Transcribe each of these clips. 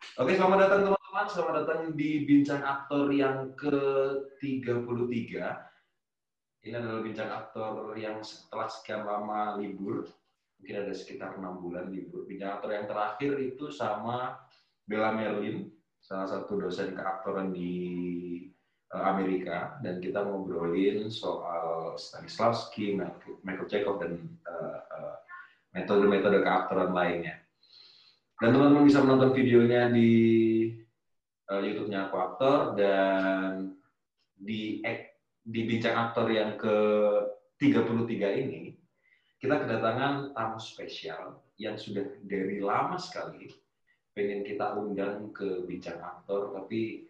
Oke, selamat datang teman-teman. Selamat datang di Bincang Aktor yang ke-33. Ini adalah Bincang Aktor yang setelah sekian lama libur. Mungkin ada sekitar enam bulan libur. Bincang Aktor yang terakhir itu sama Bella Merlin, salah satu dosen keaktoran di eh, Amerika. Dan kita ngobrolin soal Stanislavski, Michael Chekhov, dan eh, eh, metode-metode keaktoran lainnya. Dan teman-teman bisa menonton videonya di uh, YouTube-nya Aku Aktor dan di di bincang aktor yang ke 33 ini kita kedatangan tamu spesial yang sudah dari lama sekali pengen kita undang ke bincang aktor tapi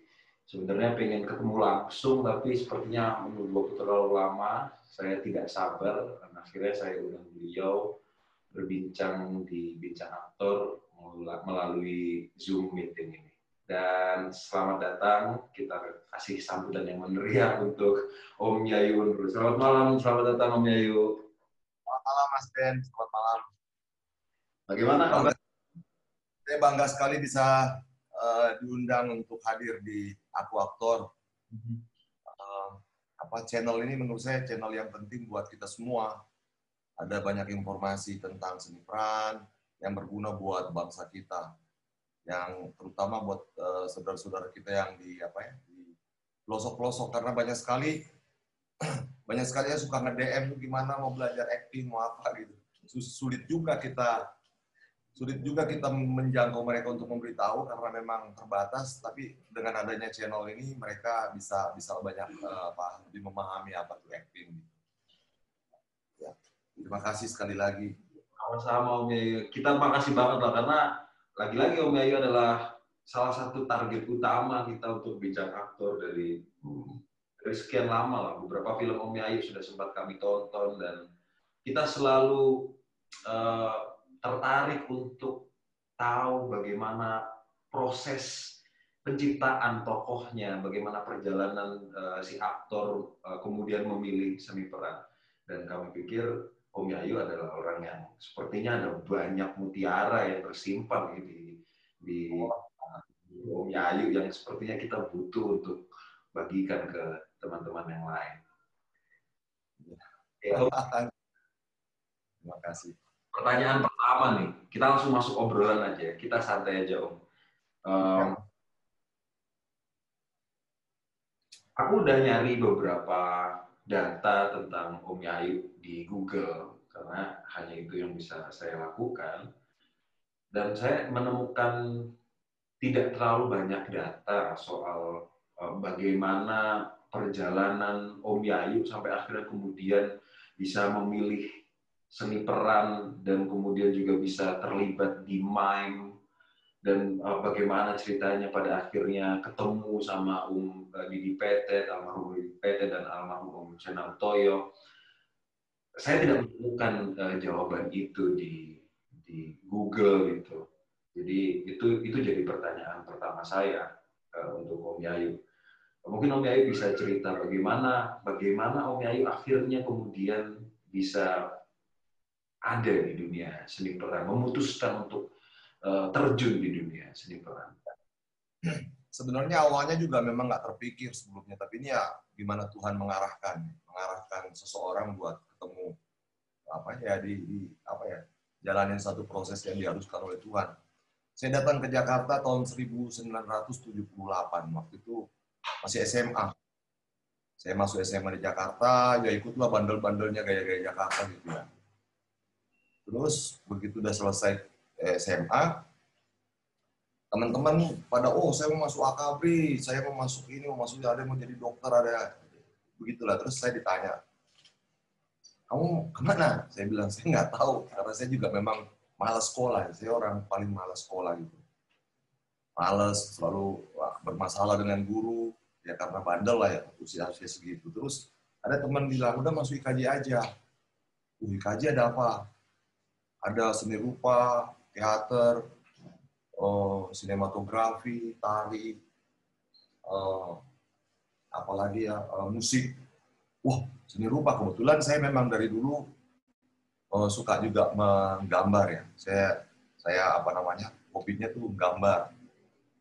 sebenarnya pengen ketemu langsung tapi sepertinya menurut waktu terlalu lama saya tidak sabar. Dan akhirnya saya undang beliau berbincang di bincang aktor melalui Zoom meeting ini. Dan selamat datang, kita kasih sambutan yang meriah untuk Om Yayu Selamat malam, selamat datang Om Yayu. Selamat malam Mas Ben, selamat malam. Bagaimana kabar? Saya bangga sekali bisa uh, diundang untuk hadir di Aku Aktor. Uh, apa channel ini menurut saya channel yang penting buat kita semua. Ada banyak informasi tentang seni peran, yang berguna buat bangsa kita, yang terutama buat saudara saudara-saudara kita yang di apa ya di pelosok-pelosok. Karena banyak sekali banyak sekali yang suka nge-DM gimana mau belajar acting mau apa gitu. Sulit juga kita sulit juga kita menjangkau mereka untuk memberitahu karena memang terbatas. Tapi dengan adanya channel ini mereka bisa bisa banyak uh, apa lebih memahami apa itu acting ya terima kasih sekali lagi sama-sama Om Yayu. Kita makasih banget lah karena lagi-lagi Om Yayu adalah salah satu target utama kita untuk bincang aktor dari dari sekian lama lah. Beberapa film Om Yayu sudah sempat kami tonton dan kita selalu uh, tertarik untuk tahu bagaimana proses penciptaan tokohnya, bagaimana perjalanan uh, si aktor uh, kemudian memilih seni peran. Dan kami pikir Om Yayu adalah orang yang sepertinya ada banyak mutiara yang tersimpan di di Om Yayu yang sepertinya kita butuh untuk bagikan ke teman-teman yang lain. Ya. Terima kasih. Pertanyaan pertama nih, kita langsung masuk obrolan aja. Kita santai aja Om. Um, aku udah nyari beberapa data tentang Om Yayu di Google karena hanya itu yang bisa saya lakukan. Dan saya menemukan tidak terlalu banyak data soal uh, bagaimana perjalanan Om Yayu sampai akhirnya kemudian bisa memilih seni peran dan kemudian juga bisa terlibat di mime dan uh, bagaimana ceritanya pada akhirnya ketemu sama Um uh, Didi Petet, almarhum Didi Petet dan almarhum Um Cenal Toyo. Saya tidak menemukan uh, jawaban itu di di Google gitu. Jadi itu itu jadi pertanyaan pertama saya uh, untuk Om Yayu. Mungkin Om Yayu bisa cerita bagaimana bagaimana Om Yayu akhirnya kemudian bisa ada di dunia seni peran, memutuskan untuk Eh, terjun di dunia seni peran? Sebenarnya awalnya juga memang nggak terpikir sebelumnya, tapi ini ya gimana Tuhan mengarahkan, mengarahkan seseorang buat ketemu apa ya di, di apa ya jalanin satu proses yang diharuskan oleh Tuhan. Saya datang ke Jakarta tahun 1978, waktu itu masih SMA. Saya masuk SMA di Jakarta, ya ikutlah bandel-bandelnya gaya-gaya Jakarta gitu ya. Terus begitu udah selesai SMA, teman-teman pada oh saya mau masuk akabri, saya mau masuk ini, mau masuk ada mau jadi dokter ada begitulah. Terus saya ditanya, kamu ke mana? Saya bilang saya nggak tahu karena saya juga memang malas sekolah. Saya orang paling malas sekolah gitu. Malas, selalu wah, bermasalah dengan guru, ya karena bandel lah ya usia-usia segitu. Terus ada teman bilang, udah masuk IKJ aja. Uh, IKJ ada apa? Ada seni rupa, teater, oh, sinematografi, tari, uh, apalagi ya uh, musik. Wah, seni rupa kebetulan saya memang dari dulu uh, suka juga menggambar ya. Saya saya apa namanya hobinya tuh gambar.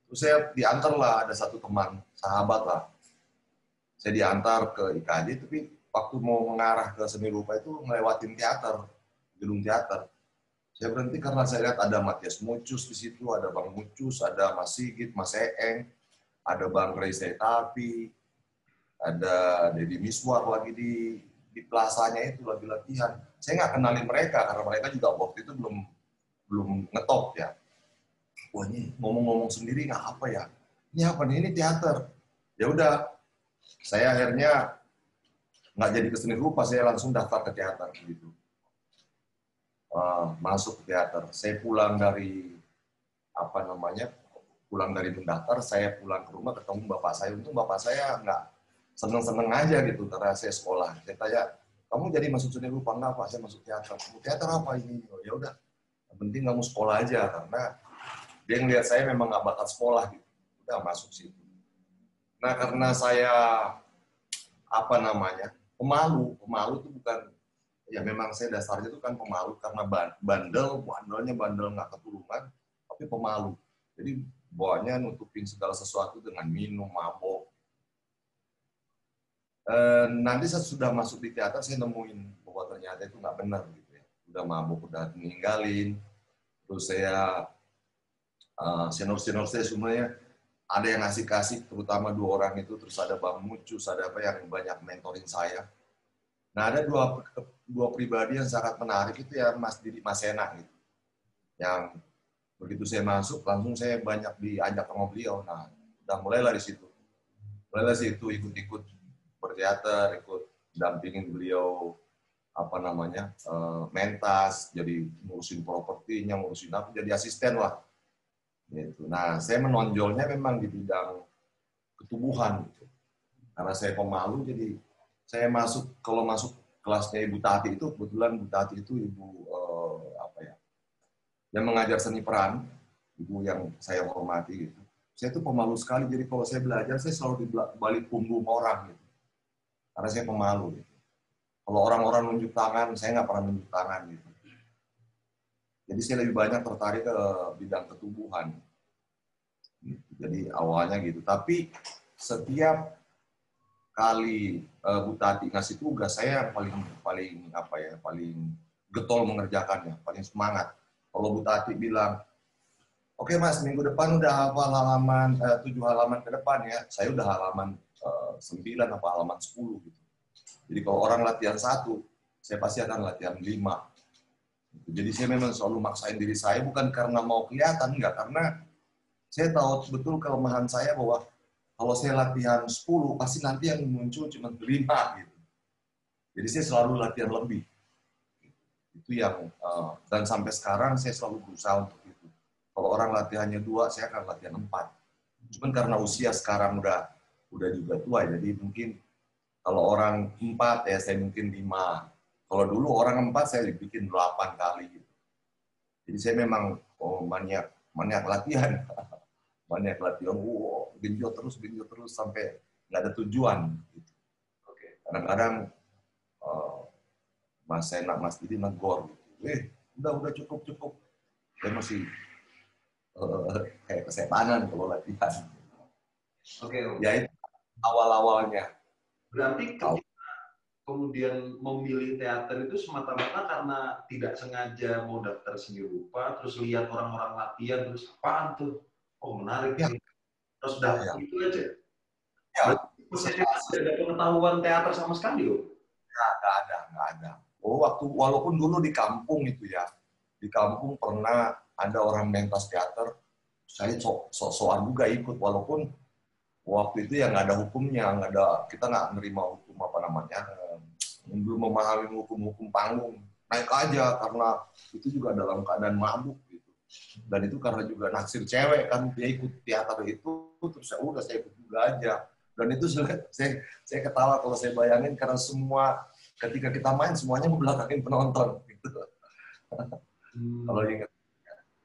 Terus saya diantar lah, ada satu teman, sahabat lah. Saya diantar ke IKJ, tapi waktu mau mengarah ke seni rupa itu ngelewatin teater, gedung teater. Saya berhenti karena saya lihat ada Matias Mucus di situ, ada Bang Mucus, ada Mas Sigit, Mas Eeng, ada Bang Reza Tapi, ada Deddy Miswar lagi di di plasanya itu lagi latihan. Saya nggak kenalin mereka karena mereka juga waktu itu belum belum ngetop ya. Wah ini ngomong-ngomong sendiri nggak apa ya? Ini apa nih? Ini teater. Ya udah, saya akhirnya nggak jadi keseni rupa, saya langsung daftar ke teater gitu. Uh, masuk ke teater. Saya pulang dari apa namanya? Pulang dari mendaftar, saya pulang ke rumah ketemu bapak saya. Untung bapak saya nggak seneng-seneng aja gitu karena saya sekolah. Saya tanya, kamu jadi masuk seni rupa nggak pak? Saya masuk teater. Teater apa ini? Oh, ya udah, penting kamu sekolah aja karena dia ngeliat saya memang nggak bakat sekolah gitu. Udah masuk situ. Nah karena saya apa namanya pemalu, pemalu itu bukan ya memang saya dasarnya itu kan pemalu karena bandel, bandelnya bandel nggak ketulungan, tapi pemalu. Jadi bawanya nutupin segala sesuatu dengan minum, mabok, Eh, nanti saya sudah masuk di teater saya nemuin bahwa ternyata itu nggak benar gitu ya. Udah mabuk udah ninggalin. Terus saya uh, senior senior saya semuanya ada yang ngasih kasih terutama dua orang itu terus ada bang Mucus ada apa yang banyak mentoring saya. Nah ada dua dua pribadi yang sangat menarik itu ya Mas Didi Mas Ena gitu yang begitu saya masuk langsung saya banyak diajak sama beliau nah udah mulailah di situ mulailah situ ikut-ikut berteater, ikut dampingin beliau apa namanya uh, mentas, jadi ngurusin propertinya, ngurusin apa, jadi asisten lah. Gitu. Nah, saya menonjolnya memang di bidang ketubuhan. Gitu. Karena saya pemalu, jadi saya masuk kalau masuk kelasnya Ibu Tati itu kebetulan Ibu Tati itu ibu uh, apa ya yang mengajar seni peran, ibu yang saya hormati gitu. Saya tuh pemalu sekali, jadi kalau saya belajar saya selalu di balik punggung orang gitu karena saya pemalu. Gitu. Kalau orang-orang nunjuk tangan, saya nggak pernah nunjuk tangan. Gitu. Jadi saya lebih banyak tertarik ke bidang ketubuhan. Jadi awalnya gitu. Tapi setiap kali uh, Bu Tati ngasih tugas, saya yang paling paling apa ya, paling getol mengerjakannya, paling semangat. Kalau Bu Tati bilang, oke okay, mas, minggu depan udah hafal halaman uh, tujuh halaman ke depan ya, saya udah halaman Eh, sembilan apa halaman sepuluh gitu. Jadi kalau orang latihan satu, saya pasti akan latihan lima. Jadi saya memang selalu maksain diri saya bukan karena mau kelihatan, enggak karena saya tahu betul kelemahan saya bahwa kalau saya latihan 10 pasti nanti yang muncul cuma lima gitu. Jadi saya selalu latihan lebih. Itu yang uh, dan sampai sekarang saya selalu berusaha untuk itu. Kalau orang latihannya dua, saya akan latihan empat. Cuman karena usia sekarang udah udah juga tua jadi mungkin kalau orang empat ya saya mungkin lima kalau dulu orang empat saya bikin delapan kali gitu jadi saya memang oh, banyak banyak latihan banyak latihan wow genjot terus genjot terus sampai nggak ada tujuan gitu. oke kadang-kadang uh, mas enak mas jadi negor gitu. eh udah udah cukup cukup saya masih uh, kayak kesetanan kalau latihan Oke, okay, okay. ya itu awal-awalnya. Berarti ketika kemudian memilih teater itu semata-mata karena tidak sengaja mau daftar seni rupa, terus lihat orang-orang latihan, terus apaan tuh? Oh menarik ya. nih. Terus daftar ya. itu aja. Ya. Berarti tidak ada pengetahuan teater sama sekali loh. Nggak, ada, nggak ada. Oh, waktu walaupun dulu di kampung itu ya, di kampung pernah ada orang mentas teater, saya sok-sokan juga ikut, walaupun waktu itu ya nggak ada hukumnya, nggak ada kita nggak nerima hukum apa namanya, belum memahami hukum-hukum panggung, naik aja karena itu juga dalam keadaan mabuk. Dan itu karena juga naksir cewek kan dia ikut teater itu terus saya udah saya ikut juga aja. Dan itu saya saya ketawa kalau saya bayangin karena semua ketika kita main semuanya membelakangin penonton gitu. Hmm. kalau ingat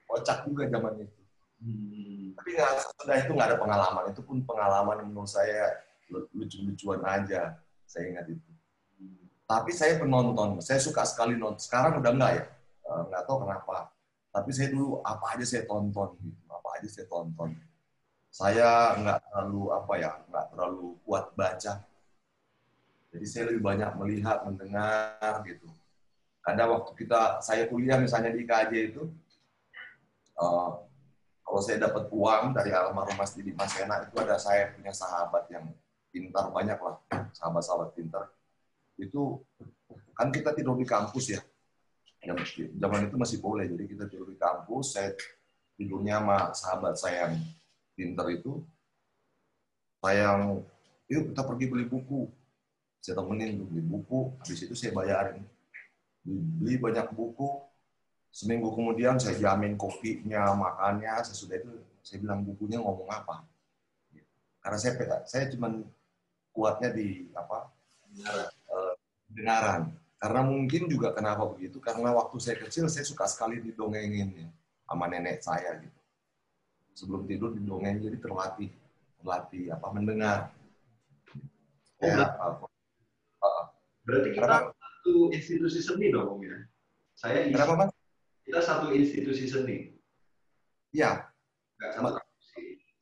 kocak juga zaman itu. Hmm. Tapi nggak sudah itu nggak ada pengalaman. Itu pun pengalaman menurut saya lucu-lucuan aja. Saya ingat itu. Hmm. Tapi saya penonton. Saya suka sekali nonton. Sekarang udah nggak ya. Eh, nggak tahu kenapa. Tapi saya dulu apa aja saya tonton. Gitu. Apa aja saya tonton. saya nggak terlalu apa ya, nggak terlalu kuat baca. Jadi saya lebih banyak melihat, mendengar gitu. Ada waktu kita saya kuliah misalnya di IKJ itu, uh, kalau saya dapat uang dari almarhum Mas Didi Mas Ena, itu ada saya punya sahabat yang pintar banyak lah, sahabat-sahabat pintar. Itu kan kita tidur di kampus ya. Yang zaman itu masih boleh, jadi kita tidur di kampus. Saya tidurnya sama sahabat saya yang pintar itu. Saya yang, yuk kita pergi beli buku. Saya temenin beli buku, habis itu saya bayarin beli banyak buku. Seminggu kemudian saya jamin kopinya, makannya, sesudah itu saya bilang bukunya ngomong apa. Karena saya saya cuman kuatnya di apa dengaran. Karena mungkin juga kenapa begitu? Karena waktu saya kecil saya suka sekali didongengin ya, sama nenek saya gitu. Sebelum tidur didongeng jadi terlatih, terlatih apa mendengar. Oh, ya, apa, berarti kita satu institusi seni dong, ya? Saya isi, Kenapa, Mas? Kita satu institusi seni. Iya. Enggak sama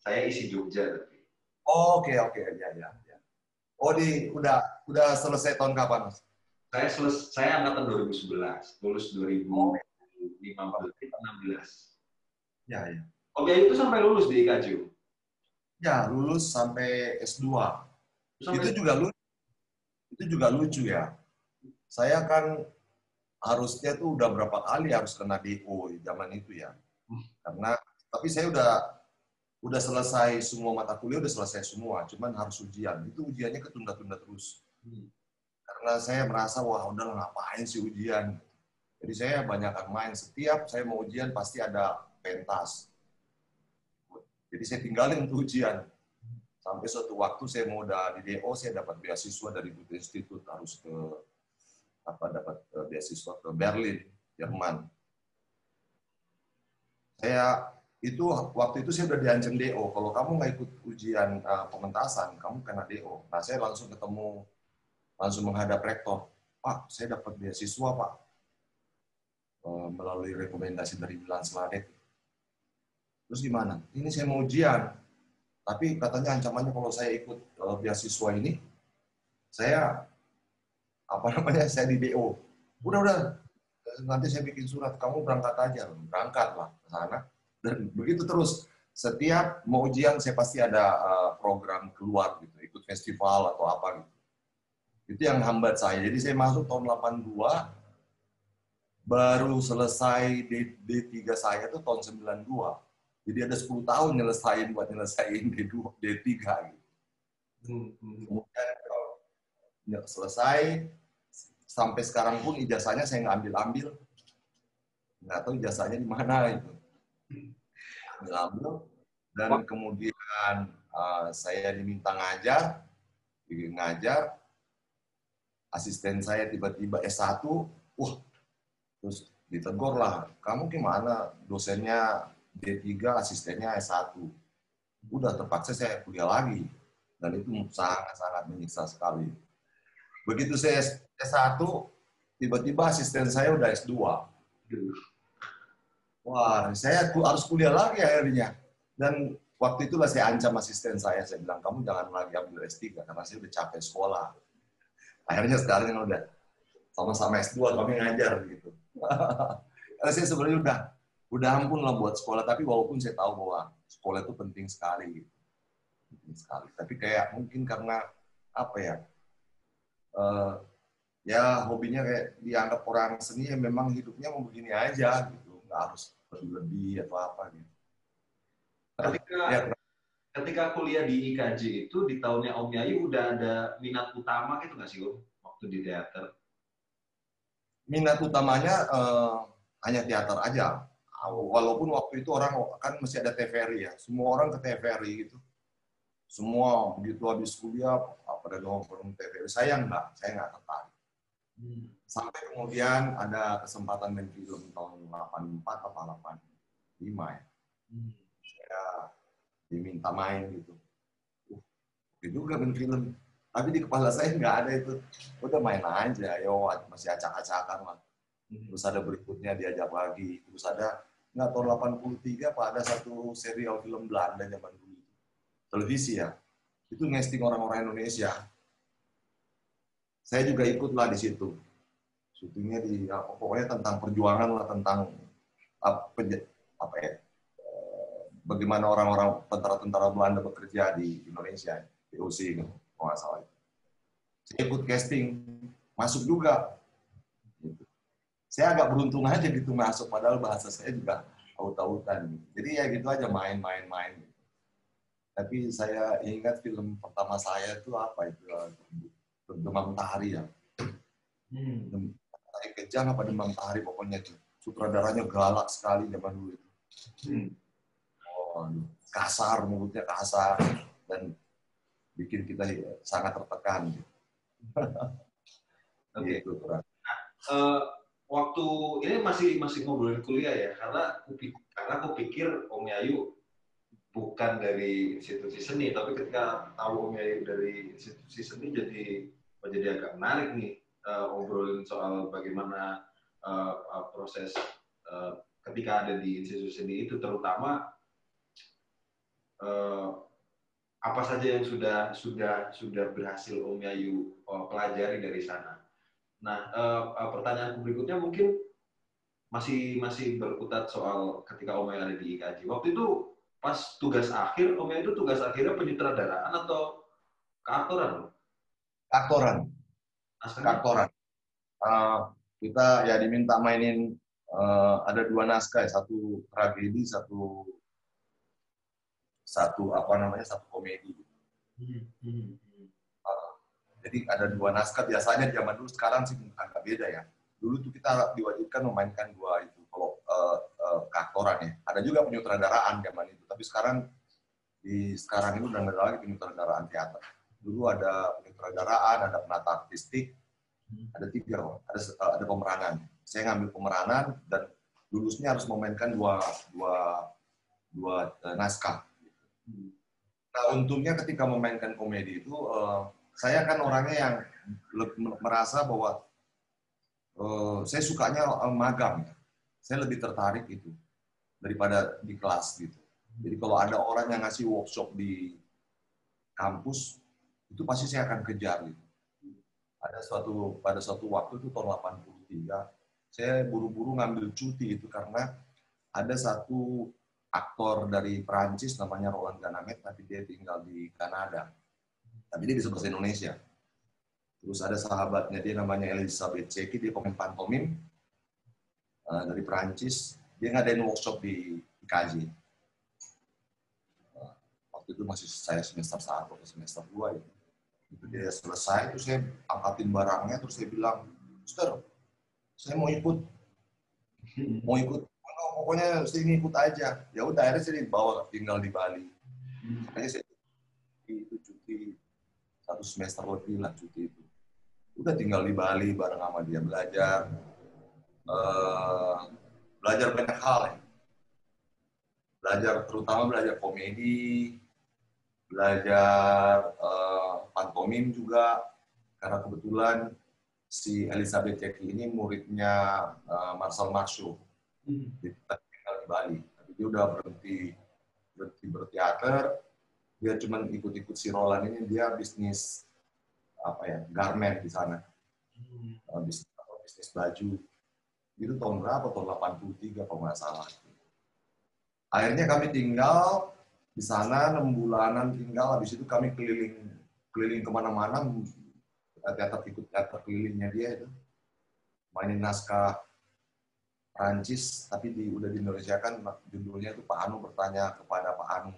Saya isi Jogja tapi. Oh, oke, oke, ya, ya, ya. Oh, di udah udah selesai tahun kapan, Mas? Saya selesai saya angkatan 2011, lulus 2015 16. Ya, ya. Ya itu sampai lulus di IKJ? Ya, lulus sampai S2. Sampai... Itu juga lucu. Itu juga lucu ya saya kan harusnya tuh udah berapa kali harus kena DO zaman itu ya. Karena tapi saya udah udah selesai semua mata kuliah udah selesai semua, cuman harus ujian. Itu ujiannya ketunda-tunda terus. Karena saya merasa wah udah ngapain sih ujian. Jadi saya banyak main. Setiap saya mau ujian pasti ada pentas. Jadi saya tinggalin untuk ujian. Sampai suatu waktu saya mau udah di DO, saya dapat beasiswa dari Butuh Institute harus ke apa dapat uh, beasiswa ke Berlin, Jerman. Saya itu waktu itu saya udah diancam DO. Kalau kamu nggak ikut ujian uh, pementasan, kamu kena DO. Nah saya langsung ketemu, langsung menghadap rektor. Pak, saya dapat beasiswa Pak uh, melalui rekomendasi dari Milan Sladek. Terus gimana? Ini saya mau ujian, tapi katanya ancamannya kalau saya ikut uh, beasiswa ini, saya apa namanya saya di DO udah udah nanti saya bikin surat kamu berangkat aja berangkat lah ke sana dan begitu terus setiap mau ujian saya pasti ada uh, program keluar gitu ikut festival atau apa gitu itu yang hambat saya jadi saya masuk tahun 82 baru selesai D, D3 saya tuh tahun 92 jadi ada 10 tahun nyelesain buat nyelesain D2 D3 gitu hmm, hmm. kemudian selesai sampai sekarang pun ijazahnya saya nggak ambil-ambil. Nggak tahu ijazahnya di mana itu. Ambil-ambil. Dan kemudian uh, saya diminta ngajar, ngajar. Asisten saya tiba-tiba S1, wah, terus ditegur lah, kamu gimana dosennya D3, asistennya S1. Udah terpaksa saya kuliah lagi. Dan itu sangat-sangat menyiksa sekali. Begitu saya S1, tiba-tiba asisten saya udah S2. Wah, saya harus kuliah lagi akhirnya. Dan waktu itulah saya ancam asisten saya. Saya bilang, kamu jangan lagi ambil S3, karena saya udah capek sekolah. Akhirnya sekarang udah sama-sama S2, kami ngajar gitu. karena saya sebenarnya udah udah ampun lah buat sekolah, tapi walaupun saya tahu bahwa sekolah itu penting sekali. Gitu. Penting sekali. Tapi kayak mungkin karena apa ya, uh, ya hobinya kayak dianggap orang seni ya memang hidupnya mau begini aja gitu nggak harus lebih atau apa gitu ketika ya, ketika kuliah di IKJ itu di tahunnya Om Yayu udah ada minat utama gitu nggak sih Om? Waktu di teater. Minat utamanya uh, hanya teater aja. Walaupun waktu itu orang kan masih ada TVRI ya. Semua orang ke TVRI gitu. Semua begitu habis kuliah pada nongkrong TVRI saya enggak saya enggak tertarik. Hmm. sampai kemudian ada kesempatan main film tahun 84 atau 85 ya. Hmm. saya diminta main gitu. Uh, itu juga main film. Tapi di kepala saya nggak ada itu. Udah main aja yo masih acak-acakan lah. Hmm. terus ada berikutnya diajak lagi. Terus ada nggak tahun 83 pak ada satu serial film Belanda zaman dulu televisi ya, itu ngesting orang-orang Indonesia. Saya juga ikutlah di situ. Syutingnya di ya, pokoknya tentang perjuangan lah tentang apa, apa ya bagaimana orang-orang tentara-tentara Belanda bekerja di Indonesia, POC gitu, kalau nggak salah. Saya ikut casting, masuk juga. Gitu. Saya agak beruntung aja gitu masuk, padahal bahasa saya juga aut-autan. Gitu. Jadi ya gitu aja main-main-main. Gitu. Tapi saya ingat film pertama saya itu apa itu? Demam Tahari ya. Hmm. Kejang apa Demam Tahari pokoknya itu. Sutradaranya galak sekali zaman dulu itu. Hmm. Oh, kasar, mulutnya kasar dan bikin kita sangat tertekan. Oke. Okay. Gitu, nah, uh, waktu ini masih masih ngobrolin kuliah ya, karena aku, karena aku pikir Om Yayu bukan dari institusi seni, tapi ketika tahu Om Yayu dari institusi seni jadi menjadi agak menarik nih uh, ngobrolin soal bagaimana uh, proses uh, ketika ada di institusi seni itu, terutama uh, apa saja yang sudah sudah sudah berhasil Om Yayu uh, pelajari dari sana. Nah, uh, uh, pertanyaan berikutnya mungkin masih masih berkutat soal ketika Om Yayu ada di IKJ. Waktu itu pas tugas akhir, Om Yayu itu tugas akhirnya penyutradaraan atau keaktoran? Keaktoran. Keaktoran. Uh, kita ya diminta mainin uh, ada dua naskah, satu tragedi, satu satu apa namanya satu komedi. Hmm, hmm, hmm. Uh, jadi ada dua naskah biasanya zaman dulu sekarang sih agak beda ya. Dulu tuh kita diwajibkan memainkan dua itu kalau uh, uh, keaktoran ya. Ada juga penyutradaraan zaman itu. Tapi sekarang di sekarang ini udah nggak ada lagi penyutradaraan teater. Dulu ada penyutradaraan, ada penata artistik, ada tiga, ada ada pemeranan. Saya ngambil pemeranan dan lulusnya harus memainkan dua dua dua naskah Nah, untungnya ketika memainkan komedi itu, uh, saya kan orangnya yang merasa bahwa uh, saya sukanya magang. Ya. Saya lebih tertarik itu daripada di kelas gitu. Jadi kalau ada orang yang ngasih workshop di kampus, itu pasti saya akan kejar gitu. Ada suatu pada suatu waktu itu tahun 83, saya buru-buru ngambil cuti itu karena ada satu aktor dari Prancis namanya Roland Ganamet, tapi dia tinggal di Kanada. Tapi dia bisa bahasa Indonesia. Terus ada sahabatnya dia namanya Elizabeth Ceki, dia pemain pantomim uh, dari Prancis. Dia ngadain workshop di IKJ. Uh, eh, waktu itu masih saya semester 1 atau semester 2 ya. Itu dia selesai, terus saya angkatin barangnya, terus saya bilang, Suster, saya mau ikut. Mau ikut pokoknya saya ngikut aja. Ya udah akhirnya saya dibawa tinggal di Bali. Makanya saya itu cuti satu semester lebih lah cuti itu. Udah tinggal di Bali bareng sama dia belajar. Uh, belajar banyak hal ya. Belajar terutama belajar komedi belajar uh, pantomim juga. Karena kebetulan si Elizabeth Jackie ini muridnya uh, Marcel Marceau Hmm. Kita tinggal di Bali. Tapi dia udah berhenti berhenti berteater. Dia cuma ikut-ikut si Roland ini. Dia bisnis apa ya garment di sana. Hmm. Uh, bisnis, bisnis baju. Itu tahun berapa? Tahun 83 kalau nggak salah. Akhirnya kami tinggal di sana enam bulanan tinggal. Habis itu kami keliling keliling ke mana-mana teater ikut teater kelilingnya dia itu mainin naskah Prancis tapi di udah di Indonesia kan judulnya itu Pak Anu bertanya kepada Pak Anu.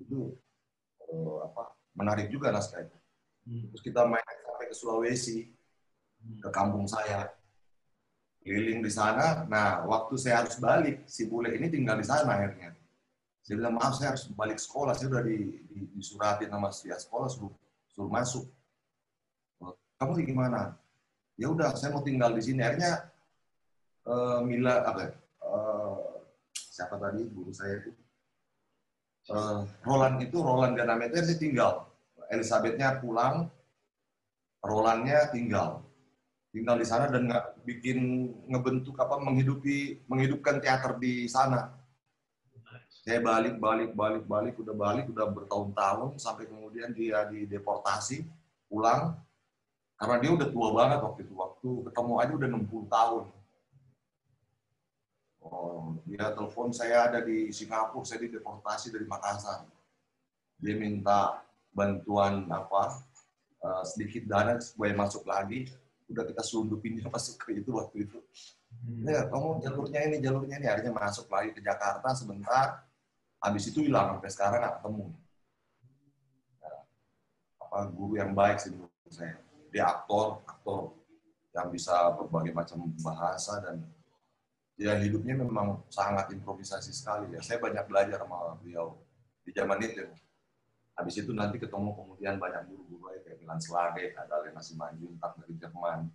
Itu uh, apa menarik juga naskah itu hmm. terus kita main sampai ke Sulawesi hmm. ke kampung saya. Keliling di sana nah waktu saya harus balik si bule ini tinggal di sana akhirnya. Saya bilang maaf saya harus balik sekolah. Saya udah di, di, disuratin sama si sekolah suruh suruh masuk. Kamu gimana? Ya udah saya mau tinggal di sini. Akhirnya uh, Mila apa? Uh, siapa tadi? Guru saya itu. Uh, Roland itu Roland Ganameter sih tinggal. Elizabethnya pulang Rolandnya tinggal. Tinggal di sana dan nggak bikin ngebentuk apa menghidupi menghidupkan teater di sana. Saya balik, balik, balik, balik, udah balik, udah bertahun-tahun, sampai kemudian dia dideportasi, pulang, karena dia udah tua banget waktu itu. Waktu ketemu aja udah 60 tahun. Oh, dia telepon saya ada di Singapura, saya dideportasi dari Makassar. Dia minta bantuan apa uh, sedikit dana supaya masuk lagi. Udah kita selundupin dia masuk ke itu waktu itu. Hmm. Ya, kamu jalurnya ini, jalurnya ini. Akhirnya masuk lagi ke Jakarta sebentar. Habis itu hilang sampai sekarang nggak ketemu. Ya, apa guru yang baik sih menurut saya. Dia aktor, aktor yang bisa berbagai macam bahasa dan ya hidupnya memang sangat improvisasi sekali ya. Saya banyak belajar sama beliau di zaman itu. Habis itu nanti ketemu kemudian banyak guru-guru kayak Milan Slade, ada Lena Simanjuntak dari Jerman,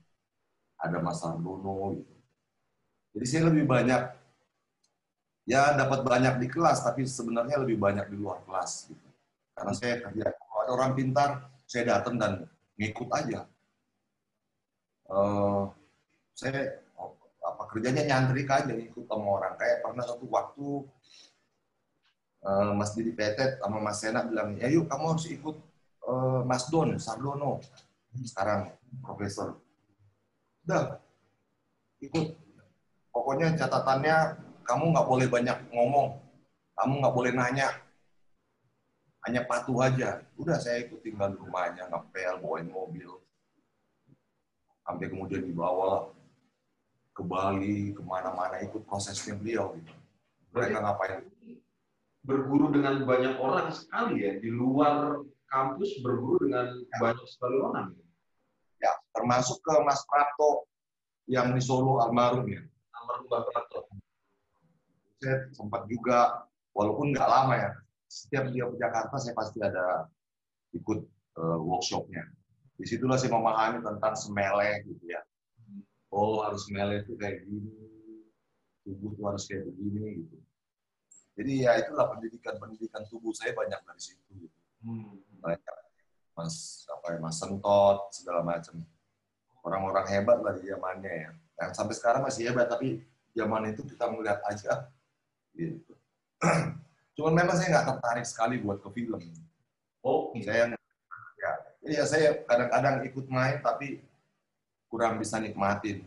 ada Mas Sardono gitu. Jadi saya lebih banyak ya dapat banyak di kelas, tapi sebenarnya lebih banyak di luar kelas gitu. Karena saya kerja, kalau ada orang pintar, saya datang dan ngikut aja. Uh, saya apa kerjanya nyantri aja ikut sama orang. Kayak pernah satu waktu uh, Mas Didi Petet sama Mas Sena bilang ya yuk kamu harus ikut uh, Mas Don Sardono. Sekarang profesor. Udah ikut. Pokoknya catatannya kamu nggak boleh banyak ngomong. Kamu nggak boleh nanya. Hanya patuh aja. Udah saya ikut tinggal di rumahnya ngepel bawain mobil. Sampai kemudian dibawa ke Bali, ke mana-mana ikut prosesnya beliau. Gitu. Mereka ngapain? Berguru dengan banyak orang sekali ya, di luar kampus berguru dengan ya. banyak sekali orang. Ya, termasuk ke Mas Prato yang di Solo almarhum ya. Almarhum Mbak Prato. Saya sempat juga, walaupun nggak lama ya, setiap dia ke Jakarta saya pasti ada ikut uh, workshopnya. Di situlah saya memahami tentang semele gitu ya oh harus mele itu kayak gini, tubuh tuh harus kayak begini gitu. Jadi ya itulah pendidikan-pendidikan tubuh saya banyak dari situ. Gitu. Hmm. Mas apa ya, Mas Sentot segala macam. Orang-orang hebat lah di zamannya ya. Yang sampai sekarang masih hebat tapi zaman itu kita melihat aja gitu. Cuman memang saya nggak tertarik sekali buat ke film. Oh, saya ya, ya saya kadang-kadang ikut main tapi kurang bisa nikmatin.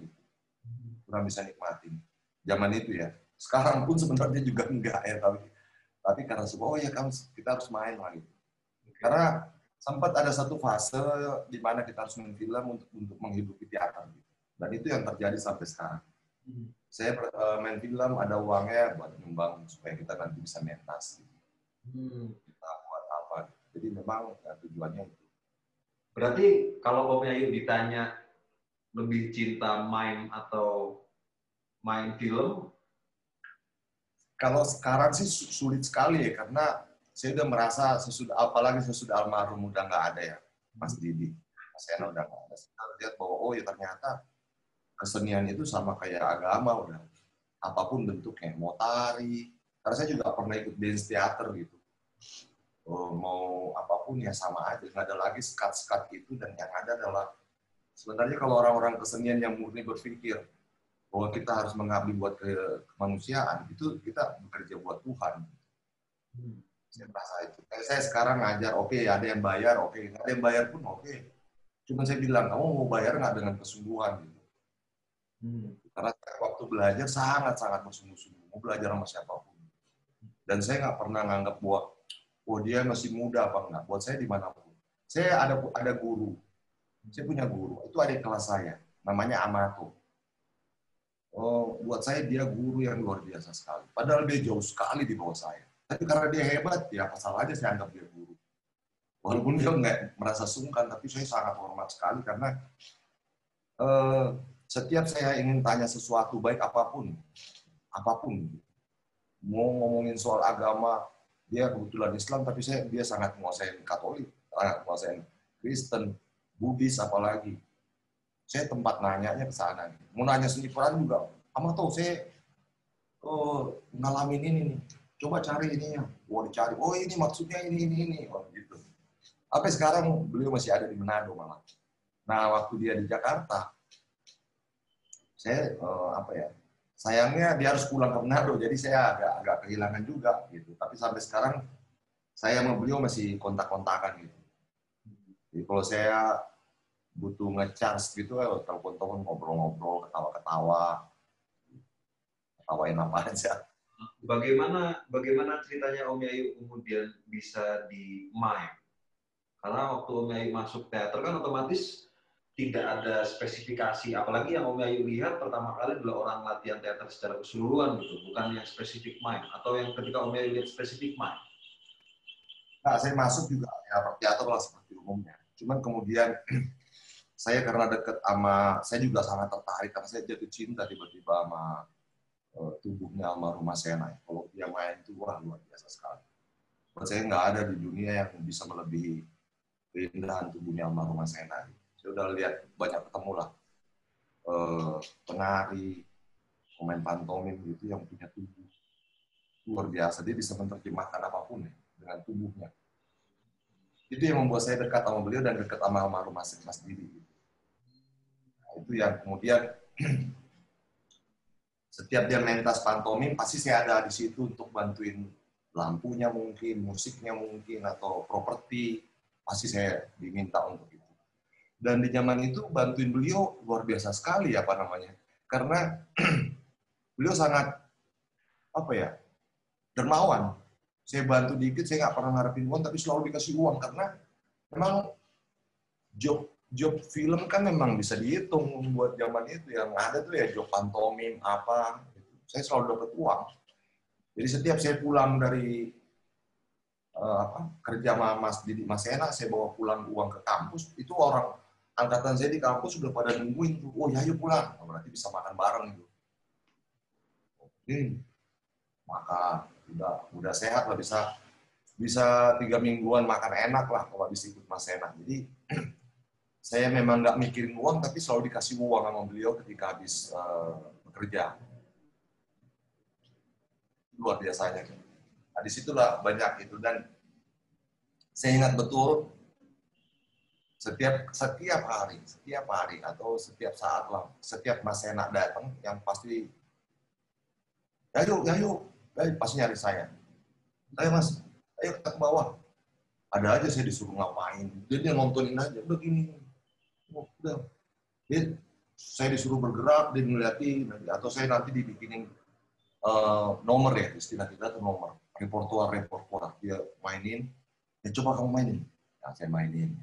Kurang bisa nikmatin. Zaman itu ya. Sekarang pun sebenarnya juga enggak ya tapi tapi karena semua oh ya kamu kita harus main lah gitu. Karena sempat ada satu fase di mana kita harus main film untuk untuk menghidupi teater gitu. dan itu yang terjadi sampai sekarang. Saya uh, main film ada uangnya buat nyumbang supaya kita nanti bisa mentas gitu. kita buat apa jadi memang ya, tujuannya itu. Berarti kalau Om Yayu ditanya lebih cinta main atau main film? Kalau sekarang sih sulit sekali ya karena saya udah merasa sesudah apalagi sesudah almarhum udah nggak ada ya Mas Didi, Mas Ena udah nggak ada. Saya lihat bahwa oh ya ternyata kesenian itu sama kayak agama udah apa pun bentuknya mau tari karena saya juga pernah ikut dance theater gitu oh, mau apa pun ya sama aja nggak ada lagi sekat-sekat itu dan yang ada adalah Sebenarnya kalau orang-orang kesenian yang murni berpikir bahwa kita harus mengabdi buat ke kemanusiaan, itu kita bekerja buat Tuhan. Hmm. Saya merasa itu. Kayak saya sekarang ngajar, oke okay, ada yang bayar, oke. Okay. Ada yang bayar pun oke. Okay. Cuma saya bilang, kamu mau bayar nggak dengan kesungguhan? Gitu. Hmm. Karena waktu belajar sangat-sangat bersungguh-sungguh. Mau belajar sama siapa pun. Dan saya nggak pernah nganggap bahwa oh dia masih muda apa enggak. Buat saya di mana pun. Saya ada ada guru saya punya guru, itu ada kelas saya, namanya Amato. Oh, buat saya dia guru yang luar biasa sekali. Padahal dia jauh sekali di bawah saya. Tapi karena dia hebat, ya apa salahnya saya anggap dia guru. Walaupun dia nggak merasa sungkan, tapi saya sangat hormat sekali karena uh, setiap saya ingin tanya sesuatu baik apa pun, apa pun, mau ngomongin soal agama, dia kebetulan Islam, tapi saya dia sangat menguasai Katolik, sangat menguasai Kristen, Buddhis apalagi. Saya tempat nanyanya ke sana. Mau nanya seni peran juga, ama tuh saya oh, ngalamin ini nih. Coba cari ini ya. Wah dicari, oh ini maksudnya ini, ini, ini. Oh, gitu. Apa sekarang beliau masih ada di Manado malah. Nah, waktu dia di Jakarta, saya uh, apa ya sayangnya dia harus pulang ke Manado jadi saya agak agak kehilangan juga gitu Tapi sampai sekarang saya sama beliau masih kontak-kontakan gitu. Jadi kalau saya butuh ngecharge gitu, ya telepon-telepon ngobrol-ngobrol, ketawa-ketawa, ketawain apa aja. Bagaimana bagaimana ceritanya Om Yayu kemudian bisa di mime? Karena waktu Om Yayu masuk teater kan otomatis tidak ada spesifikasi, apalagi yang Om Yayu lihat pertama kali adalah orang latihan teater secara keseluruhan gitu, bukan yang spesifik mime atau yang ketika Om Yayu lihat spesifik mime. Nah, saya masuk juga ya teater lah seperti umumnya. Cuman kemudian saya karena dekat sama, saya juga sangat tertarik karena saya jatuh cinta tiba-tiba sama uh, tubuhnya almarhum Sena. Kalau dia main itu wah luar biasa sekali. Buat saya nggak ada di dunia yang bisa melebihi keindahan tubuhnya almarhum Sena. Saya udah lihat banyak ketemu lah uh, penari, pemain pantomim gitu yang punya tubuh luar biasa. Dia bisa menerjemahkan apa pun ya dengan tubuhnya. Itu yang membuat saya dekat sama beliau dan dekat sama almarhum Mas, Didi. Itu yang kemudian setiap dia mentas pantomim pasti saya ada di situ untuk bantuin lampunya mungkin, musiknya mungkin atau properti pasti saya diminta untuk itu. Dan di zaman itu bantuin beliau luar biasa sekali apa namanya. Karena beliau sangat apa ya dermawan saya bantu dikit, saya nggak pernah ngarepin uang, tapi selalu dikasih uang karena memang job job film kan memang bisa dihitung buat zaman itu yang ada tuh ya job pantomim apa gitu. saya selalu dapat uang jadi setiap saya pulang dari uh, apa kerja sama Mas Didi Mas Ena saya bawa pulang uang ke kampus itu orang angkatan saya di kampus sudah pada nungguin tuh oh ya ayo pulang oh, berarti bisa makan bareng gitu oke makan udah udah sehat lah bisa bisa tiga mingguan makan enak lah kalau bisa ikut Mas enak. Jadi saya memang nggak mikirin uang, tapi selalu dikasih uang sama beliau ketika habis uh, bekerja. Luar biasanya. Nah, di situlah banyak itu dan saya ingat betul setiap setiap hari, setiap hari atau setiap saat lah, setiap Mas enak datang yang pasti ya yuk, ya yuk, eh, pasti nyari saya. Ayo mas, ayo kita ke bawah. Ada aja saya disuruh ngapain. Dia, dia nontonin aja, udah gini. Oh, udah. Dia, saya disuruh bergerak, dia ngeliatin. Atau saya nanti dibikinin uh, nomor ya, istilah kita tuh nomor. Reportuar, reportuar. Dia mainin, ya coba kamu mainin. Nah, saya mainin.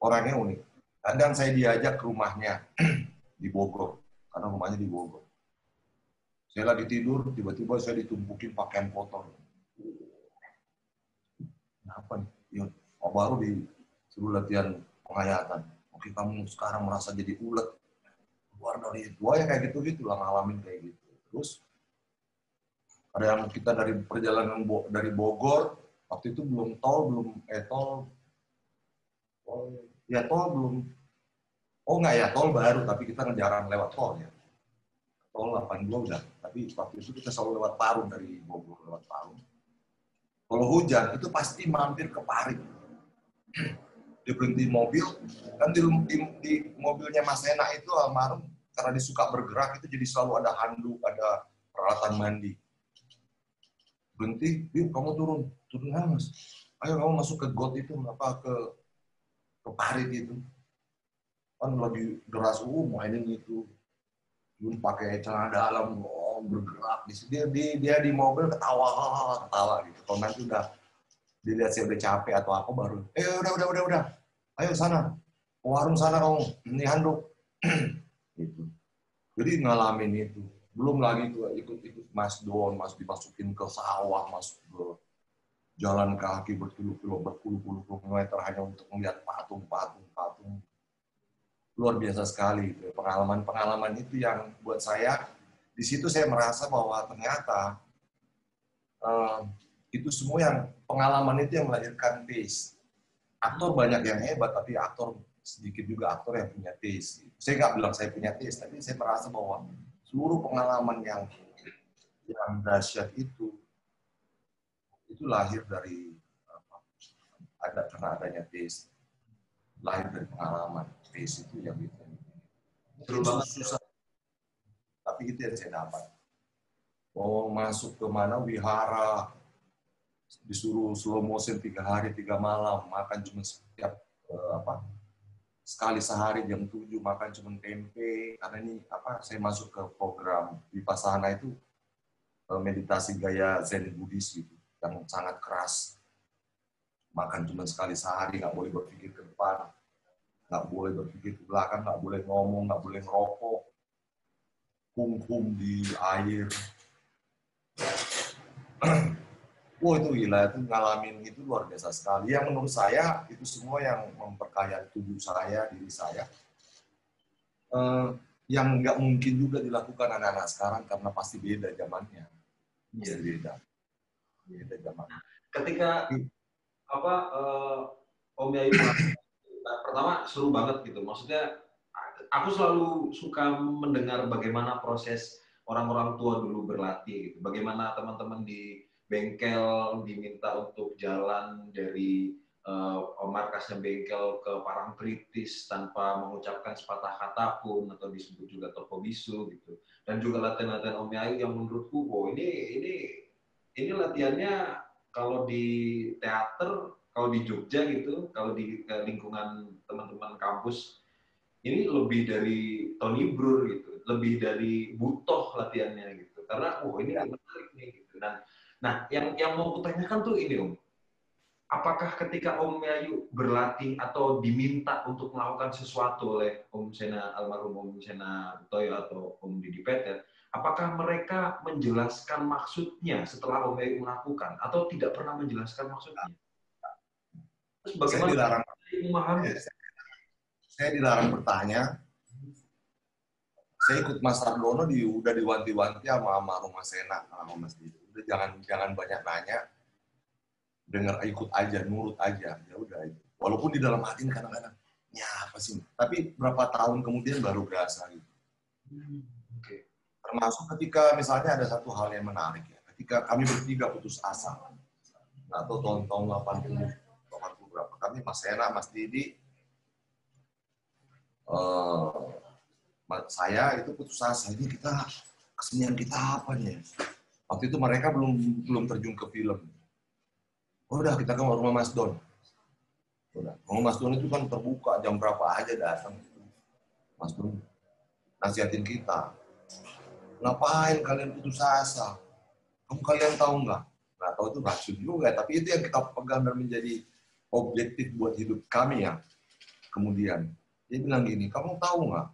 Orangnya unik. Kadang saya diajak ke rumahnya di Bogor, karena rumahnya di Bogor saya lagi tidur, tiba-tiba saya ditumpukin pakaian kotor. Kenapa nih? Ya, baru disuruh latihan penghayatan. Oke, kamu sekarang merasa jadi ulet. Keluar dari itu. ya kayak gitu-gitu lah, ngalamin kayak gitu. Terus, ada yang kita dari perjalanan dari Bogor, waktu itu belum tol, belum, eh tol, oh, ya tol belum, oh nggak ya, tol baru, tapi kita jarang lewat tol ya tol 82 udah. Tapi waktu itu kita selalu lewat Parung dari Bogor lewat Parung. Kalau hujan itu pasti mampir ke Parit. Dia berhenti mobil, kan di, di, di mobilnya Mas Ena itu almarhum karena dia suka bergerak itu jadi selalu ada handuk, ada peralatan mandi. Berhenti, yuk kamu turun, turun ya mas. Ayo kamu masuk ke got itu, apa ke ke parit itu. Kan lagi deras, uh, mainin itu belum pakai celana dalam oh, bergerak di dia, dia dia di mobil ketawa ketawa gitu kalau nanti udah dilihat saya udah capek atau apa baru eh udah udah udah udah ayo sana warung sana kamu ini handuk. Gitu. Jadi ngalamin itu. Belum lagi tuh ikut-ikut Mas Don, Mas dimasukin ke sawah, masuk ke jalan kaki berkilo-kilo, berpuluh-puluh kilometer hanya untuk melihat patung-patung, patung luar biasa sekali. Pengalaman-pengalaman itu yang buat saya, di situ saya merasa bahwa ternyata uh, itu semua yang pengalaman itu yang melahirkan taste. Aktor banyak yang hebat, tapi aktor sedikit juga aktor yang punya taste. Saya nggak bilang saya punya taste, tapi saya merasa bahwa seluruh pengalaman yang yang dahsyat itu itu lahir dari apa, ada karena adanya taste, lahir dari pengalaman face itu yang itu. Banget susah. Tapi itu yang saya dapat. Mau masuk ke mana wihara, disuruh slow motion tiga hari tiga malam. Makan cuma setiap uh, apa sekali sehari jam 7 makan cuma tempe. Karena ini apa saya masuk ke program di Pasana itu uh, meditasi gaya Zen Buddhis gitu yang sangat keras. Makan cuma sekali sehari nggak boleh berpikir ke depan. Nggak boleh berpikir ke belakang nggak boleh ngomong nggak boleh ngerokok. Hum di air Wah itu gila, itu ngalamin itu luar biasa sekali. Yang menurut saya itu semua yang memperkaya tubuh saya, diri saya. Uh, yang nggak mungkin juga dilakukan anak-anak sekarang karena pasti beda zamannya. Iya beda. Beda zaman. Ketika apa uh, Om Yayu pertama seru banget gitu. Maksudnya aku selalu suka mendengar bagaimana proses orang-orang tua dulu berlatih gitu. Bagaimana teman-teman di bengkel diminta untuk jalan dari uh, markasnya bengkel ke Parangtritis tanpa mengucapkan sepatah kata pun atau disebut juga toko bisu gitu. Dan juga latihan-latihan Om Yayu yang menurutku oh ini ini ini latihannya kalau di teater kalau di Jogja gitu kalau di lingkungan teman-teman kampus ini lebih dari Tony Brur gitu lebih dari butoh latihannya gitu. Karena oh ini menarik nih gitu. Dan Nah, yang yang mau kutanyakan tuh ini Om. Apakah ketika Om Yayu berlatih atau diminta untuk melakukan sesuatu oleh Om Sena almarhum Om Sena Toyo atau Om Didi Petet, apakah mereka menjelaskan maksudnya setelah Om Yayu melakukan atau tidak pernah menjelaskan maksudnya? Terus bagaimana saya dilarang, memahami? Saya dilarang bertanya. Saya ikut Mas Ardono di udah diwanti-wanti sama almarhum Mas Sena sama Mas Didi udah jangan jangan banyak nanya. Dengar ikut aja nurut aja. Ya udah. Walaupun di dalam hati kadang-kadang ya apa sih tapi berapa tahun kemudian baru berasa gitu. Hmm, okay. termasuk ketika misalnya ada satu hal yang menarik ya. Ketika kami bertiga putus asa. Atau tahun-tahun 80 80 berapa. Kami Mas Hena Mas Didi uh, saya itu putus asa. Ini kita kesenian kita apa nih Waktu itu mereka belum belum terjun ke film. Oh, udah kita ke rumah Mas Don. Udah. Rumah Mas Don itu kan terbuka jam berapa aja datang. Mas Don nasihatin kita. Ngapain kalian putus asa? Kamu kalian tahu nggak? Nggak tahu itu racun juga, tapi itu yang kita pegang dan menjadi objektif buat hidup kami ya. Kemudian dia bilang gini, kamu tahu nggak?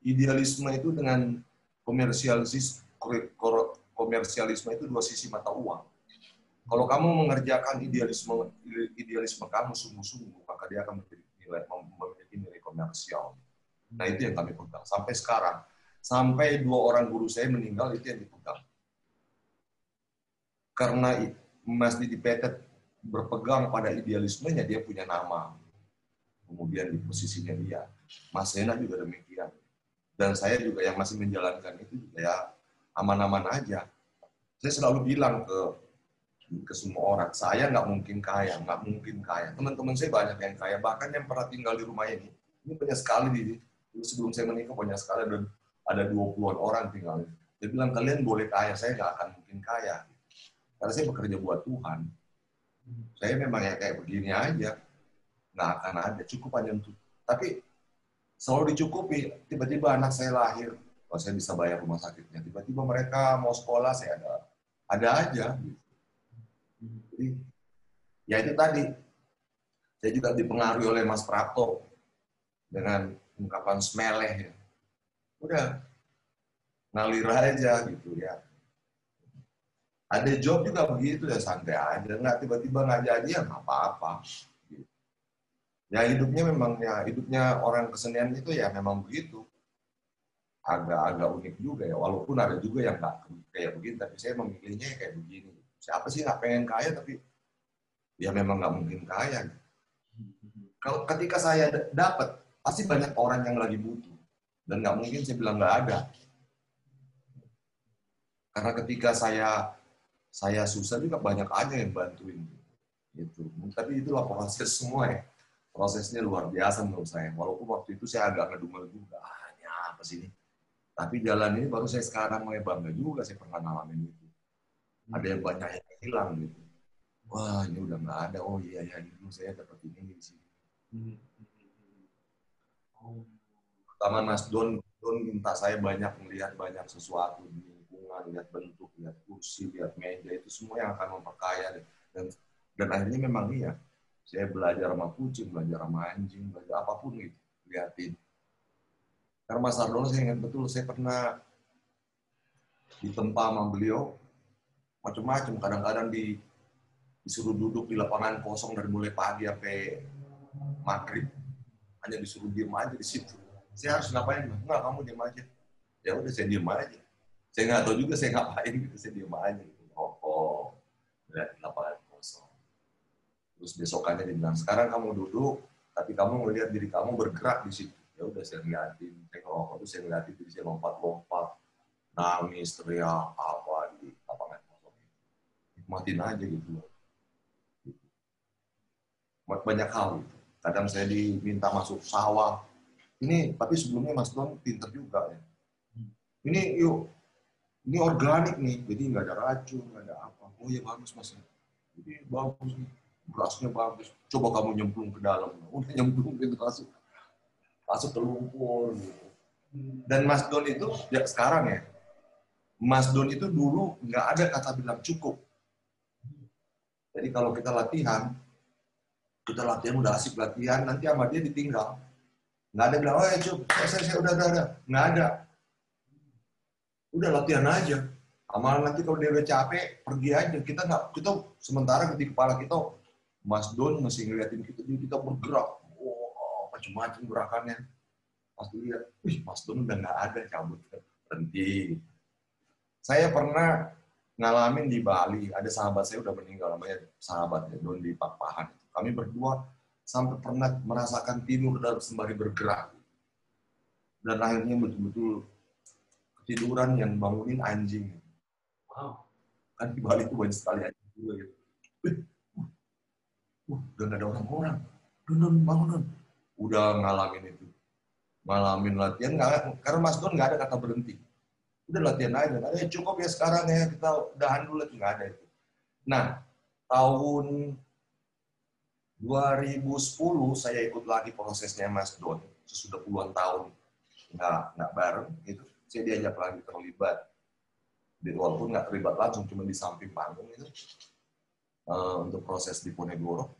Idealisme itu dengan komersialis komersialisme itu dua sisi mata uang. Kalau kamu mengerjakan idealisme idealisme kamu sungguh-sungguh, maka dia akan memiliki nilai memiliki nilai komersial. Nah itu yang kami pegang sampai sekarang. Sampai dua orang guru saya meninggal itu yang dipegang. Karena Mas Didi Petet berpegang pada idealismenya, dia punya nama. Kemudian di posisinya dia. Mas Sena juga demikian. Dan saya juga yang masih menjalankan itu juga ya aman-aman aja. Saya selalu bilang ke ke semua orang, saya nggak mungkin kaya, nggak mungkin kaya. Teman-teman saya banyak yang kaya, bahkan yang pernah tinggal di rumah ini. Ini banyak sekali di sebelum saya menikah banyak sekali dan ada 20-an orang tinggal. Dia bilang kalian boleh kaya, saya nggak akan mungkin kaya. Karena saya bekerja buat Tuhan. Saya memang ya kayak begini aja, nggak akan ada, cukup aja untuk. Tapi selalu dicukupi. Tiba-tiba anak saya lahir, kalau saya bisa bayar rumah sakitnya. Tiba-tiba mereka mau sekolah, saya ada ada aja. Jadi, ya itu tadi. Saya juga dipengaruhi oleh Mas Prato dengan ungkapan semeleh. Ya. Udah, ngalir aja gitu ya. Ada job juga begitu ya santai aja, nggak tiba-tiba nggak jadi ya apa-apa. Ya hidupnya memang ya hidupnya orang kesenian itu ya memang begitu agak-agak unik juga ya. Walaupun ada juga yang nggak kayak begini, tapi saya memilihnya kayak begini. Siapa sih nggak pengen kaya, tapi ya memang nggak mungkin kaya. Kalau ketika saya dapat, pasti banyak orang yang lagi butuh. Dan nggak mungkin saya bilang nggak ada. Karena ketika saya saya susah juga banyak aja yang bantuin. Gitu. Tapi itulah proses semua ya. Prosesnya luar biasa menurut saya. Walaupun waktu itu saya agak ngedumel juga. Ah, ini apa sih ini? Tapi jalan ini baru saya sekarang mulai bangga juga saya pernah ngalamin itu. Ada yang banyak yang hilang gitu. wah ini udah nggak ada oh iya ya dulu saya dapat ini di sini hmm. oh. pertama Mas Don Don minta saya banyak melihat banyak sesuatu di lingkungan lihat bentuk lihat kursi lihat meja itu semua yang akan memperkaya dan dan akhirnya memang iya saya belajar sama kucing belajar sama anjing belajar apa pun gitu liatin karena Mas Ardono saya ingat betul saya pernah ditempa sama beliau. Macam-macam kadang-kadang di disuruh duduk di lapangan kosong dari mulai pagi sampai maghrib. Hanya disuruh diem aja di situ. Saya harus ngapain? Enggak kamu diem aja. Ya udah saya diem aja. Saya nggak tahu juga saya ngapain gitu saya diem aja gitu rokok lihat di lapangan kosong. Terus besokannya dia bilang sekarang kamu duduk tapi kamu melihat diri kamu bergerak di situ ya udah saya saya ngerokok terus saya ngeliatin diri saya lompat-lompat nangis teriak apa di lapangan kosong. Nikmatin aja gitu banyak hal gitu. kadang saya diminta masuk sawah. Ini tapi sebelumnya Mas Don pinter juga ya. Ini yuk ini organik nih jadi nggak ada racun nggak ada apa. Oh ya bagus Mas. Jadi bagus nih. Berasnya bagus. Coba kamu nyemplung ke dalam. Udah nyemplung gitu masuk masuk ke lumpur gitu. dan Mas Don itu ya sekarang ya Mas Don itu dulu nggak ada kata bilang cukup. Jadi kalau kita latihan kita latihan udah asik latihan nanti sama dia ditinggal. Nggak ada bilang oh ya cukup saya, saya udah udah nggak ada. Udah latihan aja. Amal nanti kalau dia udah capek pergi aja. Kita nggak kita sementara di kepala kita Mas Don masih ngeliatin kita kita bergerak macam-macam gerakannya pasti lihat wih Mas Don udah nggak ada cabut berhenti saya pernah ngalamin di Bali ada sahabat saya udah meninggal namanya sahabat ya Don di Pakpahan kami berdua sampai pernah merasakan tidur dan sembari bergerak. Dan akhirnya betul-betul ketiduran yang bangunin anjing. Wow. Kan di Bali itu banyak sekali anjing juga gitu. Uh, udah gak ada orang-orang. Don, bangun, Udah ngalamin itu. Ngalamin latihan, gak, karena Mas Don nggak ada kata berhenti. Udah latihan aja. Nah, ya cukup ya sekarang ya, kita udahan dulu lagi. Nggak ada itu. Nah, tahun 2010 saya ikut lagi prosesnya Mas Don sesudah puluhan tahun nggak nggak bareng itu saya diajak lagi terlibat walaupun nggak terlibat langsung cuma di samping panggung itu uh, untuk proses di Ponegoro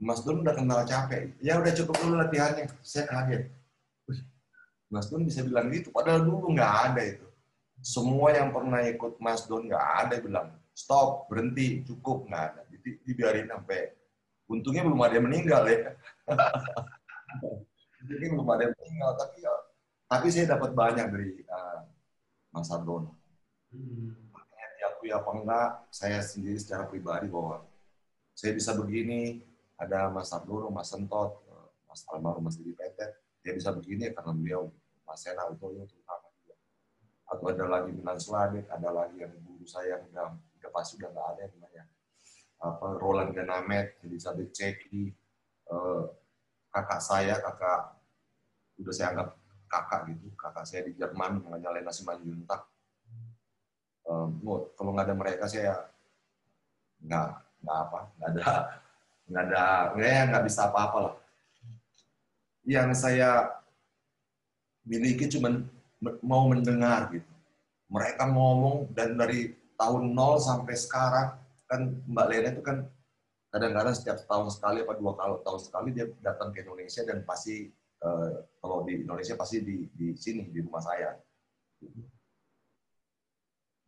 Mas Don udah kenal capek. Ya udah cukup dulu latihannya. Saya kaget Mas Don bisa bilang gitu padahal dulu nggak ada itu. Semua yang pernah ikut Mas Don nggak ada bilang stop berhenti cukup. Nggak ada. Dibiarin sampai untungnya belum ada yang meninggal ya. Jadi belum ada yang meninggal tapi ya tapi saya dapat banyak dari uh, Mas Ardono hmm. diakui apa enggak saya sendiri secara pribadi bahwa saya bisa begini ada Mas Ardono, Mas Sentot, Mas almarhum Mas Didi Petet, dia bisa begini karena beliau Mas Sena Utoyo terutama juga. Atau ada lagi Minan Sladek, ada lagi yang guru saya yang udah, udah pasti udah nggak ada yang namanya apa Roland Ganamet, Elizabeth Ceki, eh, kakak saya, kakak udah saya anggap kakak gitu, kakak saya di Jerman namanya Lena Simanjuntak. Um, kalau nggak ada mereka saya nggak nggak apa, nggak ada nggak ada ya nggak bisa apa-apa lah. Yang saya miliki cuma mau mendengar gitu. Mereka ngomong dan dari tahun nol sampai sekarang kan Mbak Lena itu kan kadang-kadang setiap tahun sekali apa dua kali tahun sekali dia datang ke Indonesia dan pasti uh, kalau di Indonesia pasti di di sini di rumah saya.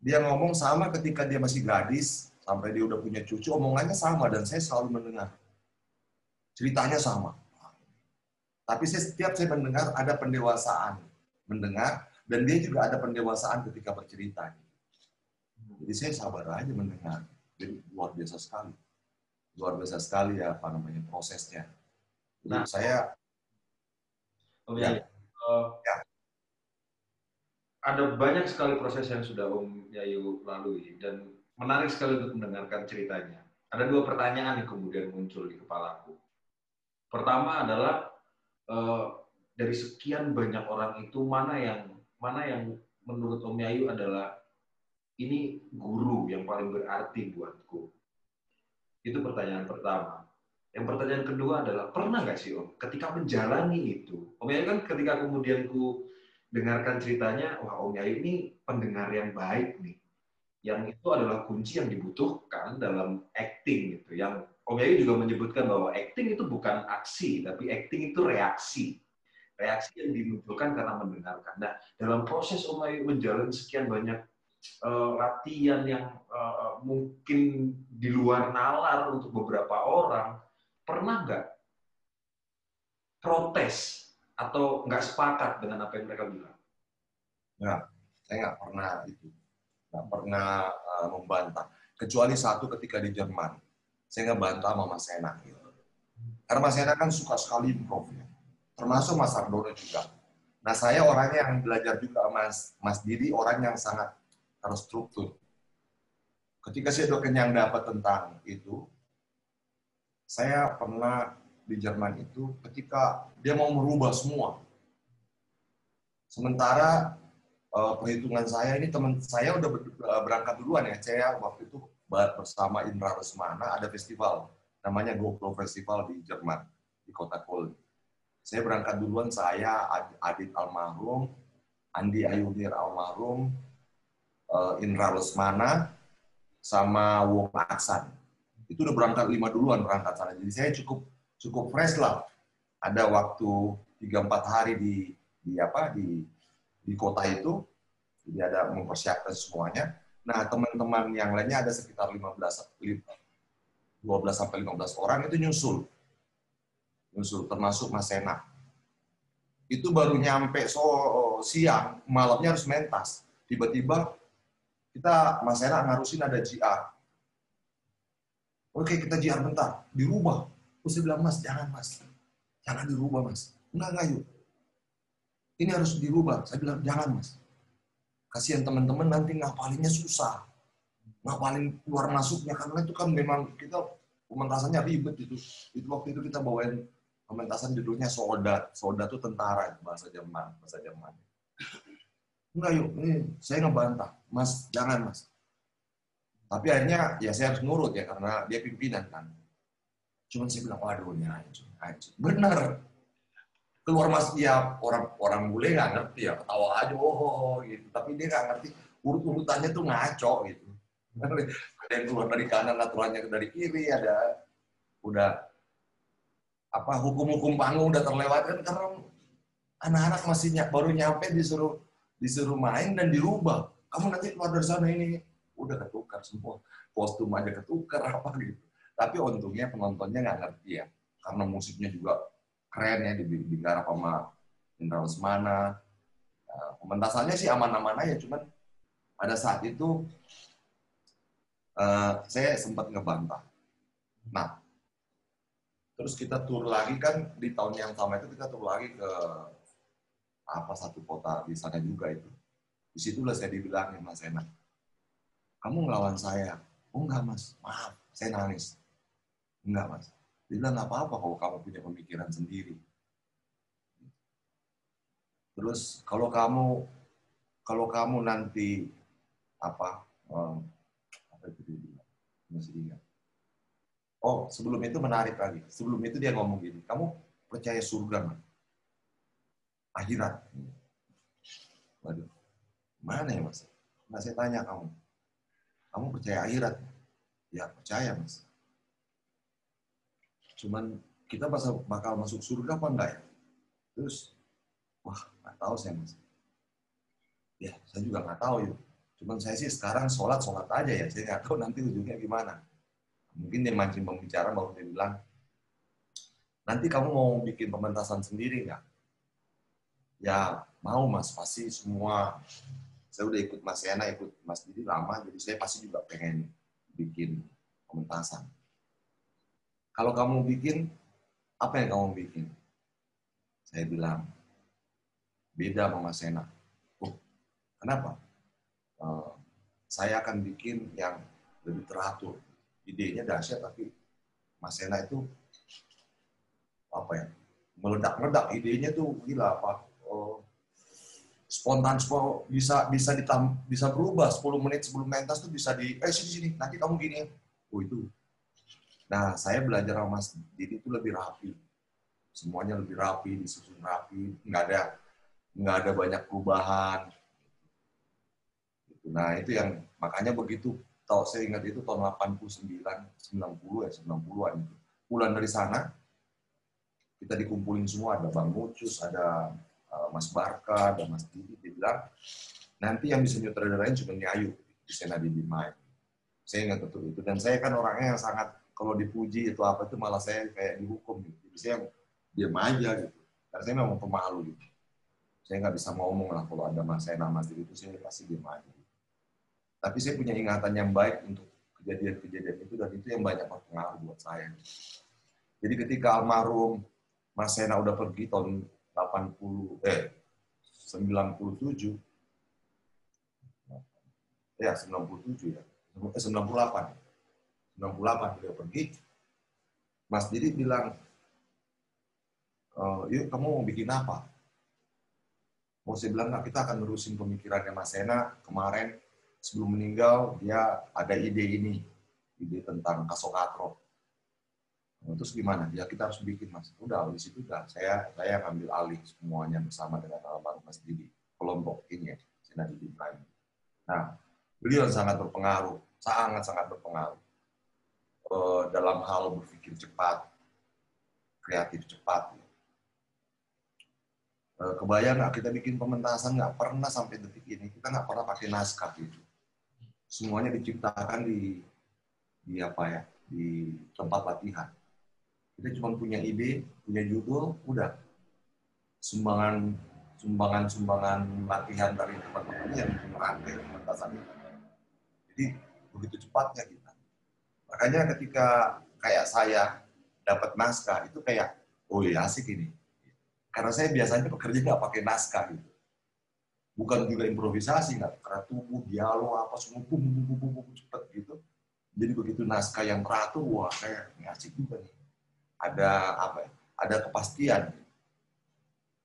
Dia ngomong sama ketika dia masih gadis sampai dia udah punya cucu omongannya sama dan saya selalu mendengar ceritanya sama. Tapi saya, setiap saya mendengar ada pendewasaan mendengar dan dia juga ada pendewasaan ketika bercerita. Jadi saya sabar aja mendengar. Jadi luar biasa sekali. Luar biasa sekali ya apa namanya prosesnya. Jadi nah, saya Om ya, uh, ya. Ada banyak sekali proses yang sudah Om Yayu lalui dan menarik sekali untuk mendengarkan ceritanya. Ada dua pertanyaan yang kemudian muncul di kepalaku. Pertama adalah uh, dari sekian banyak orang itu mana yang mana yang menurut Om Yayu adalah ini guru yang paling berarti buatku. Itu pertanyaan pertama. Yang pertanyaan kedua adalah, pernah nggak sih Om, ketika menjalani itu, Om Yai kan ketika kemudian ku dengarkan ceritanya, wah Om Yai ini pendengar yang baik nih. Yang itu adalah kunci yang dibutuhkan dalam acting gitu. Yang Om Yai juga menyebutkan bahwa acting itu bukan aksi, tapi acting itu reaksi. Reaksi yang dimunculkan karena mendengarkan. Nah, dalam proses Om Yai menjalani sekian banyak uh, latihan yang uh, mungkin di luar nalar untuk beberapa orang, pernah nggak protes atau nggak sepakat dengan apa yang mereka bilang? Nggak, saya nggak pernah itu, nggak pernah uh, membantah. Kecuali satu ketika di Jerman, saya nggak bantah sama Mas Sena. Gitu. Karena Mas Sena kan suka sekali improv ya. Termasuk Mas Ardono juga. Nah saya orangnya yang belajar juga Mas Mas Didi orang yang sangat terstruktur. Ketika saya udah kenyang dapat tentang itu, saya pernah di Jerman itu ketika dia mau merubah semua. Sementara uh, perhitungan saya ini teman saya udah eh, berangkat duluan ya. Saya waktu itu bersama Indra Resmana ada festival namanya GoPro Festival di Jerman di kota Köln. Saya berangkat duluan saya Adit almarhum, Andi Ayunir almarhum, uh, Indra Lesmana sama Wong Aksan itu udah berangkat lima duluan berangkat sana. Jadi saya cukup cukup fresh lah. Ada waktu tiga empat hari di di apa di di kota itu, jadi ada mempersiapkan semuanya. Nah teman-teman yang lainnya ada sekitar 15 12 sampai 15 orang itu nyusul, nyusul termasuk Mas Sena. Itu baru nyampe so siang, malamnya harus mentas. Tiba-tiba kita Mas Sena ngarusin ada GR Oke kita jiar bentar, dirubah. Terus saya bilang, mas jangan mas, jangan dirubah mas. Enggak, enggak yuk. Ini harus dirubah. Saya bilang, jangan mas. Kasihan teman-teman nanti ngapalinnya susah. Ngapalin keluar masuknya, karena itu kan memang kita pementasannya ribet itu. Itu waktu itu kita bawain pementasan judulnya Soda. Soda itu tentara, bahasa Jerman. Bahasa Jerman. Enggak yuk, ini saya ngebantah. Mas, jangan mas tapi akhirnya ya saya harus nurut ya karena dia pimpinan kan. Cuman saya bilang, waduh ini hancur, hancur. Benar. Keluar mas dia orang orang bule nggak ngerti ya, ketawa aja, oh, oh, oh gitu. Tapi dia nggak ngerti urut-urutannya tuh ngaco gitu. Ada yang keluar dari kanan, aturannya dari kiri, ada udah apa hukum-hukum panggung udah terlewatkan karena anak-anak masih baru nyampe disuruh disuruh main dan dirubah. Kamu nanti keluar dari sana ini udah ketukar semua kostum aja ketukar apa gitu tapi untungnya penontonnya nggak ngerti ya karena musiknya juga keren ya digarap sama Indra Lesmana nah, pementasannya sih aman-aman aja cuman pada saat itu uh, saya sempat ngebantah nah terus kita tur lagi kan di tahun yang sama itu kita tur lagi ke apa satu kota di sana juga itu di situlah saya dibilangin Mas Enak kamu ngelawan saya. Oh enggak mas, maaf, saya nangis. Enggak mas. Dia bilang nggak apa-apa kalau kamu punya pemikiran sendiri. Terus kalau kamu kalau kamu nanti apa um, apa itu dia bilang masih ingat. Oh sebelum itu menarik lagi. Sebelum itu dia ngomong gini, kamu percaya surga man? Akhirat. Waduh, mana ya mas? Nah saya tanya kamu, kamu percaya akhirat? Ya percaya mas. Cuman kita bakal, masuk surga apa enggak ya? Terus, wah nggak tahu saya mas. Ya saya juga nggak tahu yuk. Cuman saya sih sekarang sholat sholat aja ya. Saya nggak tahu nanti ujungnya gimana. Mungkin dia mancing pembicara baru dia bilang, nanti kamu mau bikin pementasan sendiri nggak? Ya mau mas, pasti semua saya udah ikut Mas Yana, ikut Mas Didi lama, jadi saya pasti juga pengen bikin pementasan. Kalau kamu bikin, apa yang kamu bikin? Saya bilang, beda sama Mas Yana. Oh, kenapa? Uh, saya akan bikin yang lebih teratur. Idenya dahsyat, tapi Mas Yana itu apa ya? Meledak-meledak. Idenya tuh gila apa? Oh, spontan bisa bisa ditam, bisa berubah 10 menit sebelum mentas tuh bisa di eh sini sini nanti kamu gini oh itu Nah, saya belajar sama Mas Didi itu lebih rapi. Semuanya lebih rapi, disusun rapi, nggak ada nggak ada banyak perubahan. Nah, itu yang makanya begitu tahu saya ingat itu tahun 89, 90 ya, 90-an itu. Pulang dari sana, kita dikumpulin semua, ada Bang Mucus, ada uh, Mas Barka, ada Mas Didi, dia bilang, nanti yang bisa nyutradarain cuma Nyayu, di sana di main. Saya ingat betul itu. Dan saya kan orangnya yang sangat, kalau dipuji itu apa itu malah saya kayak dihukum gitu. Jadi saya diam aja gitu. Karena saya memang pemalu gitu. Saya nggak bisa ngomong lah kalau ada mas saya nama itu saya pasti diam aja. Gitu. Tapi saya punya ingatan yang baik untuk kejadian-kejadian itu dan itu yang banyak berpengaruh buat saya. Jadi ketika almarhum Mas Sena udah pergi tahun 80 eh 97 ya 97 ya eh, 98 98 dia pergi Mas Didi bilang e, yuk kamu mau bikin apa mau saya bilang kita akan nerusin pemikirannya Mas Sena kemarin sebelum meninggal dia ada ide ini, ide tentang kasokatro. Nah, terus gimana? Ya kita harus bikin mas. Udah di situ udah saya saya ambil alih semuanya bersama dengan almarhum Mas Didi kelompok ini ya, Sinar Didi Prime. Nah, beliau sangat berpengaruh, sangat sangat berpengaruh uh, dalam hal berpikir cepat, kreatif cepat. Uh, kebayang nggak kita bikin pementasan nggak pernah sampai detik ini? Kita nggak pernah pakai naskah gitu. Semuanya diciptakan di di apa ya di tempat latihan. Kita cuma punya ide punya judul udah. Sumbangan sumbangan sumbangan latihan dari teman-teman yang merangkai pementasan itu. Jadi begitu cepatnya kita makanya ketika kayak saya dapat naskah itu kayak oh iya asik ini. Karena saya biasanya bekerja nggak pakai naskah gitu. Bukan juga improvisasi nggak karena tubuh dialog apa semua bum bum bum, bum cepet gitu. Jadi begitu naskah yang teratur wah kayak ini asik juga nih. Ada apa ya? Ada kepastian.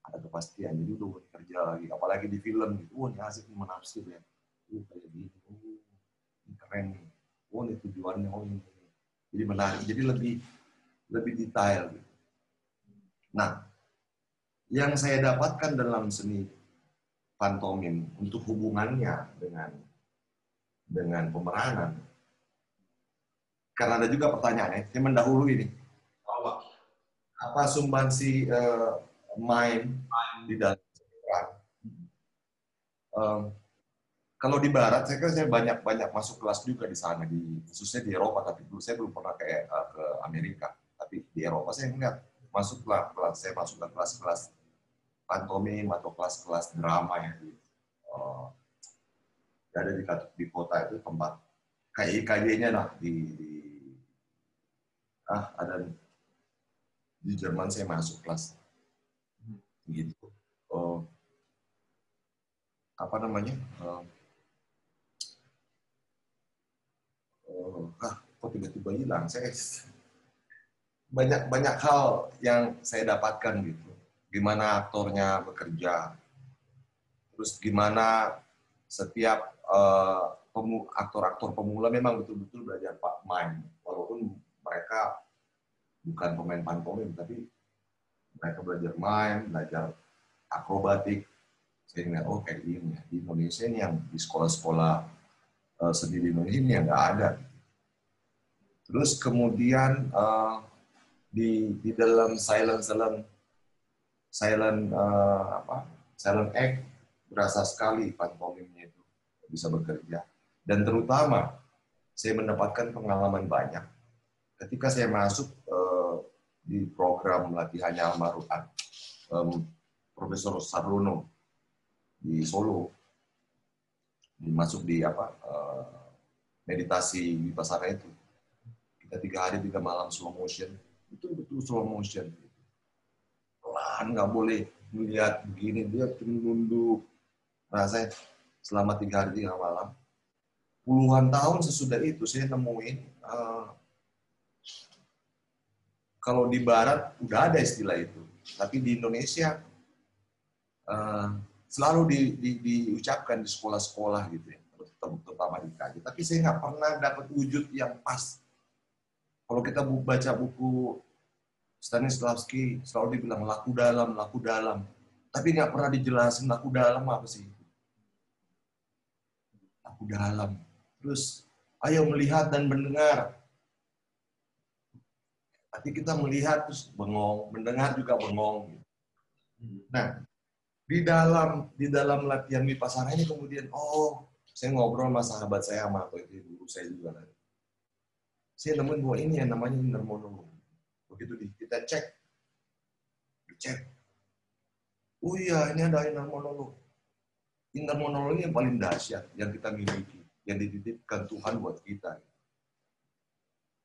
Ada kepastian. Jadi udah kerja lagi. Apalagi di film gitu wah ini asik nih menafsir ya. Uh kayak gini oh ini keren nih oh ini tujuannya oh ini jadi menarik jadi lebih lebih detail nah yang saya dapatkan dalam seni pantomim untuk hubungannya dengan dengan pemeranan. Karena ada juga pertanyaan, saya mendahulu ini. Apa, apa sumbansi uh, main di dalam peran? Um, kalau di Barat, saya kira saya banyak banyak masuk kelas juga di sana, di khususnya di Eropa. Tapi dulu saya belum pernah kayak uh, ke Amerika. Tapi di Eropa saya ingat masuklah kelas, saya masuk ke kelas-kelas pantomim atau kelas-kelas drama yang di, uh, ada di, di kota itu tempat kayak IKJ-nya lah di, di ah ada di Jerman saya masuk kelas gitu oh, apa namanya uh, oh, ah kok tiba-tiba hilang? Saya banyak banyak hal yang saya dapatkan gitu. Gimana aktornya bekerja, terus gimana setiap uh, aktor-aktor pemula memang betul-betul belajar pak main, walaupun mereka bukan pemain pantomim, tapi mereka belajar main, belajar akrobatik, sehingga oh kayak gini ya. di Indonesia ini yang di sekolah-sekolah uh, seni di Indonesia ini yang nggak ada. Terus kemudian uh, di di dalam silent silent silent uh, apa silent act berasa sekali pantomimnya itu bisa bekerja. Dan terutama saya mendapatkan pengalaman banyak. Ketika saya masuk uh, di program latihannya almarhum um, Profesor Sarlono di Solo masuk di apa uh, meditasi di pasar itu kita tiga hari tiga malam slow motion. Itu betul slow motion. Pelan nggak boleh melihat begini dia nunduk. Nah saya selama tiga hari tiga malam. Puluhan tahun sesudah itu saya nemuin uh, kalau di barat udah ada istilah itu. Tapi di Indonesia uh, selalu di, di, diucapkan di sekolah-sekolah gitu ya terutama di KJ tapi saya nggak pernah dapat wujud yang pas Kalau kita baca buku Stanislavski, selalu dibilang laku dalam, laku dalam. Tapi nggak pernah dijelasin laku dalam apa sih. Laku dalam. Terus, ayo melihat dan mendengar. Tapi kita melihat terus bengong, mendengar juga bengong. Nah, di dalam di dalam latihan vipassana ini kemudian oh saya ngobrol sama sahabat saya sama itu guru saya juga kan. Saya nemuin bahwa ini yang namanya inner monolog. Begitu kita cek, dicek. Oh iya, ini ada inner monolog. Inner monolog yang paling dahsyat yang kita miliki, yang dititipkan Tuhan buat kita.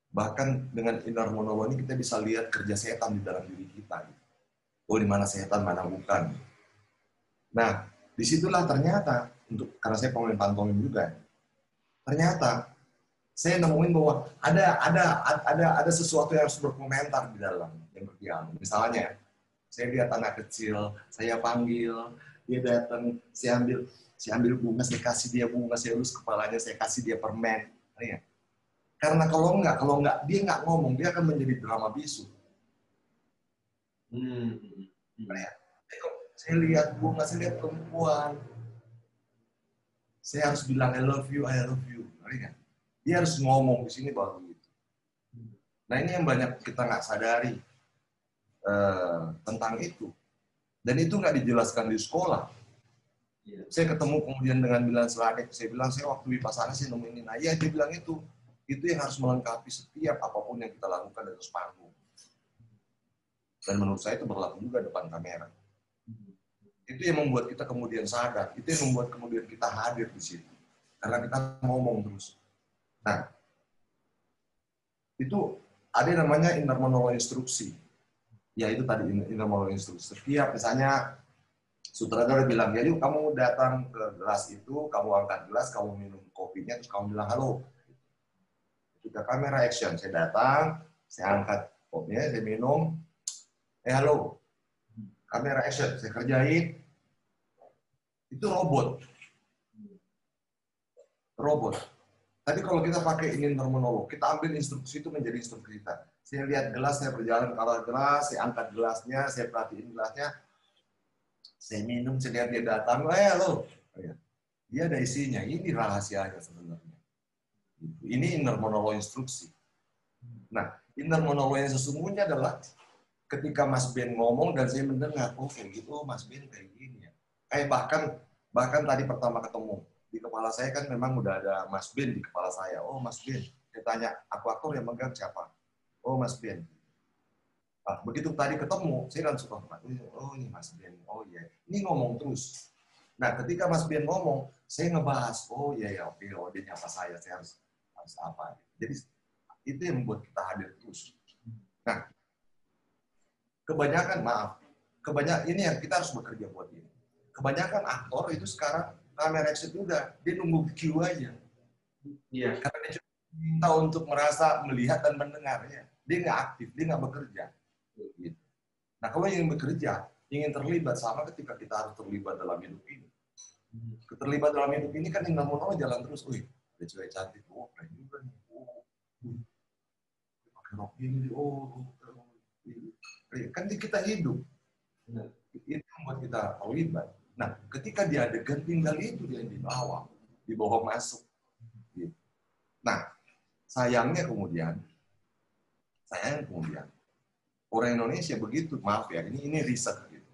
Bahkan dengan inner monolog ini kita bisa lihat kerja setan di dalam diri kita. Oh, di mana setan, mana bukan. Nah, di situlah ternyata untuk karena saya pemain pantomim juga, ternyata saya nemuin bahwa ada ada ada ada sesuatu yang harus berkomentar di dalam yang berdialog. Misalnya, saya lihat anak kecil, saya panggil, dia datang, saya ambil saya ambil bunga, saya kasih dia bunga, saya lulus kepalanya, saya kasih dia permen. Ya. Karena kalau enggak, kalau enggak dia enggak ngomong, dia akan menjadi drama bisu. Hmm. Ya. Saya lihat bunga, saya lihat perempuan, saya harus bilang I love you, I love you. Kan? Dia harus ngomong di sini baru gitu. Nah ini yang banyak kita nggak sadari uh, tentang itu. Dan itu nggak dijelaskan di sekolah. Yeah. Saya ketemu kemudian dengan bilang Seladek, saya bilang saya waktu di pasar sih nemuin Nah iya dia bilang itu. Itu yang harus melengkapi setiap apa pun yang kita lakukan di atas panggung. Dan menurut saya itu berlaku juga depan kamera. Itu yang membuat kita kemudian sadar. Itu yang membuat kemudian kita hadir di situ. Karena kita ngomong terus. Nah, itu ada yang namanya inner monolog instruksi. Ya itu tadi inner monolog instruksi. Setiap misalnya sutradara bilang, ya yuk kamu datang ke gelas itu, kamu angkat gelas, kamu minum kopinya, terus kamu bilang halo. Juga kamera action, saya datang, saya angkat kopinya, saya minum, eh halo. Kamera action, saya kerjain, itu robot. Robot. Tapi kalau kita pakai ingin terminolog, kita ambil instruksi itu menjadi instruksi kita. Saya lihat gelas, saya berjalan ke arah gelas, saya angkat gelasnya, saya perhatiin gelasnya, saya minum, saya lihat dia datang, eh. Iya. Dia ada isinya, ini rahasianya sebenarnya. Ini inner monolog instruksi. Nah, inner monolog yang sesungguhnya adalah ketika Mas Ben ngomong dan saya mendengar, oh kayak gitu, Mas Ben kayak gini ya. Eh bahkan bahkan tadi pertama ketemu di kepala saya kan memang udah ada Mas Ben di kepala saya. Oh Mas Ben, saya tanya aku aktor yang megang siapa? Oh Mas Ben. Nah, begitu tadi ketemu, saya kan suka oh ini Mas Ben, oh iya, ini ngomong terus. Nah ketika Mas Ben ngomong, saya ngebahas, oh iya ya oke, oh dia nyapa saya, saya harus harus apa? Jadi itu yang membuat kita hadir terus. Nah kebanyakan maaf, kebanyakan ini yang kita harus bekerja buat ini kebanyakan aktor itu sekarang kamera action udah dia nunggu aja. Iya. Karena dia cuma minta untuk merasa melihat dan mendengar ya. Dia nggak aktif, dia nggak bekerja. Gitu. Nah kalau ingin bekerja, ingin terlibat sama ketika kita harus terlibat dalam hidup ini. Terlibat dalam hidup ini kan tinggal mau jalan terus. Wih, ada cewek cantik, oh keren juga nih. Oh, pakai rok ini, oh, kan kita hidup. Itu membuat kita terlibat. Nah, ketika dia adegan tinggal itu dia dibawa, dibawa masuk. Gitu. Nah, sayangnya kemudian, sayangnya kemudian, orang Indonesia begitu, maaf ya, ini ini riset gitu.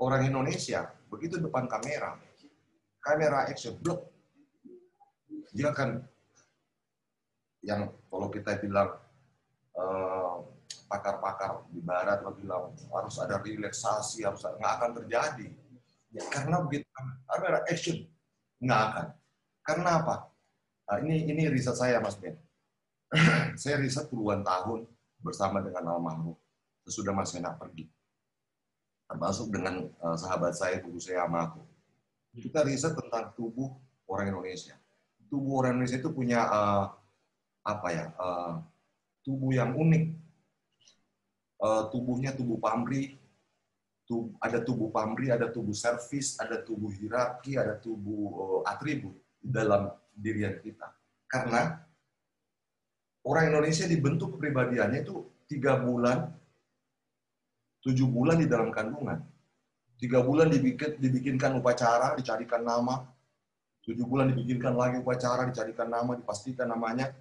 Orang Indonesia begitu depan kamera, kamera action, blok, dia akan yang kalau kita bilang uh, pakar-pakar di barat bilang harus ada relaksasi harus nggak akan terjadi. Ya, karena begitu ada action. Nggak akan. Karena apa? Nah, ini ini riset saya mas Ben. Saya riset puluhan tahun bersama dengan almarhum sesudah mas Enak pergi. Termasuk dengan uh, sahabat saya guru saya sama aku kita riset tentang tubuh orang Indonesia. Tubuh orang Indonesia itu punya uh, apa ya uh, tubuh yang unik uh, tubuhnya tubuh pamri, tub, ada tubuh pamri, ada tubuh servis, ada tubuh hierarki, ada tubuh uh, atribut dalam dirian kita. Karena orang Indonesia dibentuk kepribadiannya itu tiga bulan, tujuh bulan di dalam kandungan. Tiga bulan dibikin, dibikinkan upacara, dicarikan nama. Tujuh bulan dibikinkan lagi upacara, dicarikan nama, dipastikan namanya.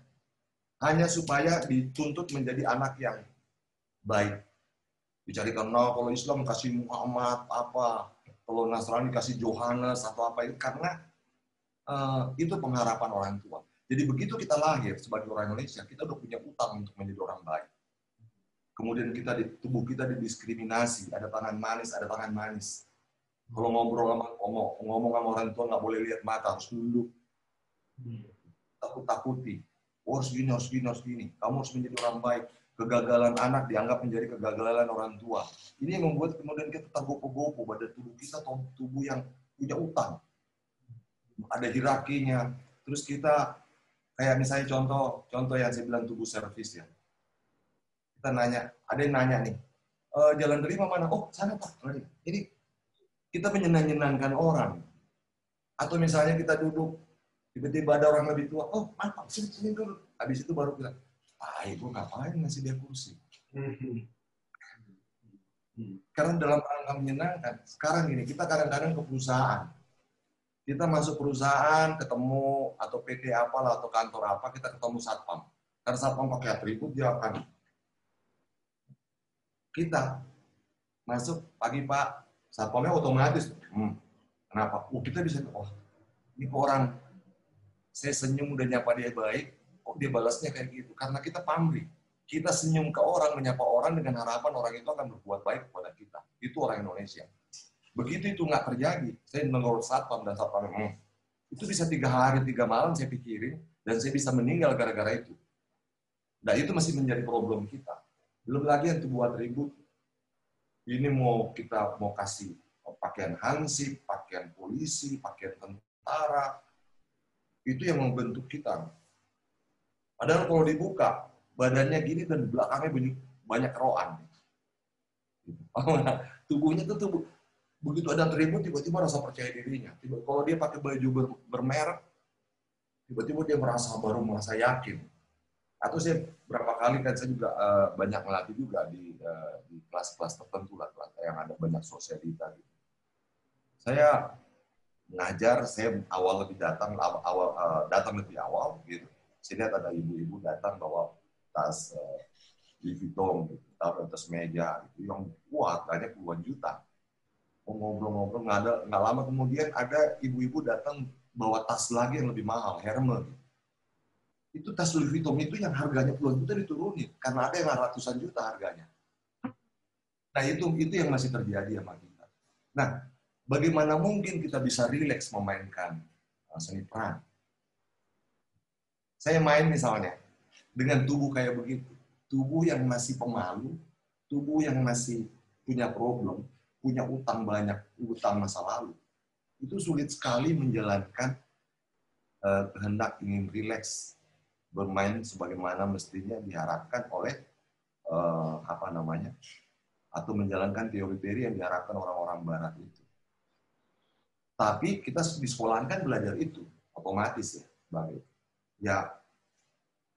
Hanya supaya dituntut menjadi anak yang baik. Dicarikan nama, kalau Islam kasih Muhammad, apa. Kalau Nasrani kasih Johannes, atau apa. Karena uh, itu pengharapan orang tua. Jadi begitu kita lahir sebagai orang Indonesia, kita udah punya utang untuk menjadi orang baik. Kemudian kita di tubuh kita didiskriminasi, ada tangan manis, ada tangan manis. Kalau ngobrol sama ngomong, ngomong sama orang tua nggak boleh lihat mata, harus duduk. Takut-takuti. Oh, harus gini, harus gini, harus gini. Kamu harus menjadi orang baik. Kegagalan anak dianggap menjadi kegagalan orang tua. Ini yang membuat kemudian kita tergopo-gopo pada tubuh kita, tubuh yang punya utang. Ada hierarkinya. Terus kita Kayak misalnya contoh contoh yang saya bilang tubuh servis ya. Kita nanya, ada yang nanya nih, e, jalan terima mana? Oh, sana Pak. Jadi kita menyenang-nyenangkan orang. Atau misalnya kita duduk, tiba-tiba ada orang lebih tua, oh, mana sini, sini dulu. Habis itu baru bilang, ah, ibu ngapain ngasih dia kursi? Karena dalam rangka menyenangkan, sekarang ini kita kadang-kadang ke perusahaan, kita masuk perusahaan, ketemu atau PT apalah atau kantor apa, kita ketemu satpam. Karena satpam pakai atribut, dia akan kita masuk pagi pak, satpamnya otomatis. Hmm, kenapa? Oh kita bisa, oh ini orang saya senyum udah nyapa dia baik, kok dia balasnya kayak gitu? Karena kita pamrih. Kita senyum ke orang, menyapa orang dengan harapan orang itu akan berbuat baik kepada kita. Itu orang Indonesia. Begitu itu nggak terjadi, saya menurut satpam dan satpam hmm, itu bisa tiga hari tiga malam saya pikirin dan saya bisa meninggal gara-gara itu. Nah itu masih menjadi problem kita. Belum lagi yang tubuh atribut. Ini mau kita mau kasih pakaian hansip, pakaian polisi, pakaian tentara. Itu yang membentuk kita. Padahal kalau dibuka, badannya gini dan belakangnya banyak, banyak roan. Tubuhnya itu tubuh begitu ada atribut tiba-tiba rasa percaya dirinya. Tiba kalau dia pakai baju ber, bermerek, tiba-tiba dia merasa baru merasa yakin. Atau saya berapa kali kan saya juga uh, banyak melatih juga di uh, di kelas-kelas tertentu lah, kelas yang ada banyak sosialita gitu. Saya ngajar, saya awal lebih datang awal uh, datang lebih awal gitu. Saya lihat ada ibu-ibu datang bawa tas uh, Louis Vuitton, gitu, taruh atas meja gitu, yang kuat, harganya puluhan juta. Ngobrol-ngobrol nggak ada nggak lama kemudian ada ibu-ibu datang bawa tas lagi yang lebih mahal Hermes. Itu tas Louis Vuitton itu yang harganya puluhan juta diturunin karena ada yang ratusan juta harganya. Nah itu itu yang masih terjadi sama kita. Nah bagaimana mungkin kita bisa rileks memainkan uh, seni peran saya main misalnya dengan tubuh kayak begitu tubuh yang masih pemalu tubuh yang masih punya problem punya utang banyak, utang masa lalu, itu sulit sekali menjalankan uh, ingin rileks bermain sebagaimana mestinya diharapkan oleh uh, apa namanya atau menjalankan teori-teori yang diharapkan orang-orang barat itu. Tapi kita di sekolah kan belajar itu otomatis ya, bang. Ya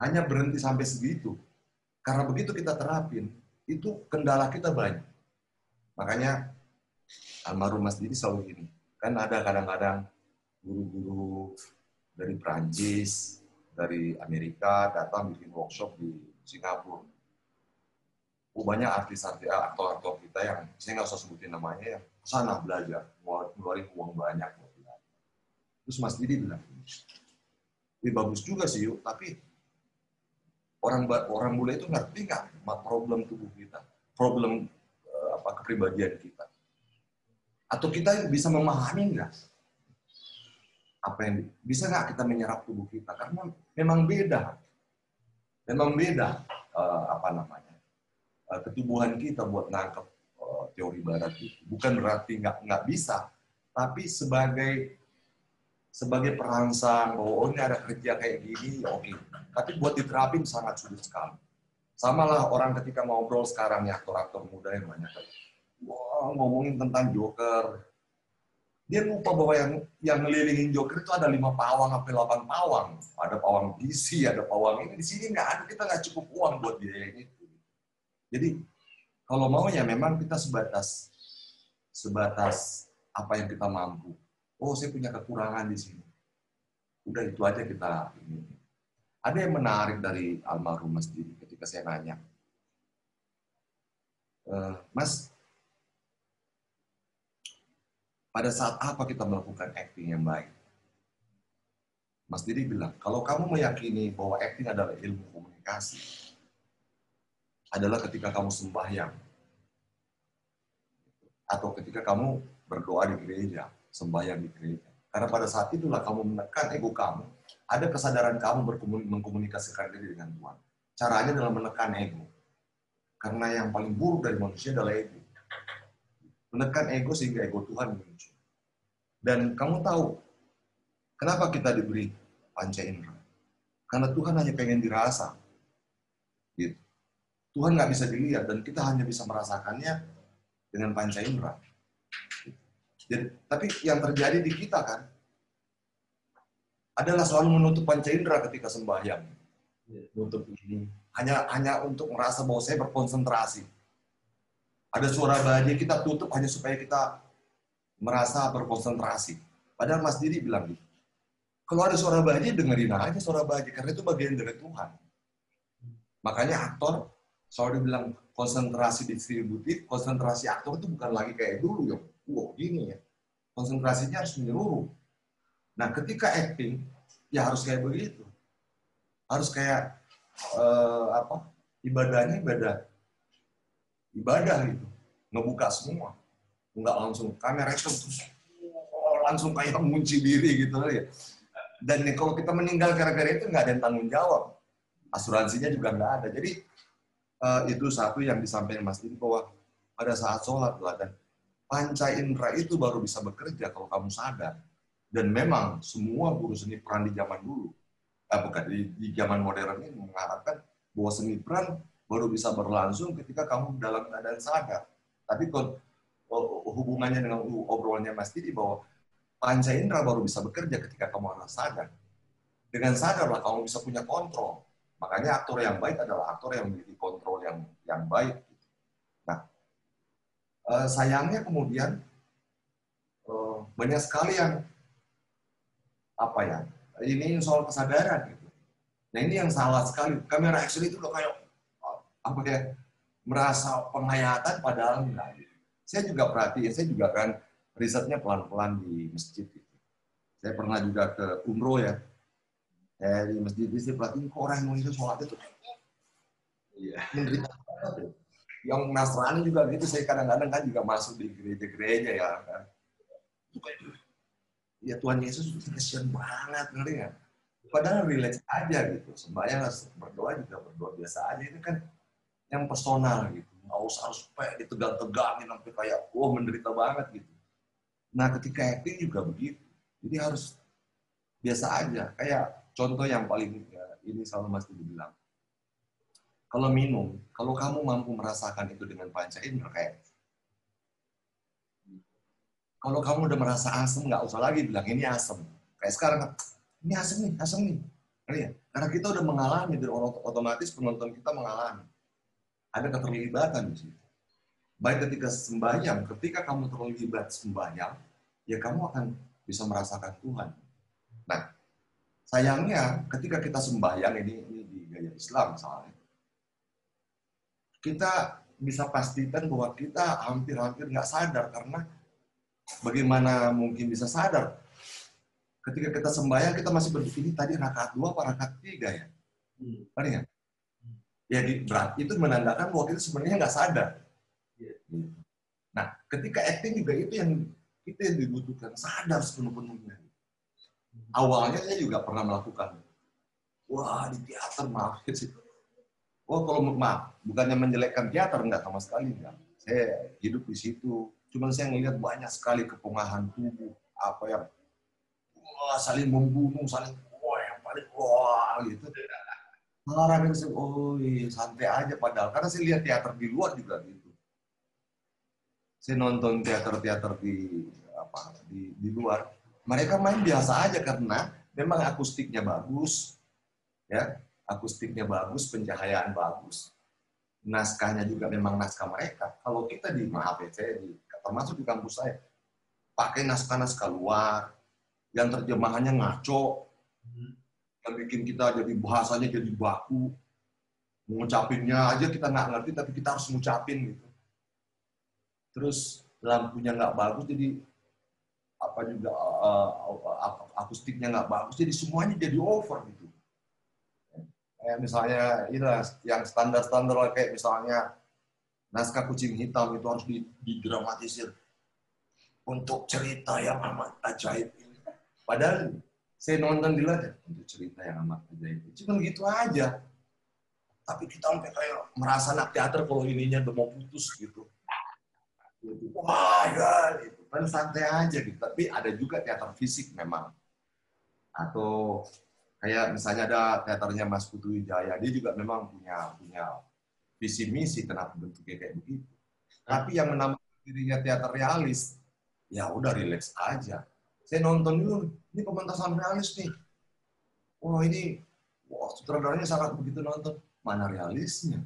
hanya berhenti sampai segitu. Karena begitu kita terapin, itu kendala kita banyak. Makanya almarhum Mas Didi selalu gini. Kan ada kadang-kadang guru-guru dari Prancis, dari Amerika datang bikin workshop di Singapura. Oh, banyak artis-artis, eh, aktor-aktor kita yang saya nggak usah sebutin namanya yang sana belajar, ngeluarin uang banyak Terus Mas Didi bilang, ini bagus juga sih yuk, tapi orang orang bule itu ngerti nggak problem tubuh kita, problem eh, apa kepribadian kita. Atau kita bisa memahami nggak? Apa yang bisa nggak kita menyerap tubuh kita? Karena memang beda, memang beda uh, apa namanya uh, ketubuhan kita buat nangkep teori barat itu. Bukan berarti nggak nggak bisa, tapi sebagai sebagai perangsang bahwa oh ini ada kerja kayak gini, ya oke. Okay. Tapi buat diterapin sangat sulit sekali. Sama lah orang ketika ngobrol sekarang ya aktor-aktor muda yang banyak wah ngomongin tentang Joker. Dia lupa bahwa yang yang ngelilingin Joker itu ada lima pawang sampai delapan pawang. Ada pawang DC, ada pawang ini. Di sini nggak ada, kita nggak cukup uang buat biaya itu. Jadi kalau mau ya memang kita sebatas sebatas apa yang kita mampu. Oh, saya punya kekurangan di sini. Udah itu aja kita ini. Ada yang menarik dari almarhum Mas Didi ketika saya nanya, e, Mas, pada saat apa kita melakukan acting yang baik? Mas Didi bilang, kalau kamu meyakini bahwa acting adalah ilmu komunikasi, adalah ketika kamu sembahyang. Atau ketika kamu berdoa di gereja, sembahyang di gereja. Karena pada saat itulah kamu menekan ego kamu, ada kesadaran kamu mengkomunikasikan diri dengan Tuhan. Caranya adalah menekan ego. Karena yang paling buruk dari manusia adalah ego menekan ego sehingga ego Tuhan muncul. Dan kamu tahu, kenapa kita diberi panca indera? Karena Tuhan hanya pengen dirasa. Gitu. Tuhan nggak bisa dilihat dan kita hanya bisa merasakannya dengan panca indera. Jadi, tapi yang terjadi di kita kan adalah selalu menutup panca indera ketika sembahyang. Menutup ini hanya hanya untuk merasa bahwa saya berkonsentrasi ada suara bahagia kita tutup hanya supaya kita merasa berkonsentrasi. Padahal Mas Didi bilang gitu. Kalau ada suara bahagia, dengerin aja suara bahagia. Karena itu bagian dari Tuhan. Makanya aktor selalu bilang konsentrasi distributif, konsentrasi aktor itu bukan lagi kayak dulu ya. Wow, gini ya. Konsentrasinya harus menyeluruh. Nah, ketika acting, ya harus kayak begitu. Harus kayak uh, apa? Ibadahnya ibadah ibadah gitu ngebuka semua nggak langsung kamera itu terus oh, langsung kayak mengunci diri gitu ya dan kalau kita meninggal gara-gara itu nggak ada yang tanggung jawab asuransinya juga nggak ada jadi uh, itu satu yang disampaikan Mas Dini bahwa pada saat sholat lah dan panca indera itu baru bisa bekerja kalau kamu sadar dan memang semua guru seni peran di zaman dulu eh, bukan di, di zaman modern ini mengharapkan bahwa seni peran baru bisa berlangsung ketika kamu dalam keadaan sadar. Tapi kalau hubungannya dengan obrolannya Mas Didi bahwa panca indera baru bisa bekerja ketika kamu harus sadar. Dengan sadarlah kamu bisa punya kontrol. Makanya aktor yang baik adalah aktor yang memiliki kontrol yang yang baik. Eh, sayangnya kemudian eh, banyak sekali yang apa ya ini soal kesadaran gitu. Nah ini yang salah sekali. Kamera action itu udah kayak apa ya merasa penghayatan padahal enggak. Saya juga perhatiin, saya juga kan risetnya pelan-pelan di masjid. Gitu. Saya pernah juga ke umroh ya. Saya di masjid itu saya perhatiin kok orang Indonesia sholat itu iya. menderita Yang Nasrani juga gitu, saya kadang-kadang kan juga masuk di gereja-gereja ya kan. Ya Tuhan Yesus kasihan banget, ngerti nggak? Padahal relax aja gitu, sembahyang berdoa juga berdoa biasa aja. Ini kan yang personal gitu. Nggak usah harus kayak ditegang-tegangin sampai kayak, wah menderita banget gitu. Nah ketika acting juga begitu. Jadi harus biasa aja. Kayak contoh yang paling ya, ini selalu Mas Didi bilang. Kalau minum, kalau kamu mampu merasakan itu dengan panca indera kayak kalau kamu udah merasa asem, nggak usah lagi bilang ini asem. Kayak sekarang, ini asem nih, asem nih. Karena kita udah mengalami, dan otomatis penonton kita mengalami ada keterlibatan di situ. Baik ketika sembahyang, ketika kamu terlibat sembahyang, ya kamu akan bisa merasakan Tuhan. Nah, sayangnya ketika kita sembahyang ini, ini di gaya Islam misalnya, kita bisa pastikan bahwa kita hampir-hampir nggak sadar karena bagaimana mungkin bisa sadar ketika kita sembahyang kita masih berpikir tadi rakaat dua apa rakaat tiga ya, hmm. ya? ya berat itu menandakan bahwa kita sebenarnya nggak sadar. Iya. Nah, ketika acting juga itu yang itu yang dibutuhkan sadar sepenuh-penuhnya. Awalnya saya juga pernah melakukan, wah di teater maaf sih. Oh kalau maaf, bukannya menjelekkan teater enggak sama sekali enggak. Saya hidup di situ, cuma saya melihat banyak sekali kepungahan tubuh, apa yang wah, saling membunuh, saling wah yang paling wah gitu Orang yang oh iya, santai aja padahal. Karena saya lihat teater di luar juga gitu. Saya nonton teater-teater di apa di, di luar, mereka main biasa aja karena memang akustiknya bagus, ya akustiknya bagus, pencahayaan bagus, naskahnya juga memang naskah mereka. Kalau kita di saya di, termasuk di kampus saya, pakai naskah-naskah luar, yang terjemahannya ngaco, yang bikin kita jadi bahasanya jadi baku, ngucapinnya aja kita nggak ngerti, tapi kita harus ngucapin gitu. Terus lampunya nggak bagus, jadi apa juga uh, akustiknya nggak bagus, jadi semuanya jadi over gitu. Kayak misalnya ini yang standar-standar kayak misalnya naskah kucing hitam itu harus didramatisir untuk cerita yang amat ajaib ini. Padahal saya nonton di ladang untuk cerita yang amat ajaib. Cuma gitu aja. Tapi kita sampai kayak merasa anak teater kalau ininya udah mau putus gitu. Wah ya, itu kan santai aja gitu. Tapi ada juga teater fisik memang. Atau kayak misalnya ada teaternya Mas Putu Wijaya, dia juga memang punya punya visi misi kenapa bentuknya kayak begitu. Tapi yang menambah dirinya teater realis, ya udah relax aja. Saya nonton dulu, ini pementasan realis nih. Wah ini, wah sutradaranya sangat begitu nonton. Mana realisnya?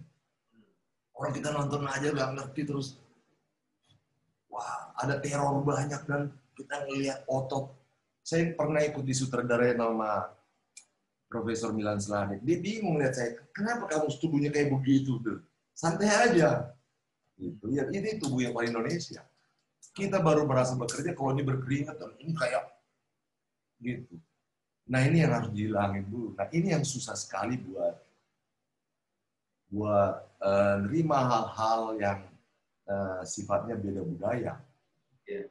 Orang kita nonton aja gak ngerti terus wah ada teror banyak dan kita ngelihat otot. Saya pernah ikut di sutradara nama Profesor Milan Slanik. Dia bingung lihat saya, kenapa kamu tubuhnya kayak begitu? Tuh? Santai aja. Gitu. Ya, ini tubuh yang paling Indonesia. Kita baru merasa bekerja kalau ini berkeringat, ini kayak gitu. Nah ini yang harus dihilangin dulu. Nah ini yang susah sekali buat buat uh, nerima hal-hal yang uh, sifatnya beda budaya. Yeah.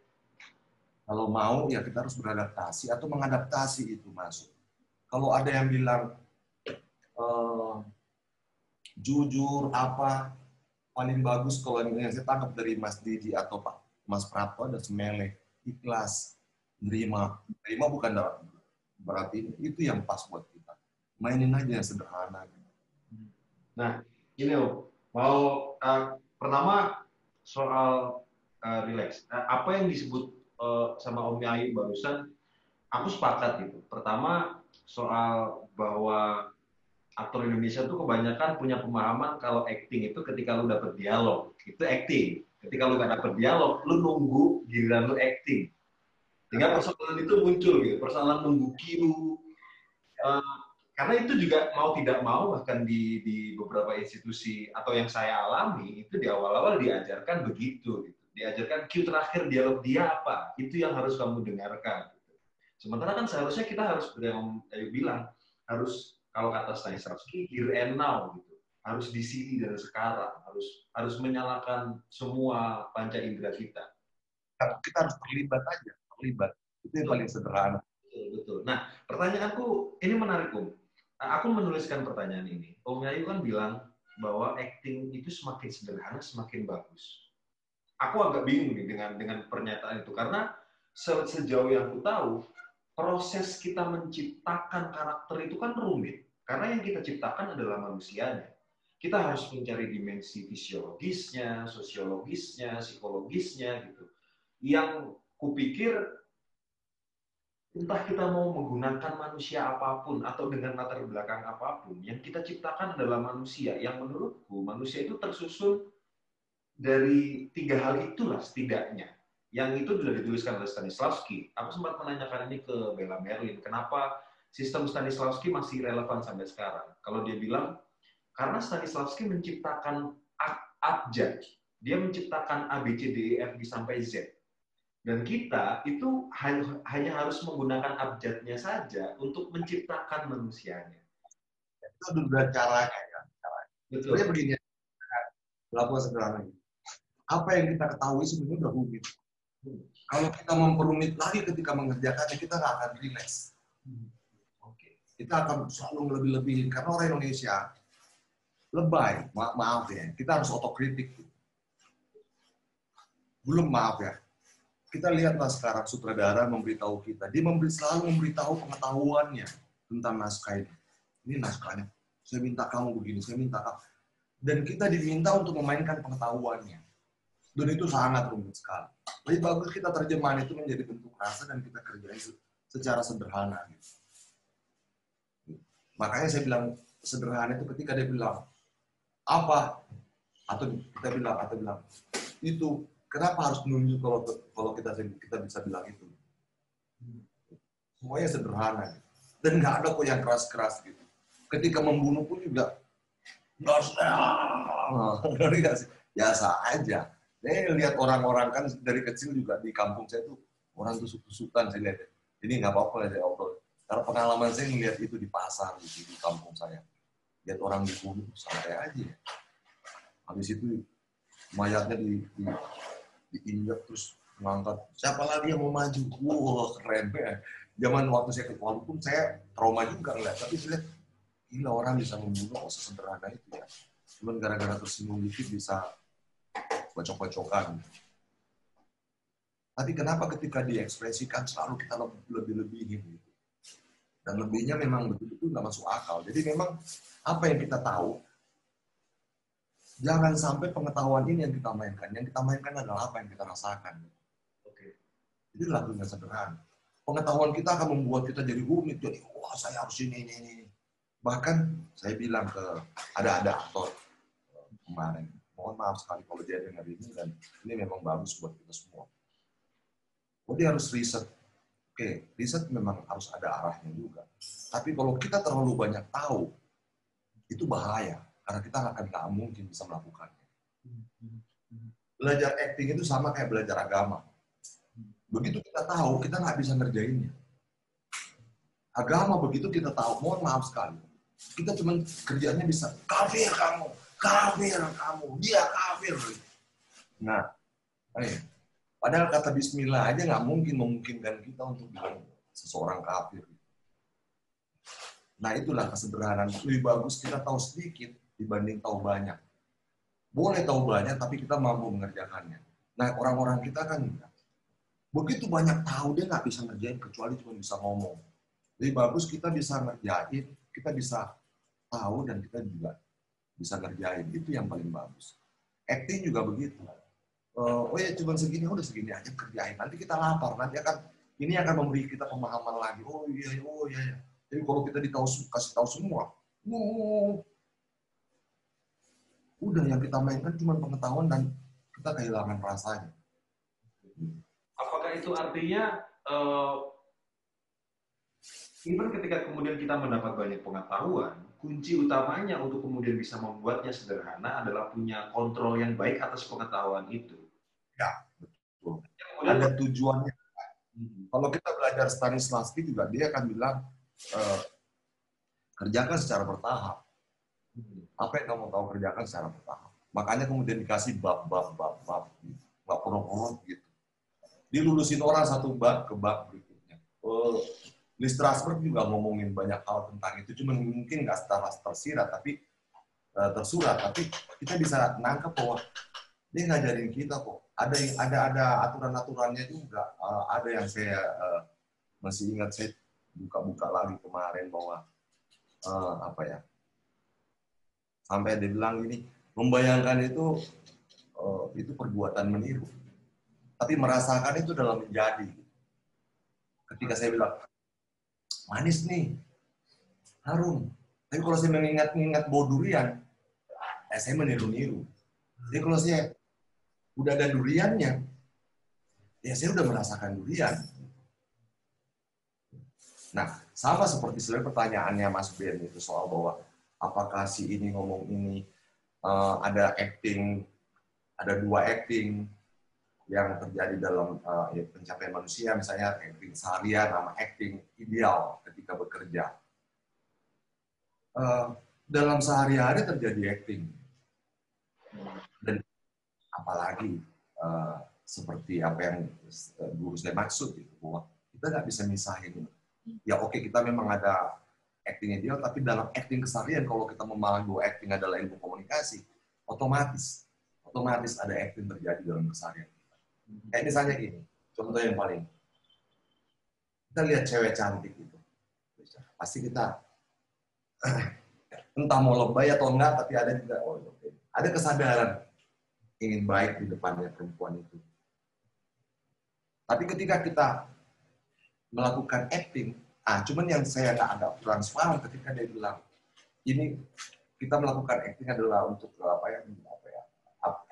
Kalau mau ya kita harus beradaptasi atau mengadaptasi itu masuk. Kalau ada yang bilang uh, jujur apa paling bagus kalau yang saya tangkap dari Mas Didi atau Pak Mas Prapto ada semele ikhlas nerima nerima bukan berarti itu yang pas buat kita mainin aja yang sederhana. Nah ini loh mau uh, pertama soal uh, relax. Uh, apa yang disebut uh, sama Om Yayu barusan, aku sepakat gitu. Pertama soal bahwa aktor Indonesia tuh kebanyakan punya pemahaman kalau acting itu ketika lu dapet dialog itu acting. Ketika lu gak dapet dialog, lu nunggu giliran lu acting. Sehingga persoalan itu muncul gitu, persoalan nunggu cue. Uh, karena itu juga mau tidak mau bahkan di, di beberapa institusi atau yang saya alami itu di awal-awal diajarkan begitu gitu. diajarkan cue terakhir dialog dia apa itu yang harus kamu dengarkan. Sementara kan seharusnya kita harus yang Ayu bilang harus kalau kata Stanislavski here and now gitu. Harus di sini dan sekarang harus harus menyalakan semua panca indera kita. Kita harus terlibat aja terlibat. Itu yang paling sederhana. Betul betul. Nah pertanyaanku ini menarik um aku menuliskan pertanyaan ini. Om Yayu kan bilang bahwa acting itu semakin sederhana semakin bagus. Aku agak bingung nih dengan dengan pernyataan itu. Karena sejauh yang aku tahu proses kita menciptakan karakter itu kan rumit karena yang kita ciptakan adalah manusianya. Kita harus mencari dimensi fisiologisnya, sosiologisnya, psikologisnya gitu. Yang kupikir entah kita mau menggunakan manusia apa pun atau dengan latar belakang apa pun, yang kita ciptakan adalah manusia. Yang menurutku manusia itu tersusun dari tiga hal itulah setidaknya. Yang itu sudah dituliskan oleh Stanislavski. Aku sempat menanyakan ini ke Bella Merlin, kenapa sistem Stanislavski masih relevan sampai sekarang? Kalau dia bilang, karena Stanislavski menciptakan abjad, dia menciptakan A, B, C, D, E, F, G sampai Z dan kita itu hanya harus menggunakan abjadnya saja untuk menciptakan manusianya. Itu udah caranya ya. Caranya. Betul. Sebenarnya begini, lakukan sederhana. Apa yang kita ketahui sebenarnya udah rumit. Kalau kita memperumit lagi ketika mengerjakannya, kita nggak akan relax. Oke. Kita akan selalu lebih-lebihin. Karena orang Indonesia lebay, Ma maaf ya. Kita harus otokritik. Belum maaf ya kita lihatlah sekarang sutradara memberitahu kita. Dia memberi, selalu memberitahu pengetahuannya tentang naskah ini. Ini naskahnya. Saya minta kamu begini, saya minta kamu. Dan kita diminta untuk memainkan pengetahuannya. Dan itu sangat rumit sekali. Lebih bagus kita terjemahan itu menjadi bentuk rasa dan kita kerjain secara sederhana. Gitu. Makanya saya bilang sederhana itu ketika dia bilang apa? Atau kita bilang atau bilang itu kenapa harus menunjuk kalau kalau kita kita bisa bilang itu? Semuanya sederhana dan nggak ada kok yang keras-keras gitu. Ketika membunuh pun juga nggak harus biasa aja saya lihat orang-orang kan dari kecil juga di kampung saya tuh orang tusuk-tusukan saya lihat ini nggak apa-apa ya saya obrol. Karena pengalaman saya melihat itu di pasar gitu, di kampung saya. Lihat orang dibunuh santai aja habis itu mayatnya di, di diinjak terus mengangkat siapa lagi yang mau maju? Wah keren ya. Zaman waktu saya ke Kuala pun saya trauma juga ngeliat. Tapi saya lihat gila orang bisa membunuh sesederhana itu ya. Cuman gara-gara tersinggung dikit bisa bacok-bacokan tapi kenapa ketika diekspresikan selalu kita lebih-lebihin gitu dan lebihnya memang betul-betul nggak masuk akal jadi memang apa yang kita tahu, jangan sampai pengetahuan ini yang kita mainkan. Yang kita mainkan adalah apa yang kita rasakan. Oke. Jadi lakukan sederhana. Pengetahuan kita akan membuat kita jadi rumit, jadi wah saya harus ini, ini, ini. Bahkan saya bilang ke ada ada aktor kemarin, mohon maaf sekali kalau dia dengar ini dan ini memang bagus buat kita semua. Dia harus riset. Oke, riset memang harus ada arahnya juga. Tapi kalau kita terlalu banyak tahu, itu bahaya karena kita akan nggak mungkin bisa melakukannya. Belajar acting itu sama kayak belajar agama. Begitu kita tahu, kita nggak bisa ngerjainnya. Agama begitu kita tahu, mohon maaf sekali. Kita cuma kerjanya bisa, kafir kamu, kafir kamu, dia kafir. Nah, eh, padahal kata bismillah aja nggak mungkin memungkinkan kita untuk bilang seseorang kafir. Nah itulah kesederhanaan. Lebih bagus kita tahu sedikit dibanding tahu banyak. Boleh tahu banyak, tapi kita mampu mengerjakannya. Nah orang-orang kita kan Begitu banyak tahu, dia nggak bisa ngerjain kecuali cuma bisa ngomong. Lebih bagus kita bisa ngerjain, kita bisa tahu dan kita juga bisa ngerjain. Itu yang paling bagus. Acting juga begitu. Uh, oh ya cuma segini, udah segini aja kerjain. Nanti kita lapar, nanti akan ini akan memberi kita pemahaman lagi. Oh iya, oh iya, iya. Jadi kalau kita ditahu, kasih tahu semua, udah yang kita mainkan cuma pengetahuan dan kita kehilangan rasanya. Apakah itu artinya uh, even ketika kemudian kita mendapat banyak pengetahuan, kunci utamanya untuk kemudian bisa membuatnya sederhana adalah punya kontrol yang baik atas pengetahuan itu. Ya, betul. Kemudian, Ada tujuannya. Hmm. Kalau kita belajar Stanislavski juga dia akan bilang uh, kerjakan secara bertahap. Apa yang kamu tahu kerjakan secara bertahap. Makanya kemudian dikasih bab, bab, bab, bab. Nggak perlu gitu. Dilulusin orang satu bab ke bab berikutnya. Uh, Lee Strasberg juga ngomongin banyak hal tentang itu. Cuma mungkin nggak secara tersirat, tapi uh, tersurat. Tapi kita bisa nangkep bahwa dia ngajarin kita kok. Ada yang ada ada aturan-aturannya juga. Uh, ada yang saya uh, masih ingat saya buka-buka lagi kemarin bahwa apa ya sampai dia bilang ini membayangkan itu itu perbuatan meniru tapi merasakan itu dalam menjadi ketika saya bilang manis nih. Harum. Tapi kalau saya mengingat-ingat bau durian eh, saya meniru-niru. Jadi kalau saya udah ada duriannya ya saya udah merasakan durian. Nah, sama seperti sebenarnya pertanyaannya Mas Ben itu soal bahwa apakah si ini ngomong ini uh, ada acting, ada dua acting yang terjadi dalam uh, ya, pencapaian manusia, misalnya acting seharian sama acting ideal ketika bekerja. Uh, dalam sehari-hari terjadi acting. Dan apalagi uh, seperti apa yang guru saya maksud, itu, bahwa kita nggak bisa misahin ya oke okay, kita memang ada acting ideal, tapi dalam acting keseharian kalau kita memahami bahwa acting adalah ilmu komunikasi, otomatis otomatis ada acting terjadi dalam keseharian. Kayak misalnya gini, contoh yang paling kita lihat cewek cantik gitu, pasti kita entah mau lebay atau enggak, tapi ada juga oh, okay. ada kesadaran ingin baik di depannya perempuan itu. Tapi ketika kita melakukan acting, ah cuman yang saya agak agak kurang paham ketika dia bilang ini kita melakukan acting adalah untuk apa ya apa ya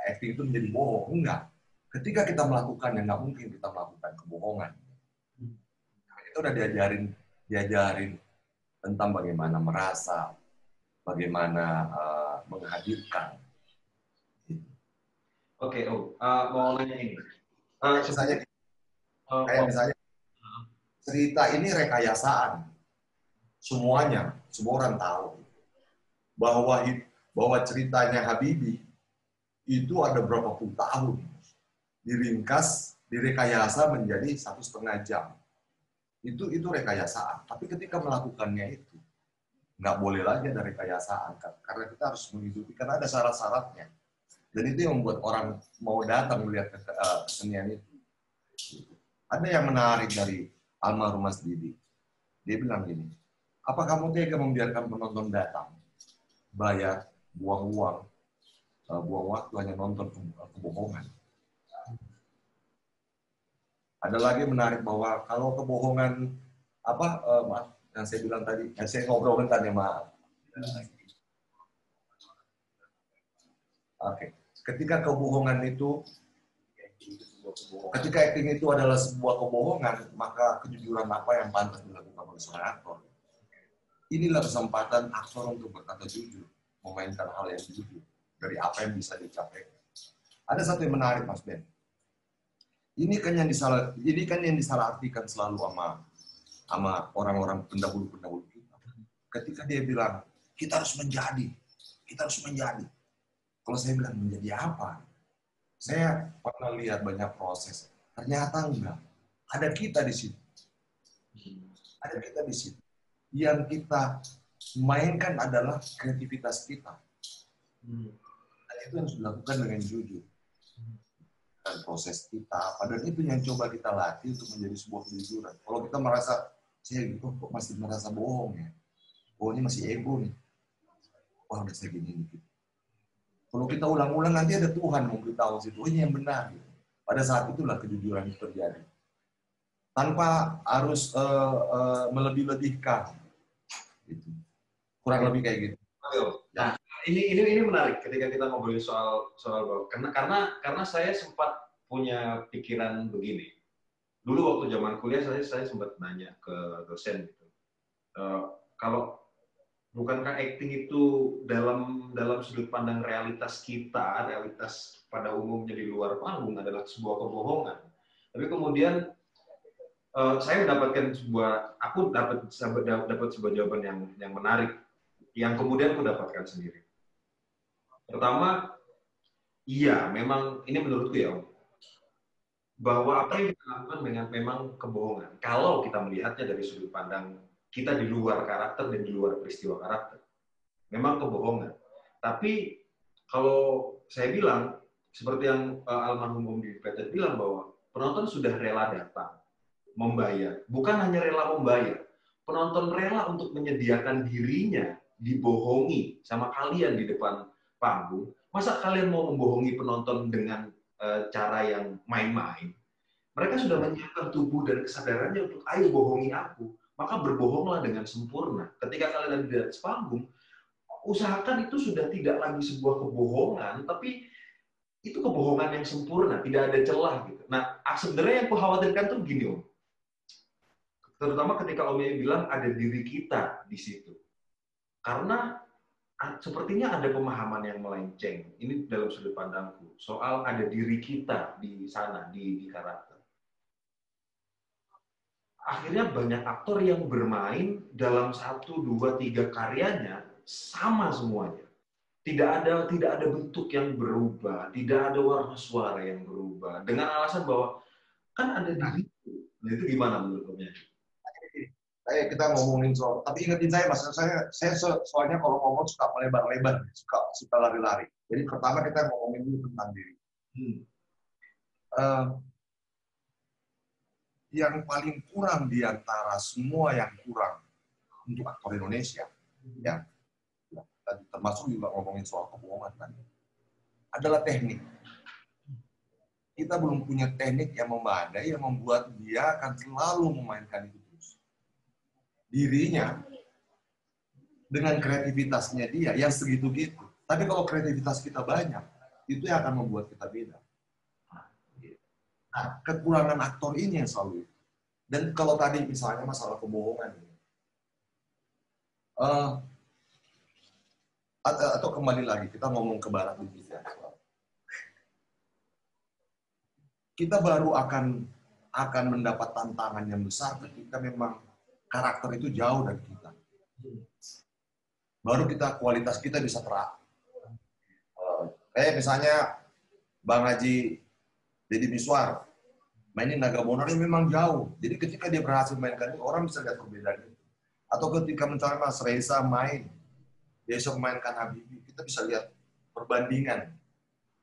acting itu menjadi bohong enggak ketika kita melakukan yang nggak mungkin kita melakukan kebohongan. Itu udah diajarin diajarin tentang bagaimana merasa bagaimana uh, menghadirkan. Oke okay, oh uh, mau nanya ini. Uh, misalnya uh, kayak misalnya cerita ini rekayasaan. Semuanya semua orang tahu. Bahwa bahwa ceritanya Habibi itu ada berapa puluh tahun diringkas, direkayasa menjadi satu setengah jam. Itu itu rekayasaan. Tapi ketika melakukannya itu nggak boleh lagi ada rekayasaan karena kita harus menghidupi karena ada syarat-syaratnya. Dan itu yang membuat orang mau datang melihat eh, kesenian itu. Ada yang menarik dari almarhum Mas Didi. Dia bilang gini, apa kamu tega membiarkan penonton datang bayar, buang uang, uh, buang waktu hanya nonton kebohongan. Ada lagi menarik bahwa kalau kebohongan apa uh, maaf yang saya bilang tadi, yang saya ngobrol bentar ya maaf. Oke, okay. ketika kebohongan itu ketika acting itu adalah sebuah kebohongan, maka kejujuran apa yang pantas dilakukan oleh seorang aktor? inilah kesempatan aktor untuk berkata jujur, memainkan hal yang jujur dari apa yang bisa dicapai. Ada satu yang menarik, Mas Ben. Ini kan yang disalah, ini kan yang disalahartikan selalu sama sama orang-orang pendahulu-pendahulu kita. Ketika dia bilang kita harus menjadi, kita harus menjadi. Kalau saya bilang menjadi apa? Saya pernah lihat banyak proses. Ternyata enggak. Ada kita di situ. Ada kita di situ yang kita mainkan adalah kreativitas kita. Dan itu yang harus dilakukan dengan jujur. Dan proses kita, padahal itu yang coba kita latih untuk menjadi sebuah kejujuran. Kalau kita merasa, saya gitu, kok masih merasa bohong ya? Oh ini masih ego nih. Wah udah saya gini nih. Kalau kita ulang-ulang nanti ada Tuhan memberitahu situ, oh ini yang benar. Pada saat itulah kejujuran itu terjadi. Tanpa harus uh, uh, melebih-lebihkan Gitu. Kurang lebih kayak gitu. Ini ini ini menarik ketika kita ngobrolin soal soal bahwa karena karena karena saya sempat punya pikiran begini. Dulu waktu zaman kuliah saya saya sempat nanya ke dosen gitu. Uh, kalau bukankah acting itu dalam dalam sudut pandang realitas kita, realitas pada umumnya di luar panggung adalah sebuah kebohongan. Tapi kemudian uh, saya mendapatkan sebuah aku dapat dapat sebuah jawaban yang yang menarik yang kemudian aku dapatkan sendiri. Pertama, iya, memang ini menurutku ya, bahwa apa yang kita lakukan dengan memang kebohongan. Kalau kita melihatnya dari sudut pandang kita di luar karakter dan di luar peristiwa karakter, memang kebohongan. Tapi kalau saya bilang, seperti yang uh, almarhum Om Didi bilang bahwa penonton sudah rela datang, membayar. Bukan hanya rela membayar, penonton rela untuk menyediakan dirinya dibohongi sama kalian di depan panggung. Masa kalian mau membohongi penonton dengan e, cara yang main-main? Mereka sudah menyiapkan tubuh dan kesadarannya untuk ayo bohongi aku. Maka berbohonglah dengan sempurna. Ketika kalian ada di atas panggung, usahakan itu sudah tidak lagi sebuah kebohongan, tapi itu kebohongan yang sempurna, tidak ada celah gitu. Nah, sebenarnya yang aku khawatirkan tuh gini, Om Terutama ketika Om Yai bilang ada diri kita di situ. Karena sepertinya ada pemahaman yang melenceng. Ini dalam sudut pandangku. Soal ada diri kita di sana, di, di karakter. Akhirnya banyak aktor yang bermain dalam satu, dua, tiga karyanya sama semuanya. Tidak ada tidak ada bentuk yang berubah, tidak ada warna suara yang berubah. Dengan alasan bahwa kan ada diri. Nah, itu gimana menurut Om Eh kita ngomongin soal tapi ingetin saya mas saya saya soalnya kalau ngomong suka melebar-lebar suka suka lari-lari jadi pertama kita ngomongin dulu tentang diri hmm. uh, yang paling kurang di antara semua yang kurang untuk aktor Indonesia hmm. ya termasuk juga ngomongin soal kebohongan kan adalah teknik kita belum punya teknik yang memadai yang membuat dia akan selalu memainkan itu. Dirinya dengan kreativitasnya dia yang segitu-gitu. Tapi kalau kreativitas kita banyak, itu yang akan membuat kita beda. Nah, kekurangan aktor ini yang selalu itu. Dan kalau tadi misalnya masalah kebohongan, uh, atau kembali lagi kita ngomong ke barat ya. Kita baru akan akan mendapat tantangan yang besar ketika memang karakter itu jauh dari kita. Baru kita kualitas kita bisa terak. Eh misalnya Bang Haji Deddy Miswar mainin Naga Bonar ini memang jauh. Jadi ketika dia berhasil mainkan itu orang bisa lihat perbedaan itu. Atau ketika misalnya Mas Reza main, dia bisa memainkan Habibie, kita bisa lihat perbandingan.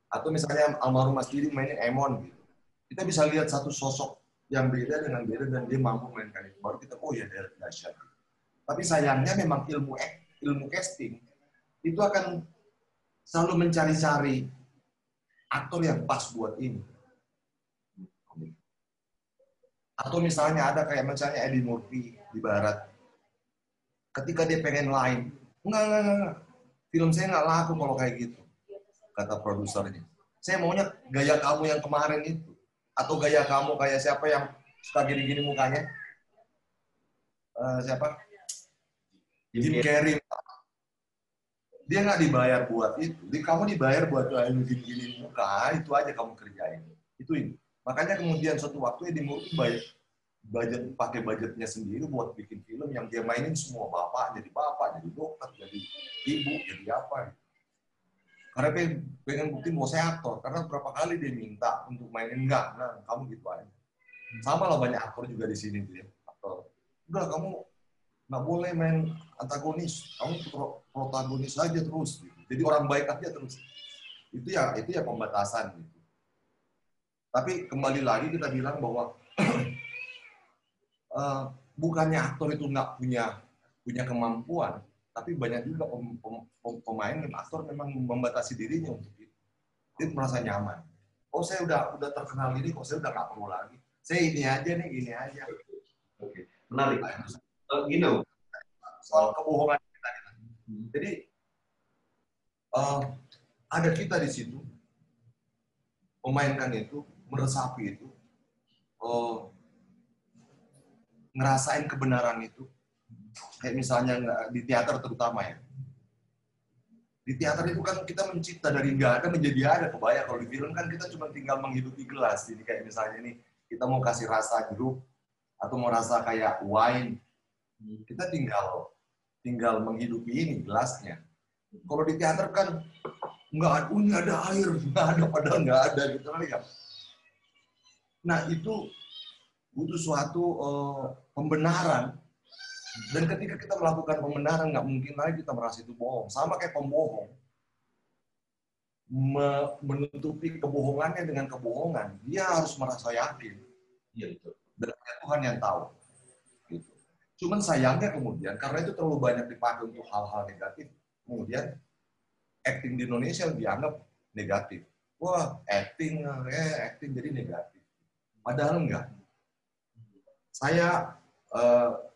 Atau misalnya almarhum Mas Didi mainin Emon gitu. Kita bisa lihat satu sosok yang beda dengan beda dan dia mampu mainkan itu. Baru kita, oh ya dia dahsyat. Tapi sayangnya memang ilmu ilmu casting itu akan selalu mencari-cari aktor yang pas buat ini. Atau misalnya ada kayak misalnya Eddie Murphy di Barat. Ketika dia pengen lain, enggak, enggak, enggak. Film saya nggak laku kalau kayak gitu. Kata produsernya. Saya maunya gaya kamu yang kemarin itu. Atau gaya kamu kayak siapa yang suka gini-gini mukanya. Uh, siapa? Jim Carrey. Dia nggak dibayar buat itu. Jadi kamu dibayar buat gini-gini muka, itu aja kamu kerjain. Itu ini. Makanya kemudian suatu waktu Eddie Murphy budget, budget pakai budgetnya sendiri buat bikin film yang dia mainin semua bapak jadi bapak, jadi dokter, jadi ibu, jadi apa. Karena pengen, pengen buktiin bahwa saya aktor. Karena berapa kali dia minta untuk mainin enggak, nah kamu gitu aja. Sama lah banyak aktor juga di sini dia aktor. Udah kamu nggak boleh main antagonis, kamu protagonis aja terus. Jadi orang baik aja terus. Itu ya itu ya pembatasan gitu. Tapi kembali lagi kita bilang bahwa uh, bukannya aktor itu nggak punya punya kemampuan, tapi banyak juga pem, pem, pem, pemain dan aktor memang membatasi dirinya untuk itu. Dia merasa nyaman. Oh saya udah udah terkenal ini, kok saya udah nggak perlu lagi. Saya ini aja nih, ini aja. Oke, menarik. Uh, gini soal kebohongan kita. Hmm. Jadi uh, ada kita di situ memainkan itu meresapi itu, oh, ngerasain kebenaran itu. Kayak misalnya di teater terutama ya. Di teater itu kan kita mencipta dari nggak ada menjadi ada. Kebayang kalau di film kan kita cuma tinggal menghidupi gelas. Jadi kayak misalnya ini kita mau kasih rasa jeruk atau mau rasa kayak wine, kita tinggal tinggal menghidupi ini gelasnya. Kalau di teater kan nggak ada, oh, ada air, nggak ada padahal nggak ada gitu kan ya. Nah itu butuh suatu uh, pembenaran. Dan ketika kita melakukan pembenaran, nggak mungkin lagi kita merasa itu bohong. Sama kayak pembohong. Me menutupi kebohongannya dengan kebohongan. Dia harus merasa yakin. Iya betul. Dan Tuhan yang tahu. Gitu. Cuman sayangnya kemudian, karena itu terlalu banyak dipakai untuk hal-hal negatif, kemudian acting di Indonesia dianggap negatif. Wah, acting, eh, acting jadi negatif. Padahal enggak. Saya uh,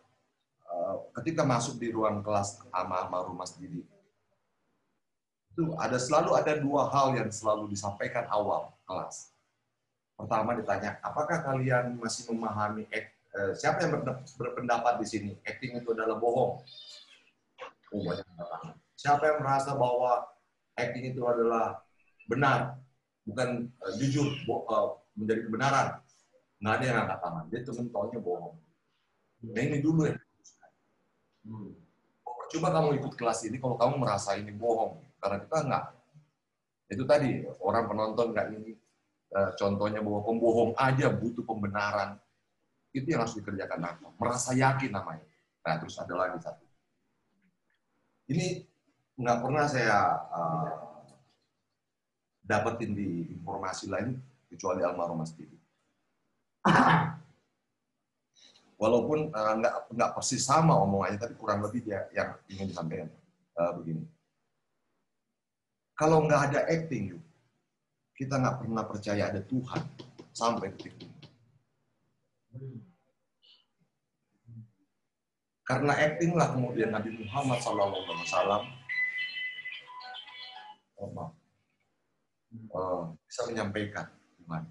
ketika masuk di ruang kelas sama almarhum Mas Didi, itu ada selalu ada dua hal yang selalu disampaikan awal kelas. Pertama ditanya, apakah kalian masih memahami uh, siapa yang berpendapat di sini acting itu adalah bohong? Oh, banyak yang Siapa yang merasa bahwa acting itu adalah benar, bukan uh, jujur, bo, uh, menjadi kebenaran? nggak ada yang angkat tangan dia cuma taunya bohong nah ini dulu ya hmm. coba kamu ikut kelas ini kalau kamu merasa ini bohong. Karena kita nggak. Itu tadi orang penonton nggak ini. Uh, contohnya bahwa pembohong aja butuh pembenaran. Itu yang harus dikerjakan apa? Merasa yakin namanya. Nah terus ada lagi satu. Ini nggak pernah saya uh, dapetin di informasi lain kecuali almarhum Mas Didi Walaupun uh, nggak persis sama omongannya, tapi kurang lebih dia yang ingin disampaikan uh, begini. Kalau nggak ada acting, kita nggak pernah percaya ada Tuhan sampai detik ini. Karena acting lah kemudian Nabi Muhammad SAW oh, uh, bisa menyampaikan iman.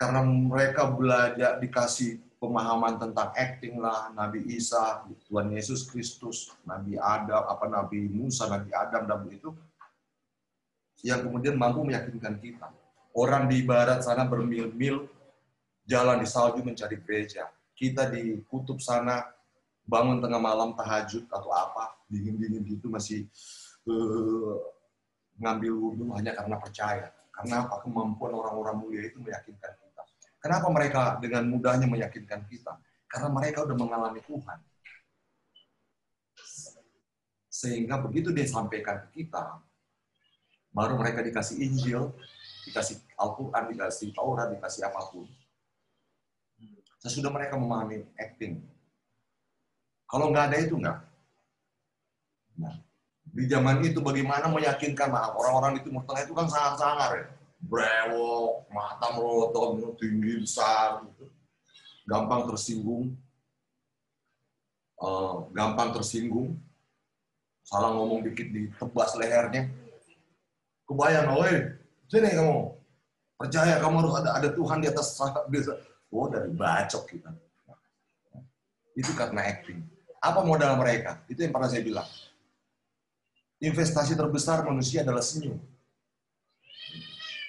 Karena mereka belajar dikasih pemahaman tentang acting lah Nabi Isa, Tuhan Yesus Kristus, Nabi Adam, apa Nabi Musa, Nabi Adam, Nabi itu yang kemudian mampu meyakinkan kita. Orang di barat sana bermil-mil jalan di salju mencari gereja. Kita di kutub sana bangun tengah malam tahajud atau apa, dingin-dingin gitu masih uh, ngambil wudhu hanya karena percaya. Karena apa? Kemampuan orang-orang mulia itu meyakinkan kita. Kenapa mereka dengan mudahnya meyakinkan kita? Karena mereka udah mengalami Tuhan. Sehingga begitu dia sampaikan ke kita, baru mereka dikasih Injil, dikasih Al-Quran, dikasih Taurat, dikasih apa pun. Sesudah mereka memahami acting. Kalau nggak ada itu nggak. Nah, di zaman itu bagaimana meyakinkan maaf orang-orang itu Tengah itu kan sangat sangar ya brewok mata merotot tinggi besar gitu. gampang tersinggung. Uh, gampang tersinggung. Salah ngomong dikit ditebas lehernya. Kebayang woi sini kamu. Percaya kamu harus ada ada Tuhan di atas bisa oh dari bacok kita. Itu karena acting. Apa modal mereka? Itu yang pernah saya bilang. Investasi terbesar manusia adalah senyum.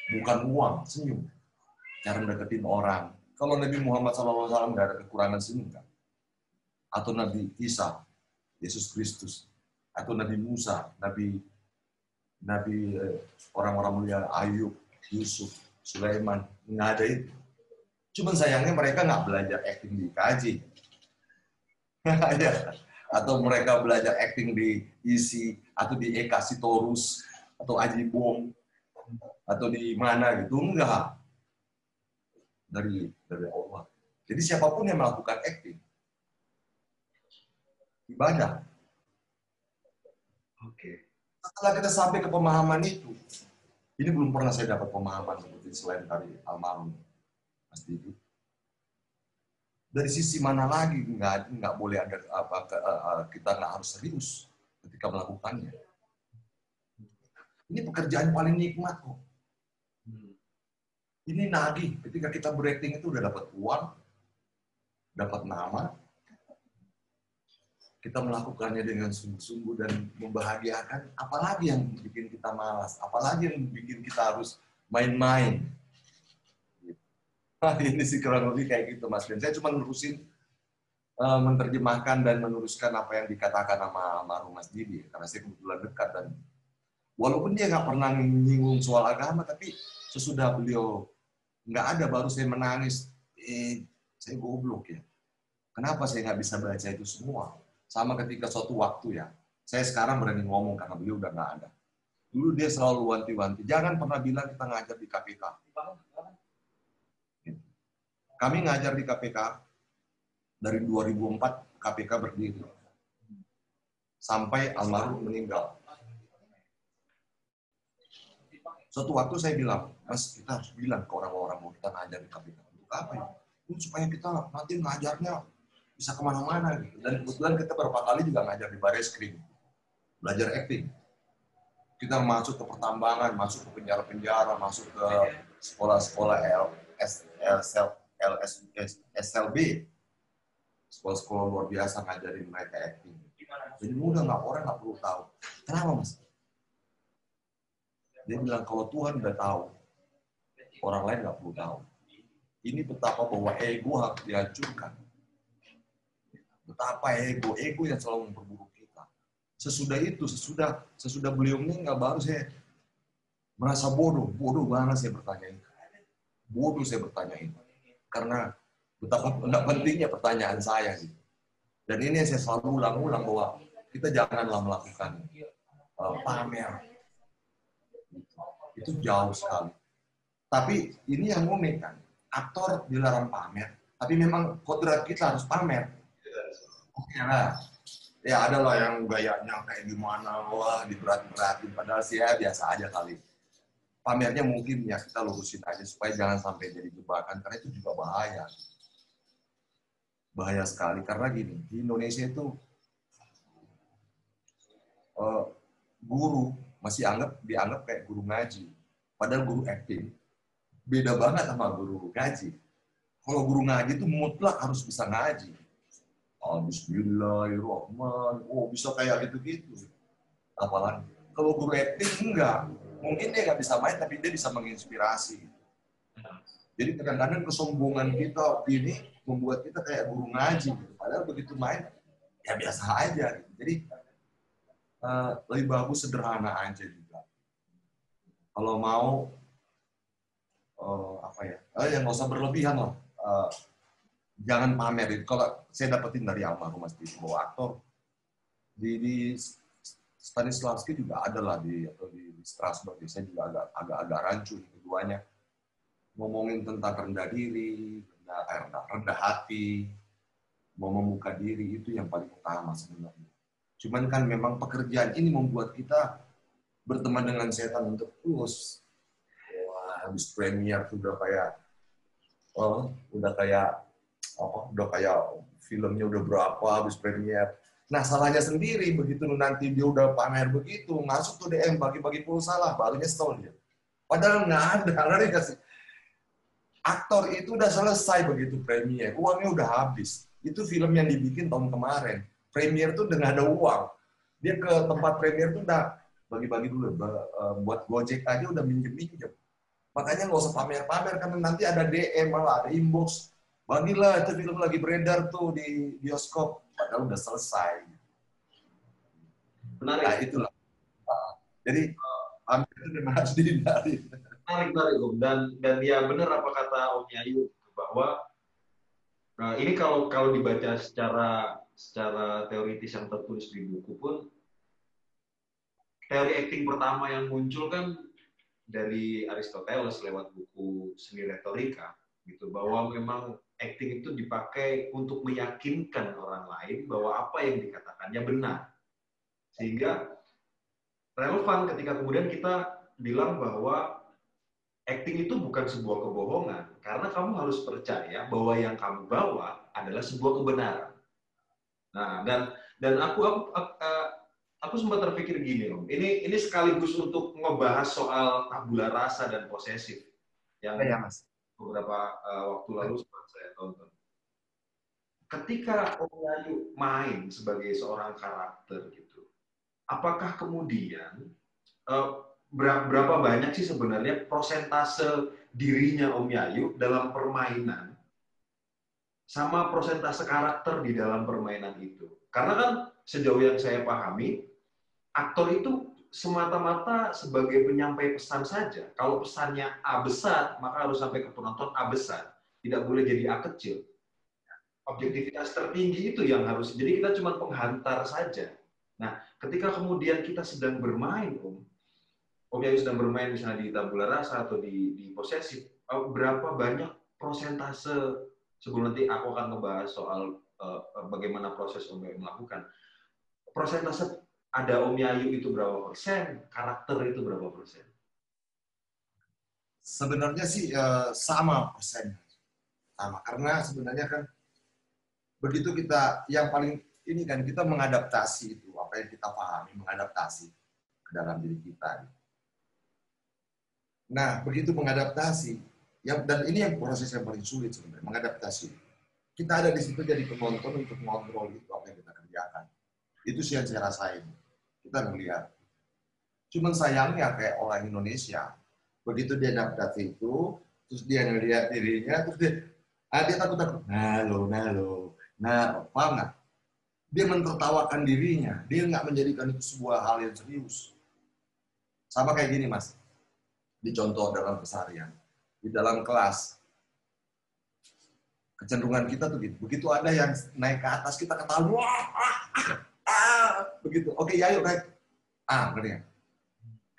Bukan uang, senyum. Cara mendeketin orang. Kalau Nabi Muhammad SAW nggak ada kekurangan senyum kan? Atau Nabi Isa, Yesus Kristus, atau Nabi Musa, Nabi Nabi eh, orang-orang mulia Ayub, Yusuf, Sulaiman, nggak ada itu. Cuman sayangnya mereka nggak belajar acting di KJ. Ya atau mereka belajar acting di isi atau di Eka Sitorus atau Aji Bom atau di mana gitu enggak dari dari Allah. Jadi siapa pun yang melakukan acting ibadah. Oke. Setelah kita sampai ke pemahaman itu, ini belum pernah saya dapat pemahaman seperti selain dari almarhum Mas Didi dari sisi mana lagi nggak nggak boleh ada apa kita nggak harus serius ketika melakukannya. Ini pekerjaan paling nikmat kok. Ini nagih ketika kita berakting itu udah dapat uang, dapat nama, kita melakukannya dengan sungguh-sungguh dan membahagiakan, apalagi yang bikin kita malas, apalagi yang bikin kita harus main-main, Nah, ini sih kurang kayak gitu, Mas Ben. Saya cuma nerusin uh, menerjemahkan dan meneruskan apa yang dikatakan sama almarhum Mas Didi, karena saya kebetulan dekat dan walaupun dia nggak pernah menyinggung soal agama, tapi sesudah beliau nggak ada, baru saya menangis. Eh, saya goblok ya. Kenapa saya nggak bisa baca itu semua? Sama ketika suatu waktu ya, saya sekarang berani ngomong karena beliau udah nggak ada. Dulu dia selalu wanti-wanti, jangan pernah bilang kita ngajar di KPK kami ngajar di KPK dari 2004 KPK berdiri sampai almarhum meninggal. Suatu waktu saya bilang, Mas, kita harus bilang ke orang-orang mau kita ngajar di KPK. Untuk apa ya? Ini supaya kita nanti ngajarnya bisa ke mana-mana. Gitu. Dan kebetulan kita beberapa kali juga ngajar di baris krim. Belajar acting. Kita masuk ke pertambangan, masuk ke penjara-penjara, masuk ke sekolah-sekolah LS, LS, SLB, sekolah-sekolah luar biasa ngajarin mereka acting. Jadi mudah nggak orang nggak perlu tahu. Kenapa mas? Dia bilang kalau Tuhan udah tahu, orang lain nggak perlu tahu. Ini betapa bahwa ego harus dihancurkan. Betapa ego, ego yang selalu memperburuk kita. Sesudah itu, sesudah sesudah beliau meninggal, baru saya merasa bodoh, bodoh banget saya bertanya itu. Bodoh saya bertanya itu karena betapa pentingnya pertanyaan saya sih. Dan ini yang saya selalu ulang-ulang bahwa kita janganlah melakukan uh, pamer. Itu jauh sekali. Tapi ini yang unik kan, aktor dilarang pamer, tapi memang kodrat kita harus pamer. Oke lah, ya ada lah yang gayanya kayak gimana, wah diberat-beratin, padahal sih ya biasa aja kali. pamernya mungkin ya kita lurusin aja supaya jangan sampai jadi jebakan karena itu juga bahaya bahaya sekali karena gini di Indonesia itu uh, guru masih anggap dianggap kayak guru ngaji. Padahal guru acting. Beda banget sama guru ngaji. Kalau guru ngaji itu mutlak harus bisa ngaji. Oh, Bismillahirrahmanirrahim oh bisa kayak gitu-gitu. Apalagi kalau guru acting enggak. Mungkin dia nggak bisa main tapi dia bisa menginspirasi. Jadi kadang-kadang kesombongan kita ini membuat kita kayak guru ngaji. Padahal begitu main ya biasa aja. Jadi uh, lebih bagus sederhana aja juga. Kalau mau uh, apa ya? Uh, yang nggak usah berlebihan lah. Uh, jangan pamer kalau saya dapetin dari almarhum Mas Tito aktor di, di Stanislavski juga ada lah di atau di, di Strasbourg. Saya juga agak agak agak rancu keduanya. Ngomongin tentang rendah diri rendah, eh, rendah rendah hati mau membuka diri itu yang paling utama sebenarnya cuman kan memang pekerjaan ini membuat kita berteman dengan setan untuk terus wah habis premier sudah kayak oh udah kayak apa udah kayak filmnya udah berapa habis premier. Nah salahnya sendiri begitu nanti dia udah pamer begitu masuk tuh DM bagi-bagi pulsa lah baru nyesel dia. Padahal nggak ada ngerti kasih aktor itu udah selesai begitu premier uangnya udah habis. Itu film yang dibikin tahun kemarin premier tuh udah nggak ada uang. Dia ke tempat premier tuh udah bagi-bagi dulu eh, buat gojek aja udah minjem-minjem. Makanya nggak usah pamer-pamer karena nanti ada DM malah ada inbox. Bagilah itu film lagi beredar tuh di bioskop. Padahal udah selesai. Menarik. Nah itulah. Jadi hampir itu memang harus dihindari. Menarik menarik om. Dan dan ya benar apa kata om Yayu bahwa nah, ini kalau kalau dibaca secara secara teoritis yang tertulis di buku pun teori acting pertama yang muncul kan dari Aristoteles lewat buku seni retorika gitu bahwa memang acting itu dipakai untuk meyakinkan orang lain bahwa apa yang dikatakannya benar. Sehingga relevan ketika kemudian kita bilang bahwa acting itu bukan sebuah kebohongan karena kamu harus percaya bahwa yang kamu bawa adalah sebuah kebenaran. Nah, dan dan aku aku aku, eh, aku sempat terpikir gini, Om. Ini ini sekaligus untuk ngebahas soal tabula rasa dan posesif yang ya, Mas. beberapa uh, waktu lalu saya tonton. Ketika Om Yayu main sebagai seorang karakter gitu, apakah kemudian uh, berapa banyak sih sebenarnya prosentase dirinya Om Yayu dalam permainan sama prosentase karakter di dalam permainan itu? Karena kan sejauh yang saya pahami, aktor itu semata-mata sebagai penyampai pesan saja. Kalau pesannya A besar, maka harus sampai ke penonton A besar tidak boleh jadi A kecil. Objektivitas tertinggi itu yang harus. Jadi kita cuma penghantar saja. Nah, ketika kemudian kita sedang bermain, Om, Om yang sedang bermain misalnya di tabula rasa atau di, di posesif, eh, berapa banyak prosentase sebelum nanti aku akan ngebahas soal uh, bagaimana proses Om Yayu melakukan. Prosentase ada Om Yayu itu berapa persen, karakter itu berapa persen? Sebenarnya sih uh, sama persennya sama karena sebenarnya kan begitu kita yang paling ini kan kita mengadaptasi itu apa yang kita pahami mengadaptasi ke dalam diri kita. Nah begitu mengadaptasi yang dan ini yang proses yang paling sulit sebenarnya mengadaptasi. Kita ada di situ jadi penonton untuk mengontrol itu apa yang kita kerjakan. Itu sih yang saya rasain. Kita melihat. Cuman sayangnya kayak orang Indonesia, begitu dia adaptasi itu, terus dia ngelihat dirinya, terus dia Ah, dia takut takut. Nah lo, nah lo, nah paham nggak? Dia mentertawakan dirinya. Dia nggak menjadikan itu sebuah hal yang serius. Sama kayak gini mas. Dicontoh dalam keseharian. Di dalam kelas. Kecenderungan kita tuh gitu. Begitu ada yang naik ke atas, kita ketawa. Ah, ah, ah, begitu. Oke, ya yuk naik. Ah, ngerti ya?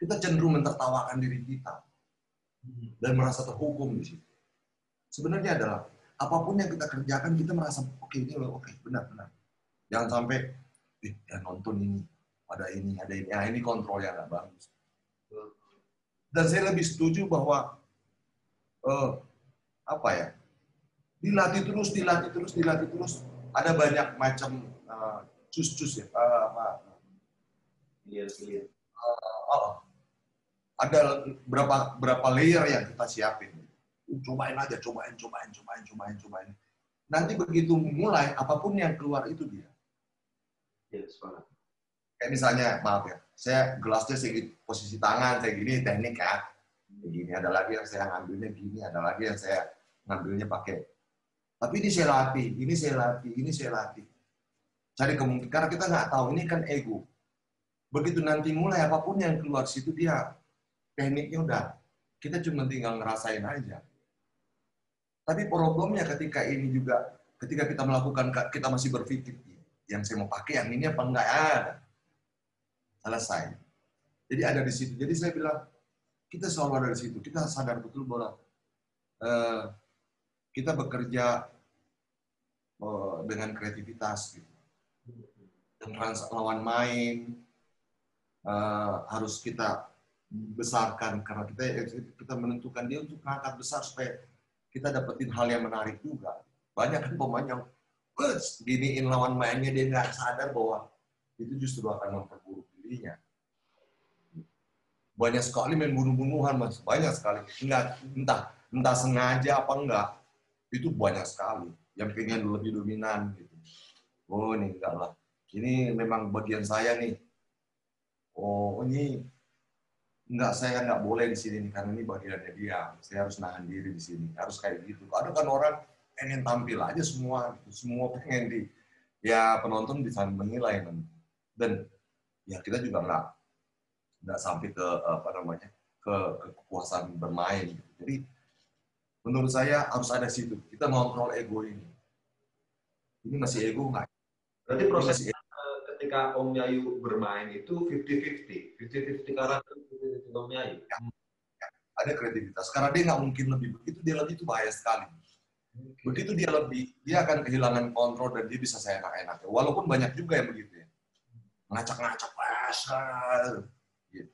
Kita cenderung mentertawakan diri kita. Dan merasa terhukum di situ. Sebenarnya adalah apa pun yang kita kerjakan kita merasa oke okay, ini loh oke okay, benar benar jangan sampai eh ya nonton ini ada ini ada ini ya ini kontrol yang nggak bagus Dan saya lebih setuju bahwa uh, apa ya dilatih terus, dilatih terus, dilatih terus. Ada banyak macam uh, cus-cus ya, uh, apa? Iya, iya. Uh, oh, ada berapa berapa layer yang kita siapin. Cobain aja, cobain, cobain, cobain, cobain, cobain. Nanti begitu mulai, apa pun yang keluar itu dia. Yes, Kayak misalnya, maaf ya, saya gelasnya segini, posisi tangan, saya gini, teknik ya. Begini, ada lagi yang saya ngambilnya gini, ada lagi yang saya ngambilnya pakai. Tapi ini saya latih, ini saya latih, ini saya latih. Cari kemungkinan, karena kita nggak tahu, ini kan ego. Begitu nanti mulai, apa pun yang keluar situ dia, tekniknya udah, kita cuma tinggal ngerasain aja. Tapi problemnya ketika ini juga, ketika kita melakukan, kita masih berpikir, yang saya mau pakai yang ini apa enggak ada. Selesai. Jadi ada di situ. Jadi saya bilang, kita selalu ada di situ. Kita sadar betul bahwa uh, kita bekerja uh, dengan kreativitas. Gitu. Dan lawan main, uh, harus kita besarkan karena kita kita menentukan dia untuk mengangkat besar supaya kita dapetin hal yang menarik juga. Banyak kan pemain yang giniin lawan mainnya dia nggak sadar bahwa itu justru akan memperburuk dirinya. Banyak sekali main bunuh-bunuhan mas, banyak sekali. Enggak, entah entah sengaja apa enggak, itu banyak sekali yang pengen lebih dominan gitu. Oh ini enggak lah, ini memang bagian saya nih. Oh ini enggak saya enggak boleh di sini karena ini bagiannya dia. Saya harus nahan diri di sini. Harus kayak gitu. Ada kan orang pengen tampil aja semua, semua pengen di ya penonton bisa menilai dan ya kita juga nggak nggak sampai ke apa namanya ke, ke kepuasan bermain. Jadi menurut saya harus ada situ. Kita ngontrol ego ini. Ini masih ego nggak? Berarti proses ketika Om Yayu bermain itu 50-50, 50-50 karakter, 50-50 Om Yayu. Ya, ya, ada kreativitas. Karena dia nggak mungkin lebih begitu, dia lebih itu bahaya sekali. Begitu dia lebih, dia akan kehilangan kontrol dan dia bisa saya enak-enak. Walaupun banyak juga yang begitu ya. Ngacak-ngacak, pasal. Gitu.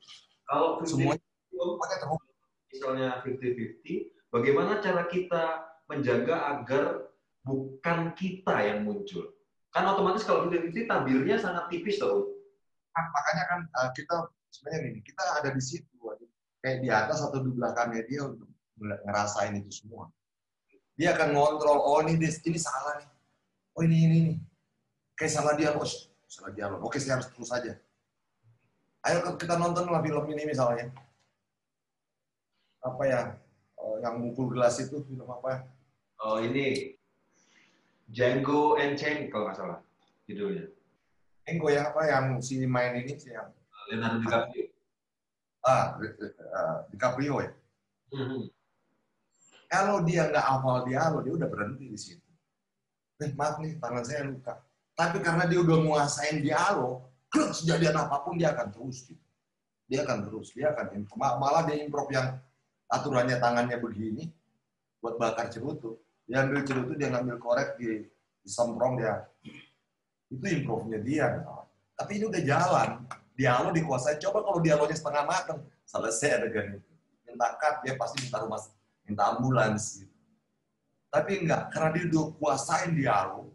Kalau semuanya misalnya 50-50, bagaimana cara kita menjaga agar bukan kita yang muncul? Kan otomatis kalau 50-50 tampilnya sangat tipis tau. Nah, makanya kan uh, kita sebenarnya ini kita ada di situ kayak di atas atau di belakangnya dia untuk ngerasain itu semua. Dia akan ngontrol, oh ini ini salah nih. Oh ini ini ini. Kayak salah dialog, salah dialog. Oke, saya harus terus saja. Ayo kita nonton lah film ini misalnya. Apa ya? Oh, yang mukul gelas itu film apa ya? Oh ini Django Unchained kalau nggak salah judulnya. Django yang apa yang si main ini sih yang Leonardo DiCaprio. Ah, uh, DiCaprio ya. Mm -hmm. Kalau dia nggak hafal dialog, dia udah berhenti di situ. Eh, maaf nih, tangan saya luka. Tapi karena dia udah menguasain dialog, kejadian apa pun dia akan terus. Gitu. Dia akan terus, dia akan improv. Malah dia improv yang aturannya tangannya begini, buat bakar cerutu. Dia ambil cerutu, dia ngambil korek, di, disemprong dia. Itu improvnya dia. Tapi ini udah jalan. Dialog dikuasai. Coba kalau dialognya setengah matang, selesai adegan itu. Minta cut, dia pasti minta rumah minta ambulans gitu. Tapi enggak, karena dia udah kuasain dialog,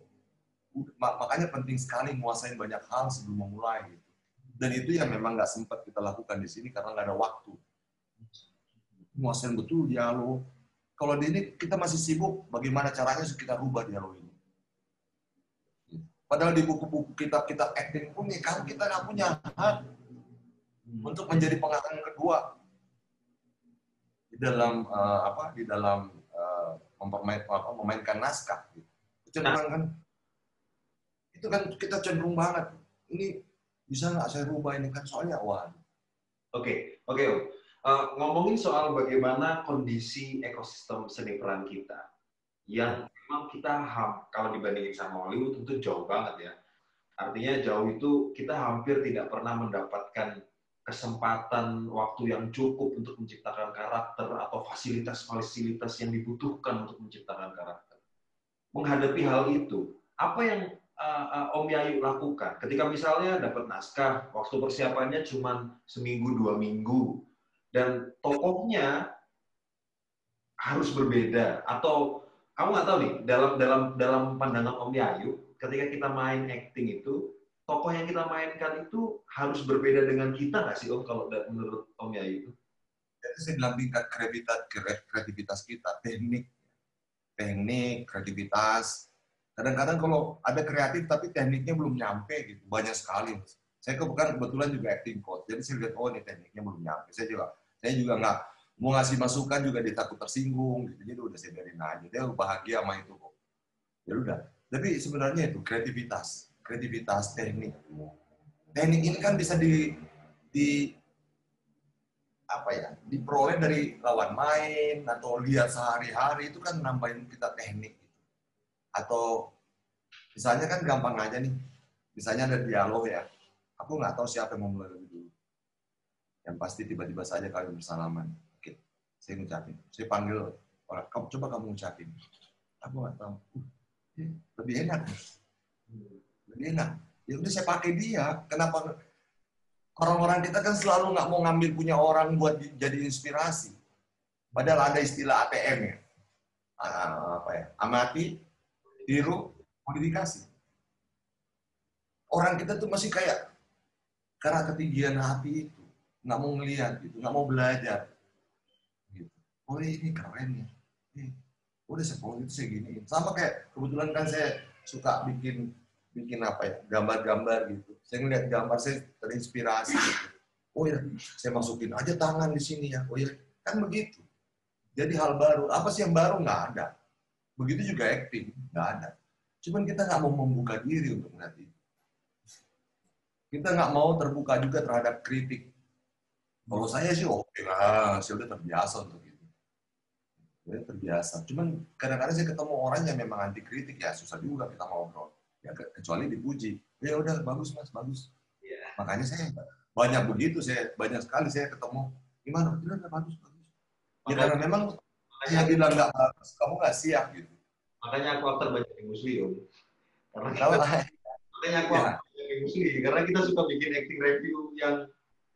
makanya penting sekali menguasain banyak hal sebelum memulai gitu. Dan itu yang memang nggak sempat kita lakukan di sini karena nggak ada waktu. Menguasain betul dialog. Kalau di ini kita masih sibuk, bagaimana caranya kita rubah dialog ini. Padahal di buku-buku kita kita acting pun nih kan kita nggak punya hak untuk menjadi pengantin kedua di dalam uh, apa di dalam uh, apa, memainkan naskah gitu. Kecenderungan kan itu kan kita cenderung banget. Ini bisa nggak saya rubah ini kan soalnya wah. Oke, oke okay, Uh, ngomongin soal bagaimana kondisi ekosistem seni peran kita, yang memang kita kalau dibandingin sama Hollywood tentu jauh banget ya. Artinya jauh itu kita hampir tidak pernah mendapatkan kesempatan waktu yang cukup untuk menciptakan karakter atau fasilitas-fasilitas yang dibutuhkan untuk menciptakan karakter. Menghadapi hal itu, apa yang uh, Om Yayu lakukan? Ketika misalnya dapat naskah, waktu persiapannya cuma seminggu dua minggu, dan tokohnya harus berbeda atau kamu nggak tahu nih dalam dalam dalam pandangan Om Yayu ketika kita main acting itu tokoh yang kita mainkan itu harus berbeda dengan kita nggak sih Om kalau menurut Om Yayu itu? Saya bilang tingkat kreativitas kreativitas kita teknik teknik kreativitas kadang-kadang kalau ada kreatif tapi tekniknya belum nyampe gitu banyak sekali. Saya kebetulan kebetulan juga acting coach jadi saya lihat oh ini tekniknya belum nyampe. Saya juga saya juga nggak mau ngasih masukan juga dia takut tersinggung gitu. Jadi udah saya biarin aja. Dia bahagia sama itu kok. Ya udah. Tapi sebenarnya itu kreativitas kreativitas teknik. Teknik ini kan bisa di di apa ya diperoleh dari lawan main atau lihat sehari-hari. Itu kan nambahin kita teknik. Atau misalnya kan gampang aja nih misalnya ada dialog ya aku nggak tahu siapa yang mau mulai lebih dulu. Yang pasti tiba-tiba saja kalian bersalaman. Oke saya ngucapin. Saya panggil orang kamu coba kamu ngucapin. Aku nggak tahu. Uh, lebih enak lebih enak. Ya udah saya pakai dia. Kenapa? Orang-orang kita kan selalu nggak mau ngambil punya orang buat jadi inspirasi. Padahal ada istilah ATM ya. Ah, apa ya? Amati, tiru, modifikasi. Orang kita tuh masih kayak karena ketinggian hati itu nggak mau ngelihat gitu, nggak mau belajar. Gitu. Oh ini keren ya. Eh, udah sepuluh itu saya gini. Sama kayak kebetulan kan saya suka bikin bikin apa ya gambar-gambar gitu saya ngeliat gambar saya terinspirasi gitu. oh ya saya masukin aja tangan di sini ya oh ya kan begitu jadi hal baru apa sih yang baru nggak ada begitu juga acting nggak ada. Cuman kita nggak mau membuka diri untuk melihat itu kita nggak mau terbuka juga terhadap kritik. Kalau saya sih oke okay lah saya udah terbiasa untuk itu. Saya terbiasa. Cuman kadang-kadang saya ketemu orang yang memang anti kritik ya susah juga kita ngobrol. Ya kecuali dipuji. Ya udah bagus mas bagus. Yeah. makanya saya banyak begitu saya banyak sekali saya ketemu. Gimana? Udah bagus bagus? Ya karena memang saya bilang nggak bagus kamu nggak siap gitu makanya aku aktor banyak di muslim karena kita, makanya aku ya. banyak di muslim karena kita suka bikin acting review yang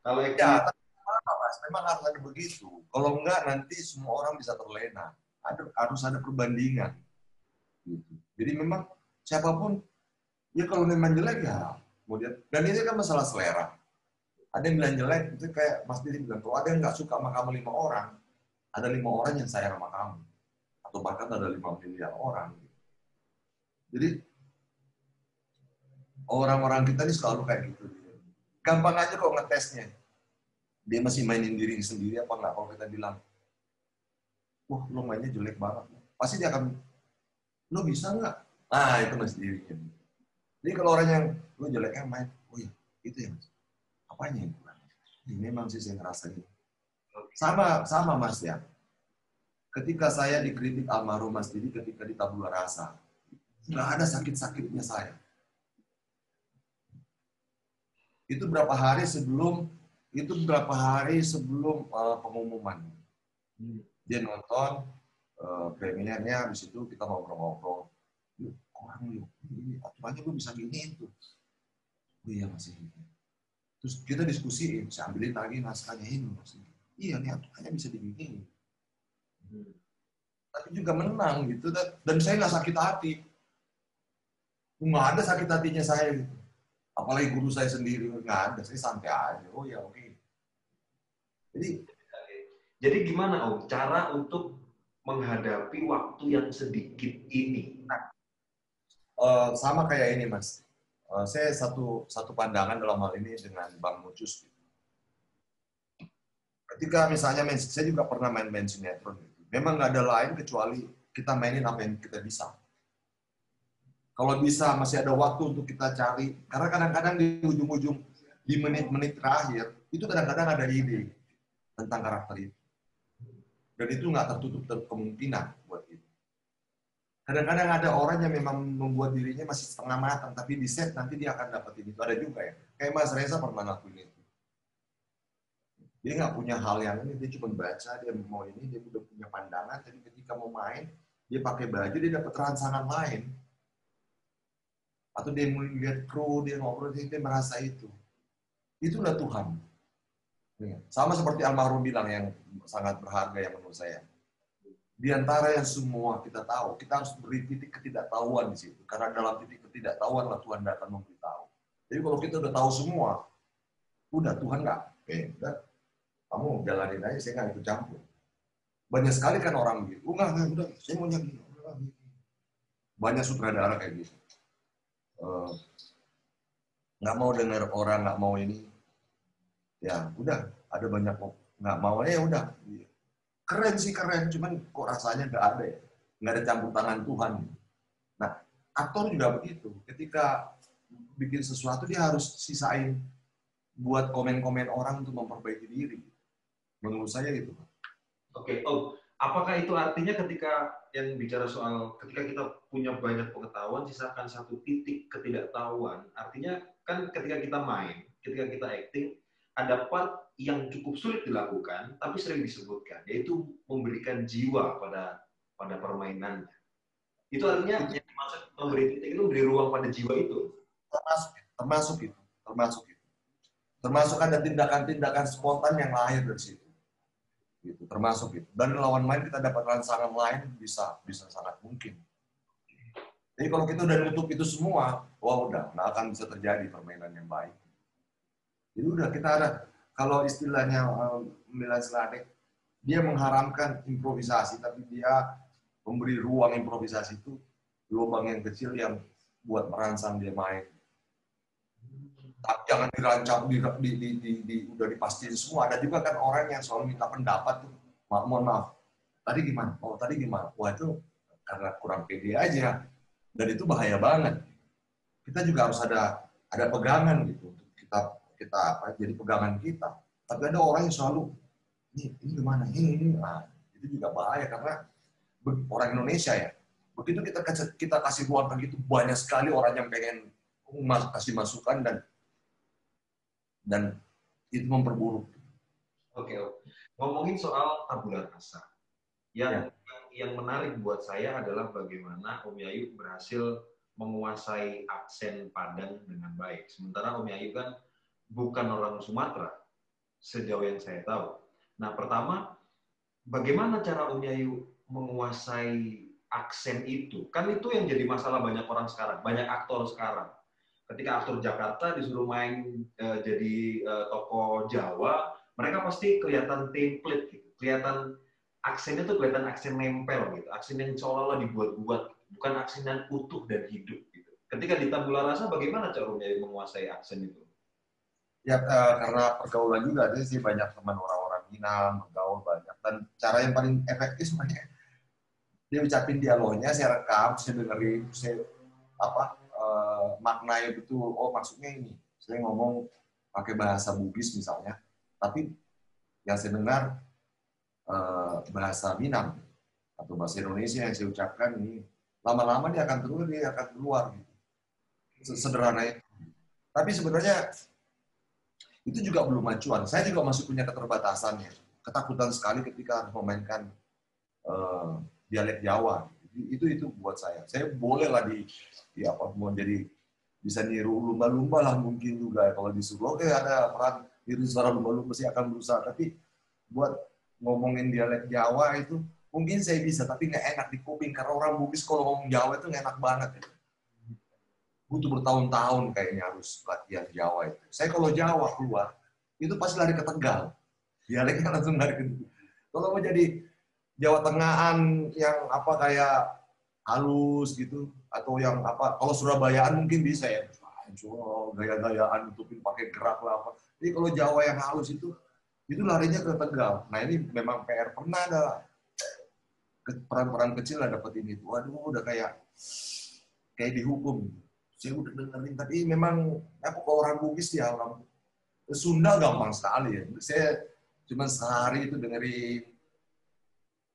kalau acting ya, apa mas. Memang harus ada begitu. Kalau enggak nanti semua orang bisa terlena. Ada harus ada perbandingan. Gitu. jadi memang siapa pun Ya kalau memang jelek ya kemudian dan ini kan masalah selera. Ada yang bilang jelek itu kayak Mas Didi bilang kalau ada yang nggak suka sama kamu lima orang, ada lima orang yang sayang sama kamu atau bahkan ada lima miliar orang. Jadi orang-orang kita ini selalu kayak gitu. Gampang aja kok ngetesnya. Dia masih mainin diri sendiri apa enggak kalau kita bilang, wah lo mainnya jelek banget. Pasti dia akan, lo bisa nggak? Nah itu masih dirinya. Jadi kalau orang yang lu jeleknya main, oh iya, itu ya mas. Apanya yang kurang? Ini memang sih saya ngerasa gitu. Sama, sama mas ya. Ketika saya dikritik almarhum Mas Didi ketika di tabula rasa, nggak ada sakit-sakitnya saya. Itu berapa hari sebelum itu berapa hari sebelum uh, pengumuman. Dia nonton uh, premiernya, habis itu kita ngobrol-ngobrol orang lu ini aturannya lu bisa gini itu oh iya masih ini terus kita diskusiin saya ambilin lagi naskahnya ini masih iya nih aturannya bisa hmm. Tapi juga menang gitu dan saya nggak sakit hati nggak ada sakit hatinya saya gitu apalagi guru saya sendiri nggak ada saya santai aja oh ya oke okay. jadi jadi gimana om cara untuk menghadapi waktu yang sedikit ini nah, uh, sama kayak ini mas. Uh, saya satu satu pandangan dalam hal ini dengan Bang Mucus. Gitu. Ketika misalnya saya juga pernah main main sinetron. Memang nggak ada lain kecuali kita mainin apa yang kita bisa. Kalau bisa masih ada waktu untuk kita cari. Karena kadang-kadang di ujung-ujung di menit-menit terakhir itu kadang-kadang ada ide tentang karakter itu. Dan itu nggak tertutup kemungkinan buat kita kadang-kadang ada orang yang memang membuat dirinya masih setengah matang, tapi di set nanti dia akan dapetin itu. Ada juga ya. Kayak Mas Reza pernah lakuin itu. Dia nggak punya hal yang ini, dia cuma baca, dia mau ini, dia udah punya pandangan, jadi ketika mau main, dia pakai baju, dia dapat rangsangan lain. Atau dia melihat kru, dia ngobrol, dia, merasa itu. Itulah Tuhan. Iya. Sama seperti almarhum bilang yang sangat berharga yang menurut saya. Di antara yang semua kita tahu, kita harus beri titik ketidaktahuan di situ. Karena dalam titik ketidaktahuan lah Tuhan akan memberitahu. Jadi kalau kita udah tahu semua, udah Tuhan nggak, eh, kamu jalanin aja, saya nggak ikut campur. Banyak sekali kan orang gitu, enggak, enggak, udah, saya mau gini. Banyak sutradara kayak gitu. Uh, nggak mau dengar orang, nggak mau ini, ya udah ada banyak nggak mau ya udah. Keren sih keren. Cuman kok rasanya nggak ada ya. Nggak ada campur tangan Tuhan. Nah aktor juga begitu. Ketika bikin sesuatu dia harus sisain buat komen-komen orang untuk memperbaiki diri menurut saya itu oke okay. oh apakah itu artinya ketika yang bicara soal ketika kita punya banyak pengetahuan sisakan satu titik ketidaktahuan artinya kan ketika kita main ketika kita acting ada part yang cukup sulit dilakukan, tapi sering disebutkan, yaitu memberikan jiwa pada pada permainannya. Itu artinya yang dimaksud memberi titik itu memberi ruang pada jiwa itu. Termasuk, termasuk itu, termasuk itu. Termasuk ada tindakan-tindakan spontan yang lahir dari situ. Gitu, termasuk itu. Dan lawan main kita dapat rangsangan lain bisa bisa sangat mungkin. Jadi kalau kita udah nutup itu semua, wah udah, nggak akan bisa terjadi permainan yang baik. Jadi udah kita ada kalau istilahnya um, Milan dia mengharamkan improvisasi, tapi dia memberi ruang improvisasi itu lubang yang kecil yang buat merangsang dia main. Jangan dirancang, di, di, di, di, di, udah dipastiin semua. Ada juga kan orang yang selalu minta pendapat tuh, Ma mohon maaf, tadi gimana? Oh tadi gimana? Wah itu karena kurang pede aja. Dan itu bahaya banget. Kita juga harus ada ada pegangan gitu kita kita apa jadi pegangan kita. Tapi ada orang yang selalu ini ini gimana ini ini nah, itu juga bahaya karena orang Indonesia ya begitu kita kita kasih ruang begitu banyak sekali orang yang pengen kasih masukan dan dan itu memperburuk. Oke, ngomongin soal tabula rasa, yang, ya. yang yang menarik buat saya adalah bagaimana Om Yayu berhasil menguasai aksen Padang dengan baik. Sementara Om Yayu kan bukan orang Sumatera, sejauh yang saya tahu. Nah, pertama, bagaimana cara Om Yayu menguasai aksen itu? Kan itu yang jadi masalah banyak orang sekarang, banyak aktor sekarang. Ketika aktor Jakarta disuruh main uh, jadi uh, tokoh Jawa, mereka pasti kelihatan template gitu, kelihatan aksennya tuh kelihatan aksen nempel gitu, aksen yang seolah-olah dibuat-buat, bukan aksen yang utuh dan hidup gitu. Ketika di tabula rasa, bagaimana cara Yayu menguasai aksen itu? ya uh, karena pergaulan juga ada sih. Banyak teman orang-orang Minang bergaul banyak. Dan cara yang paling efektif sebenarnya dia ucapin dialognya saya rekam saya dengerin saya apa maknanya betul oh maksudnya ini saya ngomong pakai bahasa Bugis misalnya tapi yang saya dengar uh, bahasa Minang atau bahasa Indonesia yang saya ucapkan ini lama-lama dia akan keluar dia akan keluar gitu sederhana itu tapi sebenarnya itu juga belum macuan. Saya juga masih punya keterbatasannya. Ketakutan sekali ketika memainkan uh, dialek Jawa. Itu itu buat saya. Saya boleh lah di, di apa mau jadi bisa niru lumba-lumba lah mungkin juga. Kalau disuruh oke ada peran niru suara lumba-lumba sih akan berusaha. Tapi buat ngomongin dialek Jawa itu mungkin saya bisa tapi nggak enak di kuping. Karena orang Bugis kalau ngomong Jawa itu nggak enak banget. Ya butuh bertahun-tahun kayaknya harus latihan Jawa itu. Saya kalau Jawa keluar, itu pasti lari ke Tegal. Dialeknya langsung lari ke Kalau mau jadi Jawa Tengahan yang apa kayak halus gitu, atau yang apa, kalau Surabayaan mungkin bisa ya. gaya-gayaan tutupin pakai gerak lah apa. Jadi kalau Jawa yang halus itu, itu larinya ke Tegal. Nah ini memang PR pernah ada peran-peran kecil lah dapat ini. Waduh udah kayak kayak dihukum saya udah dengerin tapi memang aku ke orang Bugis ya orang Sunda gampang sekali ya saya cuma sehari itu dengerin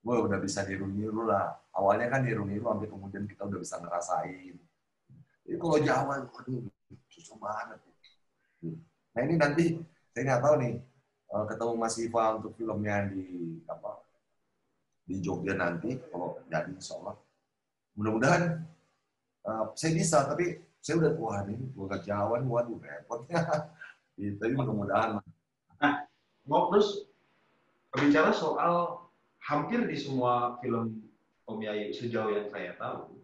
Wah udah bisa niru-niru lah. Awalnya kan niru-niru, sampai kemudian kita udah bisa ngerasain. Jadi kalau Jawa, aduh, susah banget. Nah ini nanti, saya nggak tahu nih, eh, ketemu Mas Iva untuk filmnya di apa di Jogja nanti, kalau jadi insya Allah. Mudah-mudahan uh, saya bisa, tapi saya udah wah ini gua kejawan waduh repot gitu tapi mudah-mudahan nah mau terus berbicara soal hampir di semua film Om Yayu sejauh yang saya tahu,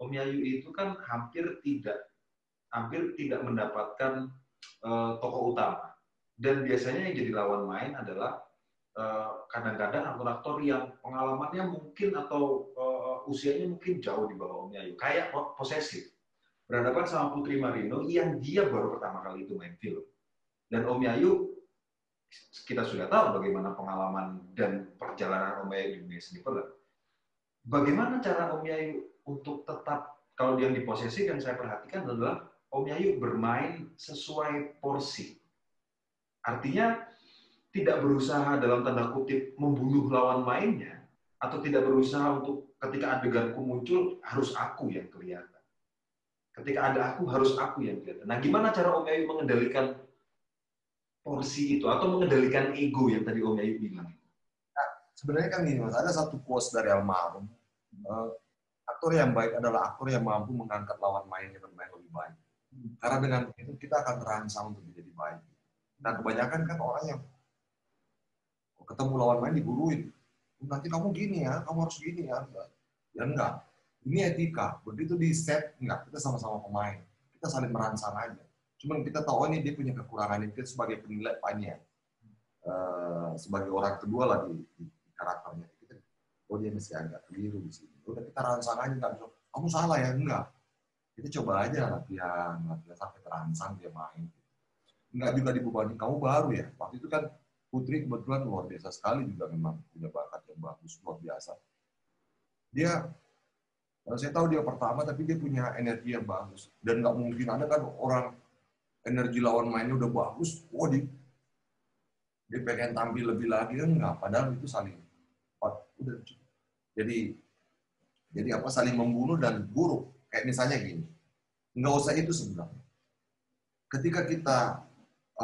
Om Yayu itu kan hampir tidak hampir tidak mendapatkan uh, tokoh utama. Dan biasanya yang jadi lawan main adalah eh, kadang-kadang uh, aktor-aktor yang pengalamannya mungkin atau uh, usianya mungkin jauh di bawah Om Yayu, kayak posesif. Berhadapan sama Putri Marino yang dia baru pertama kali itu main film. Dan Om Yayu kita sudah tahu bagaimana pengalaman dan perjalanan Om Yayu di dunia seni peran. Bagaimana cara Om Yayu untuk tetap kalau yang diposesi yang saya perhatikan adalah Om Yayu bermain sesuai porsi. Artinya tidak berusaha dalam tanda kutip membunuh lawan mainnya atau tidak berusaha untuk ketika adeganku muncul harus aku yang kelihatan. Ketika ada aku harus aku yang kelihatan. Nah, gimana cara Om Yayu mengendalikan porsi itu atau mengendalikan ego yang tadi Om Yayu bilang? Nah, sebenarnya kan ini mas, ada satu quotes dari almarhum. Uh, aktor yang baik adalah aktor yang mampu mengangkat lawan mainnya bermain lebih baik. Karena dengan itu kita akan terangsang untuk menjadi baik. Nah kebanyakan kan orang yang ketemu lawan main diguruin. Nanti kamu gini ya, kamu harus gini ya. Ya enggak. Ini etika. Begitu di set, enggak. Kita sama-sama pemain. Kita saling merangsang aja. Cuman kita tahu ini dia punya kekurangan. Kita sebagai penilai panjang. Uh, sebagai orang kedua lah di, di, di karakternya. Kita, oh dia masih agak keliru di sini. Udah kita rangsang aja. Enggak bisa, kamu salah ya. Enggak kita coba aja latihan, latihan sampai terangsang dia main. Enggak juga dibebani, kamu baru ya. Waktu itu kan Putri kebetulan luar biasa sekali juga memang punya bakat yang bagus, luar biasa. Dia, saya tahu dia pertama, tapi dia punya energi yang bagus. Dan nggak mungkin ada kan orang energi lawan mainnya udah bagus, wah dia, dia pengen tampil lebih lagi kan nggak. Padahal itu saling, udah jadi jadi apa saling membunuh dan buruk Kayak misalnya gini, nggak usah itu sebenarnya. Ketika kita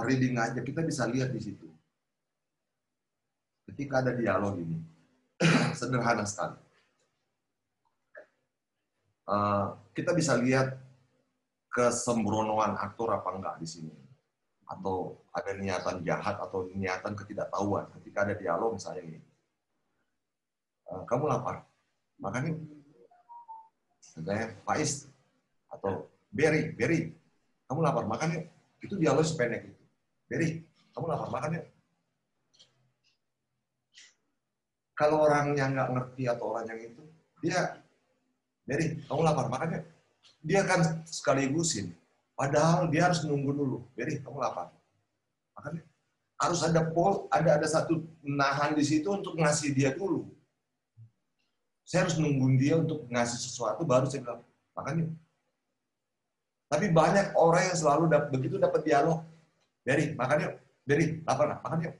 reading aja, kita bisa lihat di situ. Ketika ada dialog ini, sederhana sekali. Uh, kita bisa lihat kesembronoan aktor apa enggak di sini. Atau ada niatan jahat atau niatan ketidaktahuan. Ketika ada dialog misalnya ini. Uh, kamu lapar, makanya misalnya Faiz atau Berry, Berry, kamu lapar makan yuk. Itu dialog sependek itu. Berry, kamu lapar makan yuk. Kalau orang yang nggak ngerti atau orang yang itu, dia, Berry, kamu lapar makan yuk. Dia akan sekaligusin. Padahal dia harus nunggu dulu. Berry, kamu lapar. Makan yuk. Harus ada pol, ada ada satu nahan di situ untuk ngasih dia dulu saya harus nungguin dia untuk ngasih sesuatu baru saya bilang makan yuk. Tapi banyak orang yang selalu dapat begitu dapat dialog. Beri, makan yuk. Beri, lapar nggak? Makan yuk.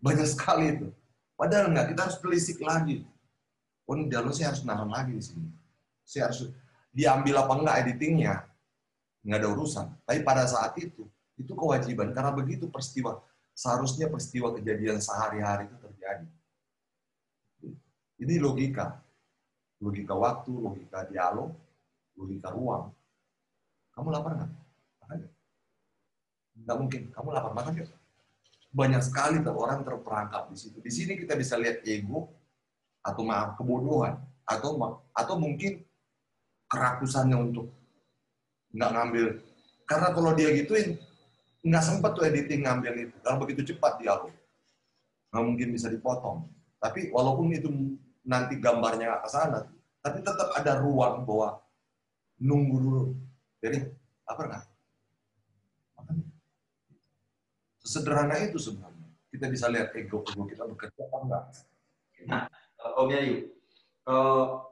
Banyak sekali itu. Padahal enggak, kita harus telisik lagi. Oh, ini dialog saya harus nahan lagi di sini. Saya harus diambil apa enggak editingnya. Enggak ada urusan. Tapi pada saat itu, itu kewajiban. Karena begitu peristiwa, seharusnya peristiwa kejadian sehari-hari itu terjadi. Ini logika. Logika waktu, logika dialog, logika ruang. Kamu lapar nggak? Makan Nggak mungkin. Kamu lapar makan yuk. Banyak sekali orang terperangkap di situ. Di sini kita bisa lihat ego atau maaf kebodohan atau atau mungkin kerakusannya untuk nggak ngambil karena kalau dia gituin nggak sempet tuh editing ngambil itu karena begitu cepat dialog nggak mungkin bisa dipotong tapi walaupun itu nanti gambarnya nggak ke sana, tapi tetap ada ruang bahwa nunggu dulu. Jadi apa enggak? Sesederhana itu sebenarnya. Kita bisa lihat ego-ego kita bekerja apa enggak. Nah, Om Yayu, uh,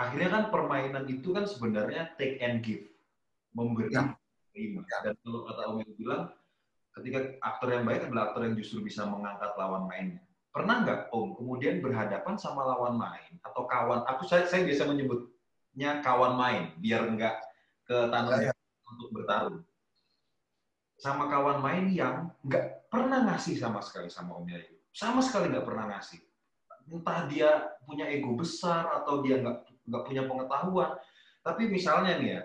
akhirnya kan permainan itu kan sebenarnya take and give, memberi ya. terima. Ya. Dan kalau kata Om Yayu bilang, ketika aktor yang baik adalah aktor yang justru bisa mengangkat lawan mainnya pernah nggak Om kemudian berhadapan sama lawan main atau kawan? Aku saya, saya biasa menyebutnya kawan main biar nggak ke tanah ya, ya. untuk bertarung. Sama kawan main yang nggak pernah ngasih sama sekali sama Om Yayu, sama sekali nggak pernah ngasih. Entah dia punya ego besar atau dia nggak nggak punya pengetahuan. Tapi misalnya nih ya,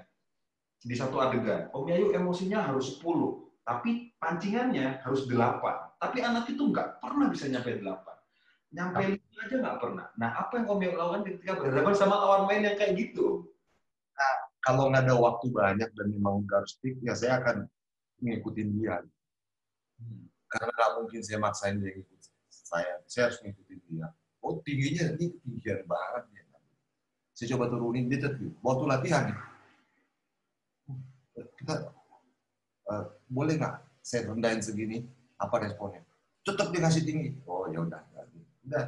di satu adegan, Om Yayu emosinya harus 10, tapi pancingannya harus delapan. Tapi anak itu nggak pernah bisa nyampe delapan. Nyampe lima aja nggak pernah. Nah, apa yang Om Yong lakukan ketika berhadapan sama lawan main yang kayak gitu? Nah, kalau nggak ada waktu banyak dan memang harus stick, ya saya akan ngikutin dia. Hmm. Karena nggak mungkin saya maksain dia ngikut saya. Saya harus ngikutin dia. Oh, tingginya ini ketinggian banget ya. Saya coba turunin dia tuh. Waktu latihan, kita uh, boleh nggak saya rendahin segini? Apa responnya? Tetap dikasih tinggi. Oh ya udah, udah.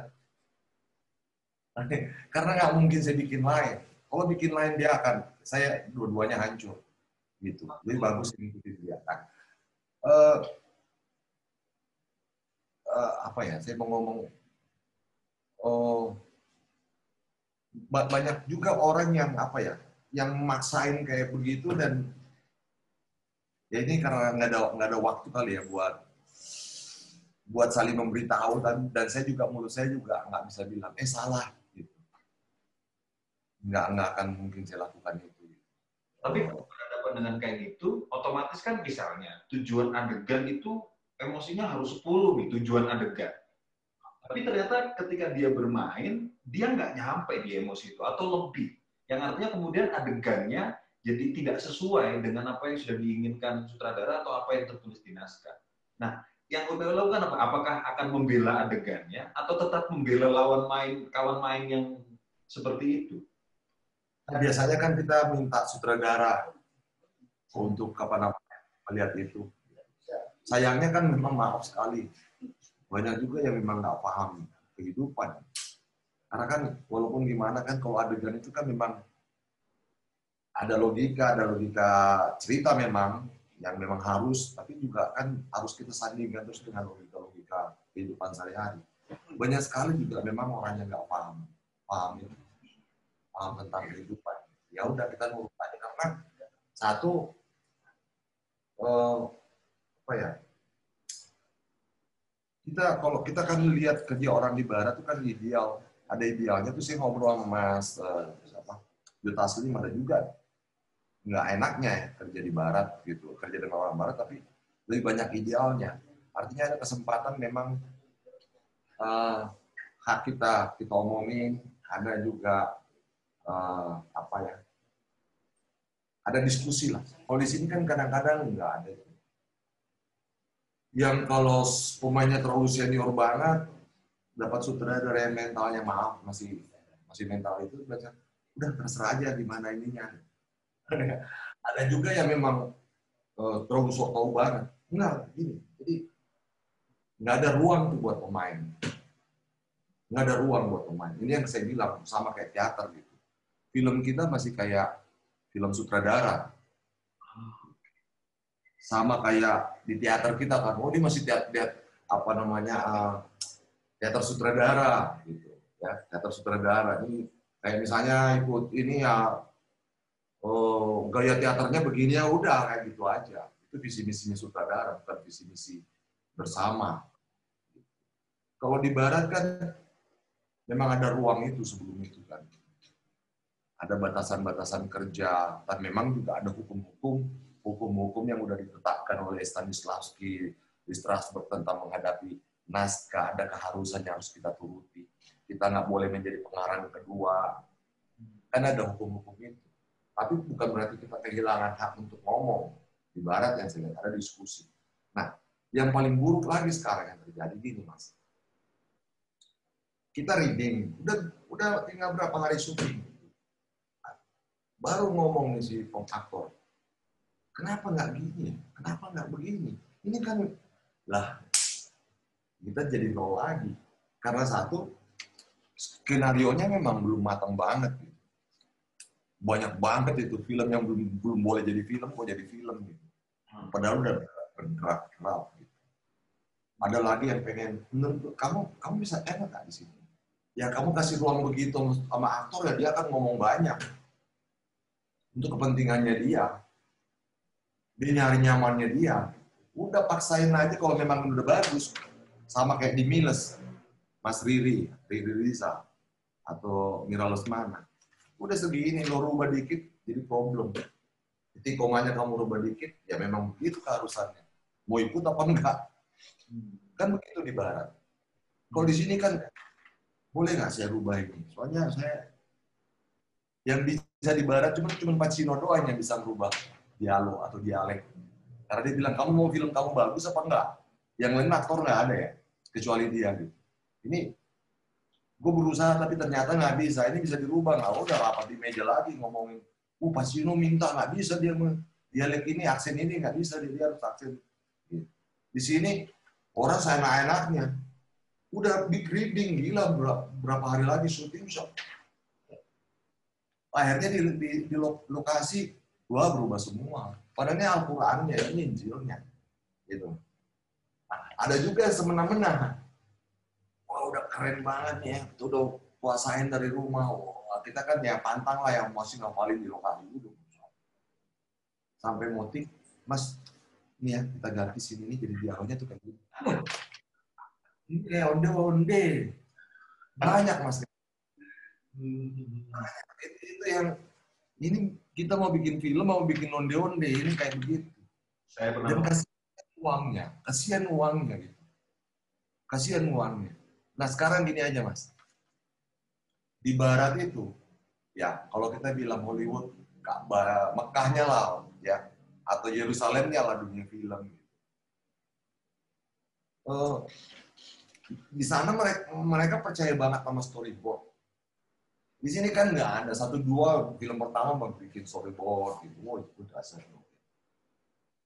Karena nggak mungkin saya bikin lain. Kalau bikin lain dia akan, saya dua-duanya hancur. Gitu. Jadi bagus mengikuti dia. Nah, uh, uh, apa ya? Saya mau ngomong. Oh, banyak juga orang yang apa ya, yang maksain kayak begitu dan ya ini karena nggak ada nggak ada waktu kali ya buat buat saling memberitahu dan dan saya juga mulut saya juga nggak bisa bilang eh salah gitu. Nggak nggak akan mungkin saya lakukan itu. Tapi berhadapan dengan kayak gitu otomatis kan misalnya tujuan adegan itu emosinya harus 10 nih tujuan adegan tapi ternyata ketika dia bermain dia nggak nyampe di emosi itu atau lebih yang artinya kemudian adegannya jadi tidak sesuai dengan apa yang sudah diinginkan sutradara atau apa yang tertulis di naskah. Nah, yang udah lakukan apa? Apakah akan membela adegannya atau tetap membela lawan main kawan main yang seperti itu? Nah, biasanya kan kita minta sutradara untuk kapan apa melihat itu. Sayangnya kan memang maaf sekali. Banyak juga yang memang nggak paham kehidupan. Karena kan walaupun gimana kan kalau adegan itu kan memang ada logika, ada logika cerita memang yang memang harus, tapi juga kan harus kita sandingkan terus dengan logika-logika kehidupan sehari-hari. Banyak sekali juga memang orang yang nggak paham, paham ya, paham tentang kehidupan. Ya udah kita nurut aja karena satu eh, apa ya kita kalau kita kan lihat kerja orang di barat itu kan ideal. Ada idealnya tuh sih ngobrol sama mas uh, apa Juta Slim ada juga. Nggak enaknya ya kerja di barat gitu kerja dengan orang barat tapi lebih banyak idealnya. Artinya ada kesempatan memang uh, hak kita kita omongin ada juga uh, apa ya ada diskusi lah. Kalau di sini kan kadang-kadang nggak ada yang kalau pemainnya terlalu senior banget dapat sutradara yang mentalnya maaf masih masih mental itu udah terserah aja di mana ininya ada juga yang memang uh, terlalu sok tahu banget. Enggak, gini. Jadi nggak ada ruang tuh buat pemain. Nggak ada ruang buat pemain. Ini yang saya bilang sama kayak teater gitu. Film kita masih kayak film sutradara. Sama kayak di teater kita kan, oh ini masih teater, teater apa namanya uh, teater sutradara gitu ya teater sutradara ini kayak misalnya ikut ini ya oh, gaya teaternya begini ya udah kayak gitu aja. Itu visi misinya sutradara, bukan visi misi bersama. Kalau di barat kan memang ada ruang itu sebelum itu kan. Ada batasan-batasan kerja, dan memang juga ada hukum-hukum hukum-hukum yang sudah ditetapkan oleh Stanislavski di Strasbourg tentang menghadapi naskah, ada keharusan yang harus kita turuti. Kita nggak boleh menjadi pengarang kedua. Kan ada hukum-hukum itu. Tapi bukan berarti kita kehilangan hak untuk ngomong. Di barat yang saya ada diskusi. Nah, yang paling buruk lagi sekarang yang terjadi gini, Mas. Kita reading, udah udah tinggal berapa hari syuting. Baru ngomong nih si aktor. Kenapa nggak gini? Kenapa nggak begini? Ini kan lah kita jadi nol lagi. Karena satu, skenario nya memang belum matang banget. Gitu banyak banget itu film yang belum belum boleh jadi film kok jadi film gitu. Hmm. Padahal udah bergerak gerak gitu. Ada lagi yang pengen menurut kamu kamu bisa enak di sini? Ya kamu kasih ruang begitu sama aktor ya dia akan ngomong banyak untuk kepentingannya dia. Dia nyari nyamannya dia. Udah paksain aja kalau memang udah bagus. Sama kayak di Miles, Mas Riri, Riri Riza, atau Mira Lesmana udah segini lo rubah dikit jadi problem jadi komanya kamu rubah dikit ya memang begitu keharusannya mau ikut apa enggak. Kan begitu di barat. Kalau di sini kan boleh nggak saya rubah ini? Soalnya saya yang bisa di barat cuma cuma Pacino doang yang bisa merubah dialog atau dialek. Karena dia bilang kamu mau film kamu bagus apa enggak? Yang lain aktor nggak ada ya, kecuali dia gitu. Ini gue berusaha tapi ternyata nggak bisa. Ini bisa dirubah nggak? Udah rapat di meja lagi ngomongin. Uh Pacino minta nggak bisa dia dialek ini aksen ini nggak bisa dia, dia harus aksen. Di sini orang saya enak-enaknya udah big reading gila berapa hari lagi syuting bisa akhirnya di, di, di lokasi gua berubah semua. Padahal ini Al-Qurannya ini Injilnya. Gitu. Nah, ada juga semena-mena. Wah udah keren banget ya. Itu udah puasain dari rumah. Wah, kita kan ya pantang lah yang masih ngapalin di lokasi udah sampai motif mas ini ya kita ganti sini nih jadi dialognya tuh kayak gitu ini kayak onde onde banyak mas. Banyak. Itu, itu yang ini kita mau bikin film mau bikin onde onde ini kayak begitu. Saya pernah dan kasihan uangnya kasihan uangnya gitu. Kasihan uangnya. Nah sekarang gini aja mas. Di barat itu ya kalau kita bilang Hollywood Ka'bah Mekahnya lah ya atau Yerusalemnya lah dunia film gitu. Uh, di sana mereka, mereka percaya banget sama storyboard. Di sini kan nggak ada satu dua film pertama mau bikin storyboard gitu, oh itu dasar.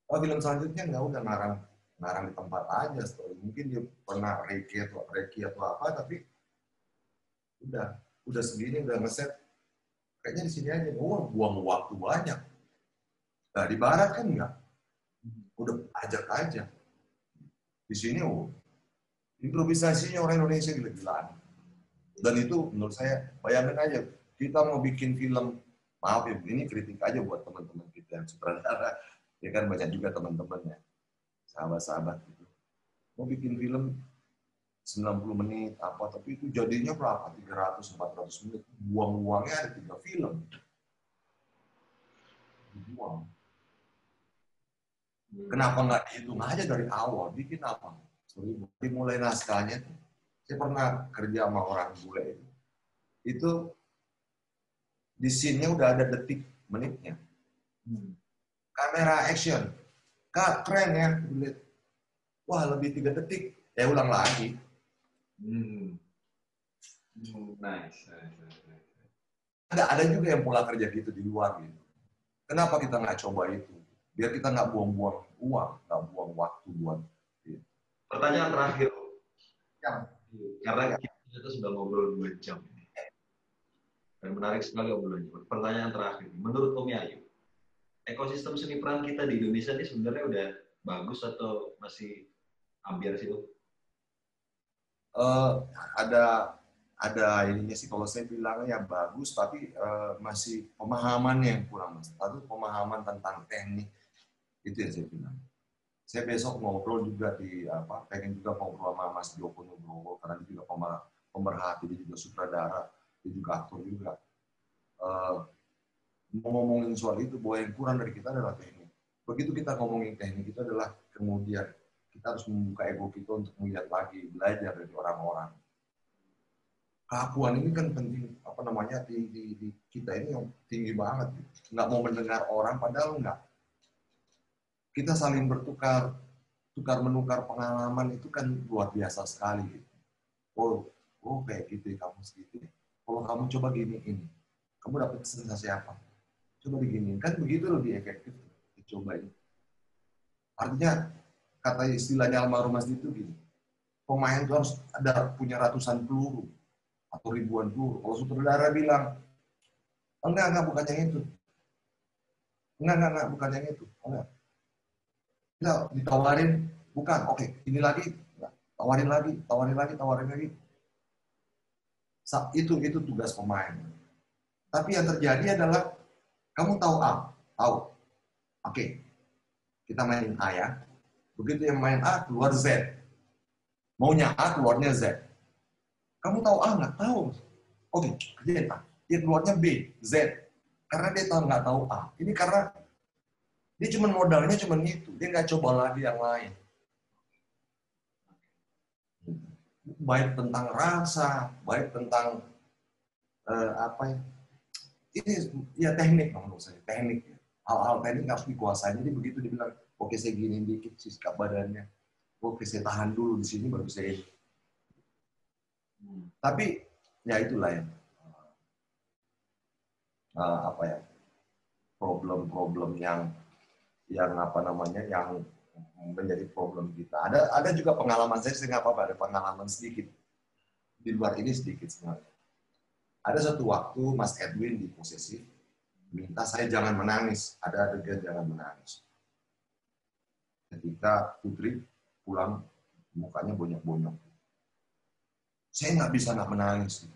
Oh film selanjutnya nggak udah ngarang ngarang di tempat aja story. Mungkin dia pernah reiki atau reiki atau apa, tapi udah udah segini udah ngeset. Kayaknya di sini aja, oh buang waktu banyak. Nah di barat kan nggak, udah ajak aja. Di sini oh improvisasinya orang Indonesia gila-gilaan. Dan itu menurut saya, bayangkan aja, kita mau bikin film, maaf ya, ini kritik aja buat teman-teman kita yang sutradara, ya kan banyak juga teman-temannya, sahabat-sahabat gitu. Mau bikin film 90 menit apa, tapi itu jadinya berapa? 300, 400 menit. Buang-buangnya ada tiga film. Buang. Kenapa nggak dihitung aja dari awal? Bikin apa? Jadi mulai naskahnya, saya pernah kerja sama orang bule itu. Itu di scene-nya udah ada detik menitnya. Hmm. Kamera action. Kak, keren ya. Wah, lebih tiga detik. Ya ulang lagi. Hmm. Hmm, nice, nice, nice. Ada, ada juga yang pola kerja gitu di luar gitu. Kenapa kita nggak coba itu? Biar kita nggak buang-buang uang, nggak buang waktu buat Pertanyaan terakhir. Ya. Karena kita sudah ngobrol dua jam. Dan menarik sekali obrolannya. Pertanyaan terakhir. Menurut Om Yayu, ekosistem seni peran kita di Indonesia ini sebenarnya udah bagus atau masih ambiar sih, Om? Uh, ada ada ininya sih kalau saya bilangnya ya bagus tapi uh, masih pemahamannya yang kurang mas. Satu pemahaman tentang teknik itu yang saya bilang saya besok ngobrol juga di apa pengen juga ngobrol sama Mas Joko Nugroho karena dia juga pemerhati dia juga sutradara dia juga aktor juga. Uh, ngomongin soal itu bahwa yang kurang dari kita adalah teknik. Begitu kita ngomongin teknik itu adalah kemudian kita harus membuka ego kita untuk melihat lagi belajar dari orang-orang. Keakuan ini kan penting apa namanya di, di, di kita ini yang tinggi banget. Nggak mau mendengar orang padahal nggak kita saling bertukar, tukar menukar pengalaman itu kan luar biasa sekali. Oh, oh kayak gitu ya kamu segitu. Ya. Kalau kamu coba gini ini, kamu dapat sensasi apa? Coba begini, kan begitu lebih efektif. Coba ini. Artinya kata istilahnya almarhum Mas itu gini, pemain itu harus ada punya ratusan peluru atau ribuan peluru. Kalau sutradara bilang, enggak, enggak, bukan yang itu. Enggak, enggak, enggak, bukan yang itu. Enggak kita ditawarin bukan. Oke okay, ini lagi. Tawarin lagi tawarin lagi tawarin lagi. Itu itu tugas pemain. Tapi yang terjadi adalah kamu tahu A? Tahu. Oke. Okay. kita mainin A ya. Begitu yang main A keluar Z. Maunya A keluarnya Z. Kamu tahu A nggak? Tahu. Oke okay, kerjain A. Dia keluarnya B Z. Karena dia tahu nggak tahu A. Ini karena Dia cuma modalnya cuma itu. Dia nggak coba lagi yang lain. Baik tentang rasa, baik tentang uh, apa ya? Ini ya teknik menurut saya, teknik. Hal-hal teknik harus dikuasai. Jadi begitu dibilang, oke saya gini dikit sikap badannya, oke saya tahan dulu di sini baru saya ini. Tapi ya itulah ya. Uh, apa ya? Problem-problem yang yang apa namanya yang menjadi problem kita. Ada ada juga pengalaman saya sih nggak apa-apa ada pengalaman sedikit di luar ini sedikit sebenarnya. Ada satu waktu Mas Edwin di posisi minta saya jangan menangis. Ada adegan jangan menangis. Ketika Putri pulang mukanya bonyok-bonyok. Saya nggak bisa nggak menangis.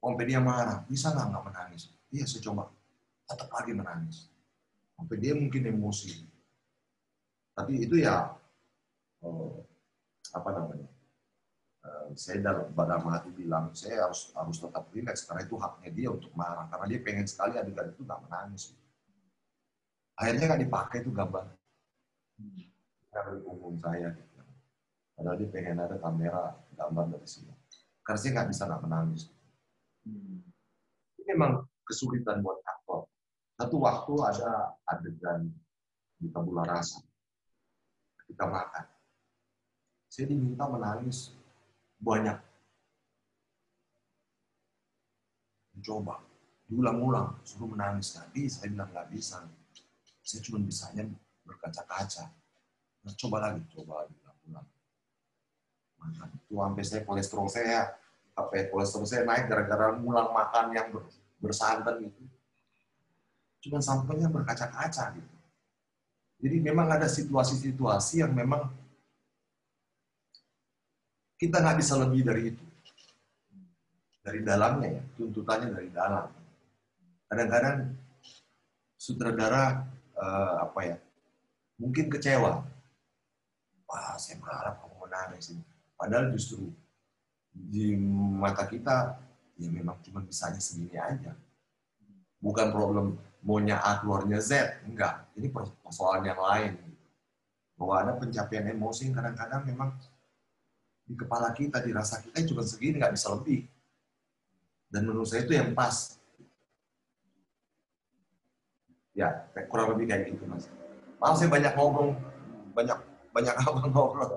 Sampai dia marah, bisa nggak nggak menangis? Iya, saya coba. Tetap lagi menangis sampai dia mungkin emosi. Tapi itu ya oh, apa namanya? Uh, saya dalam pada hati bilang saya harus harus tetap rileks karena itu haknya dia untuk marah karena dia pengen sekali adegan itu nggak menangis. Akhirnya nggak dipakai itu gambar dari punggung saya. Gitu. Padahal dia pengen ada kamera gambar dari sini. Karena saya nggak bisa nggak menangis. Hmm. Ini memang kesulitan buat aktor satu waktu ada adegan di tabula rasa. Kita makan. Saya diminta menangis banyak. Coba, diulang-ulang, suruh menangis. Tadi saya bilang nggak bisa. Saya cuma bisanya berkaca-kaca. Nah, coba lagi, coba lagi, ulang Makan. Itu sampai saya kolesterol saya, sampai kolesterol saya naik gara-gara ngulang makan yang bersantan itu cuma sampelnya berkaca-kaca gitu. Jadi memang ada situasi-situasi yang memang kita nggak bisa lebih dari itu. Dari dalamnya ya, tuntutannya dari dalam. Kadang-kadang sutradara uh, apa ya, mungkin kecewa. Wah, saya berharap kamu menangis ini. Padahal justru di mata kita ya memang cuma bisanya segini aja. Bukan problem maunya A keluarnya Z. Enggak, ini persoalan yang lain. Bahwa ada pencapaian emosi yang kadang-kadang memang di kepala kita, di rasa kita cuma segini, nggak bisa lebih. Dan menurut saya itu yang pas. Ya, kurang lebih kayak gitu, Mas. Maaf saya banyak ngomong, banyak banyak apa ngobrol.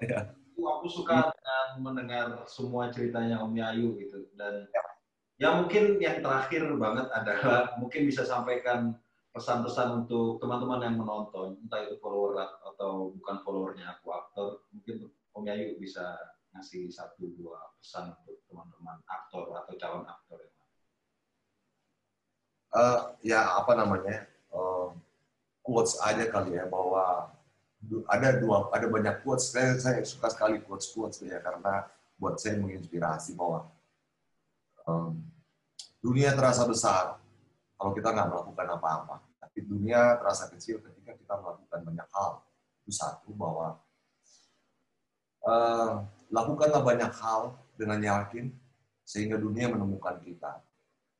ya. Aku suka dengan mendengar semua ceritanya Om Yayu gitu dan ya Ya mungkin yang terakhir banget adalah mungkin bisa sampaikan pesan-pesan untuk teman-teman yang menonton, entah itu follower atau bukan followernya aku aktor, mungkin Om Yayu bisa ngasih satu dua pesan untuk teman-teman aktor atau calon aktor yang uh, ya apa namanya uh, quotes aja kali ya bahwa ada dua ada banyak quotes. Saya, saya suka sekali quotes quotes ya karena buat saya menginspirasi bahwa dunia terasa besar kalau kita nggak melakukan apa-apa. Tapi dunia terasa kecil ketika kita melakukan banyak hal. Itu satu bahwa uh, lakukanlah banyak hal dengan yakin sehingga dunia menemukan kita.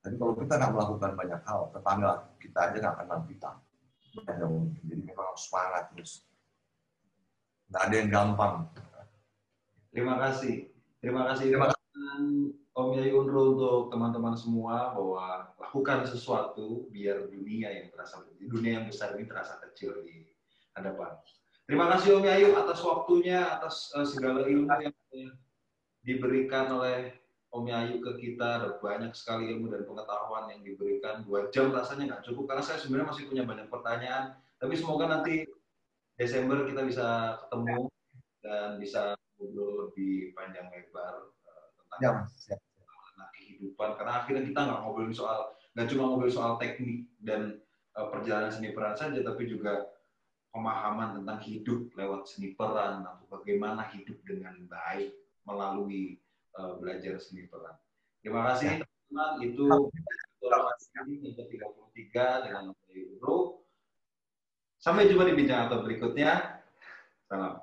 Jadi kalau kita nggak melakukan banyak hal, tetangga kita aja nggak kenal kita. Jadi memang harus semangat terus. Nggak ada yang gampang. Terima kasih. Terima kasih. Terima kasih. Om Yai untuk teman-teman semua bahwa lakukan sesuatu biar dunia yang terasa dunia yang besar ini terasa kecil di hadapan. Terima kasih Om Yayu atas waktunya, atas uh, segala ilmu yang diberikan oleh Om Yayu ke kita. Ada banyak sekali ilmu dan pengetahuan yang diberikan. Dua jam rasanya nggak cukup karena saya sebenarnya masih punya banyak pertanyaan. Tapi semoga nanti Desember kita bisa ketemu dan bisa ngobrol lebih panjang lebar uh, tentang ya, ya kehidupan karena akhirnya kita nggak ngobrolin soal nggak cuma ngobrolin soal teknik dan uh, perjalanan seni peran saja tapi juga pemahaman tentang hidup lewat seni peran atau bagaimana hidup dengan baik melalui uh, belajar seni peran. Terima kasih ya. teman-teman itu ini yang ke-33 dengan Bro. Sampai jumpa di bincang atau berikutnya. Salam.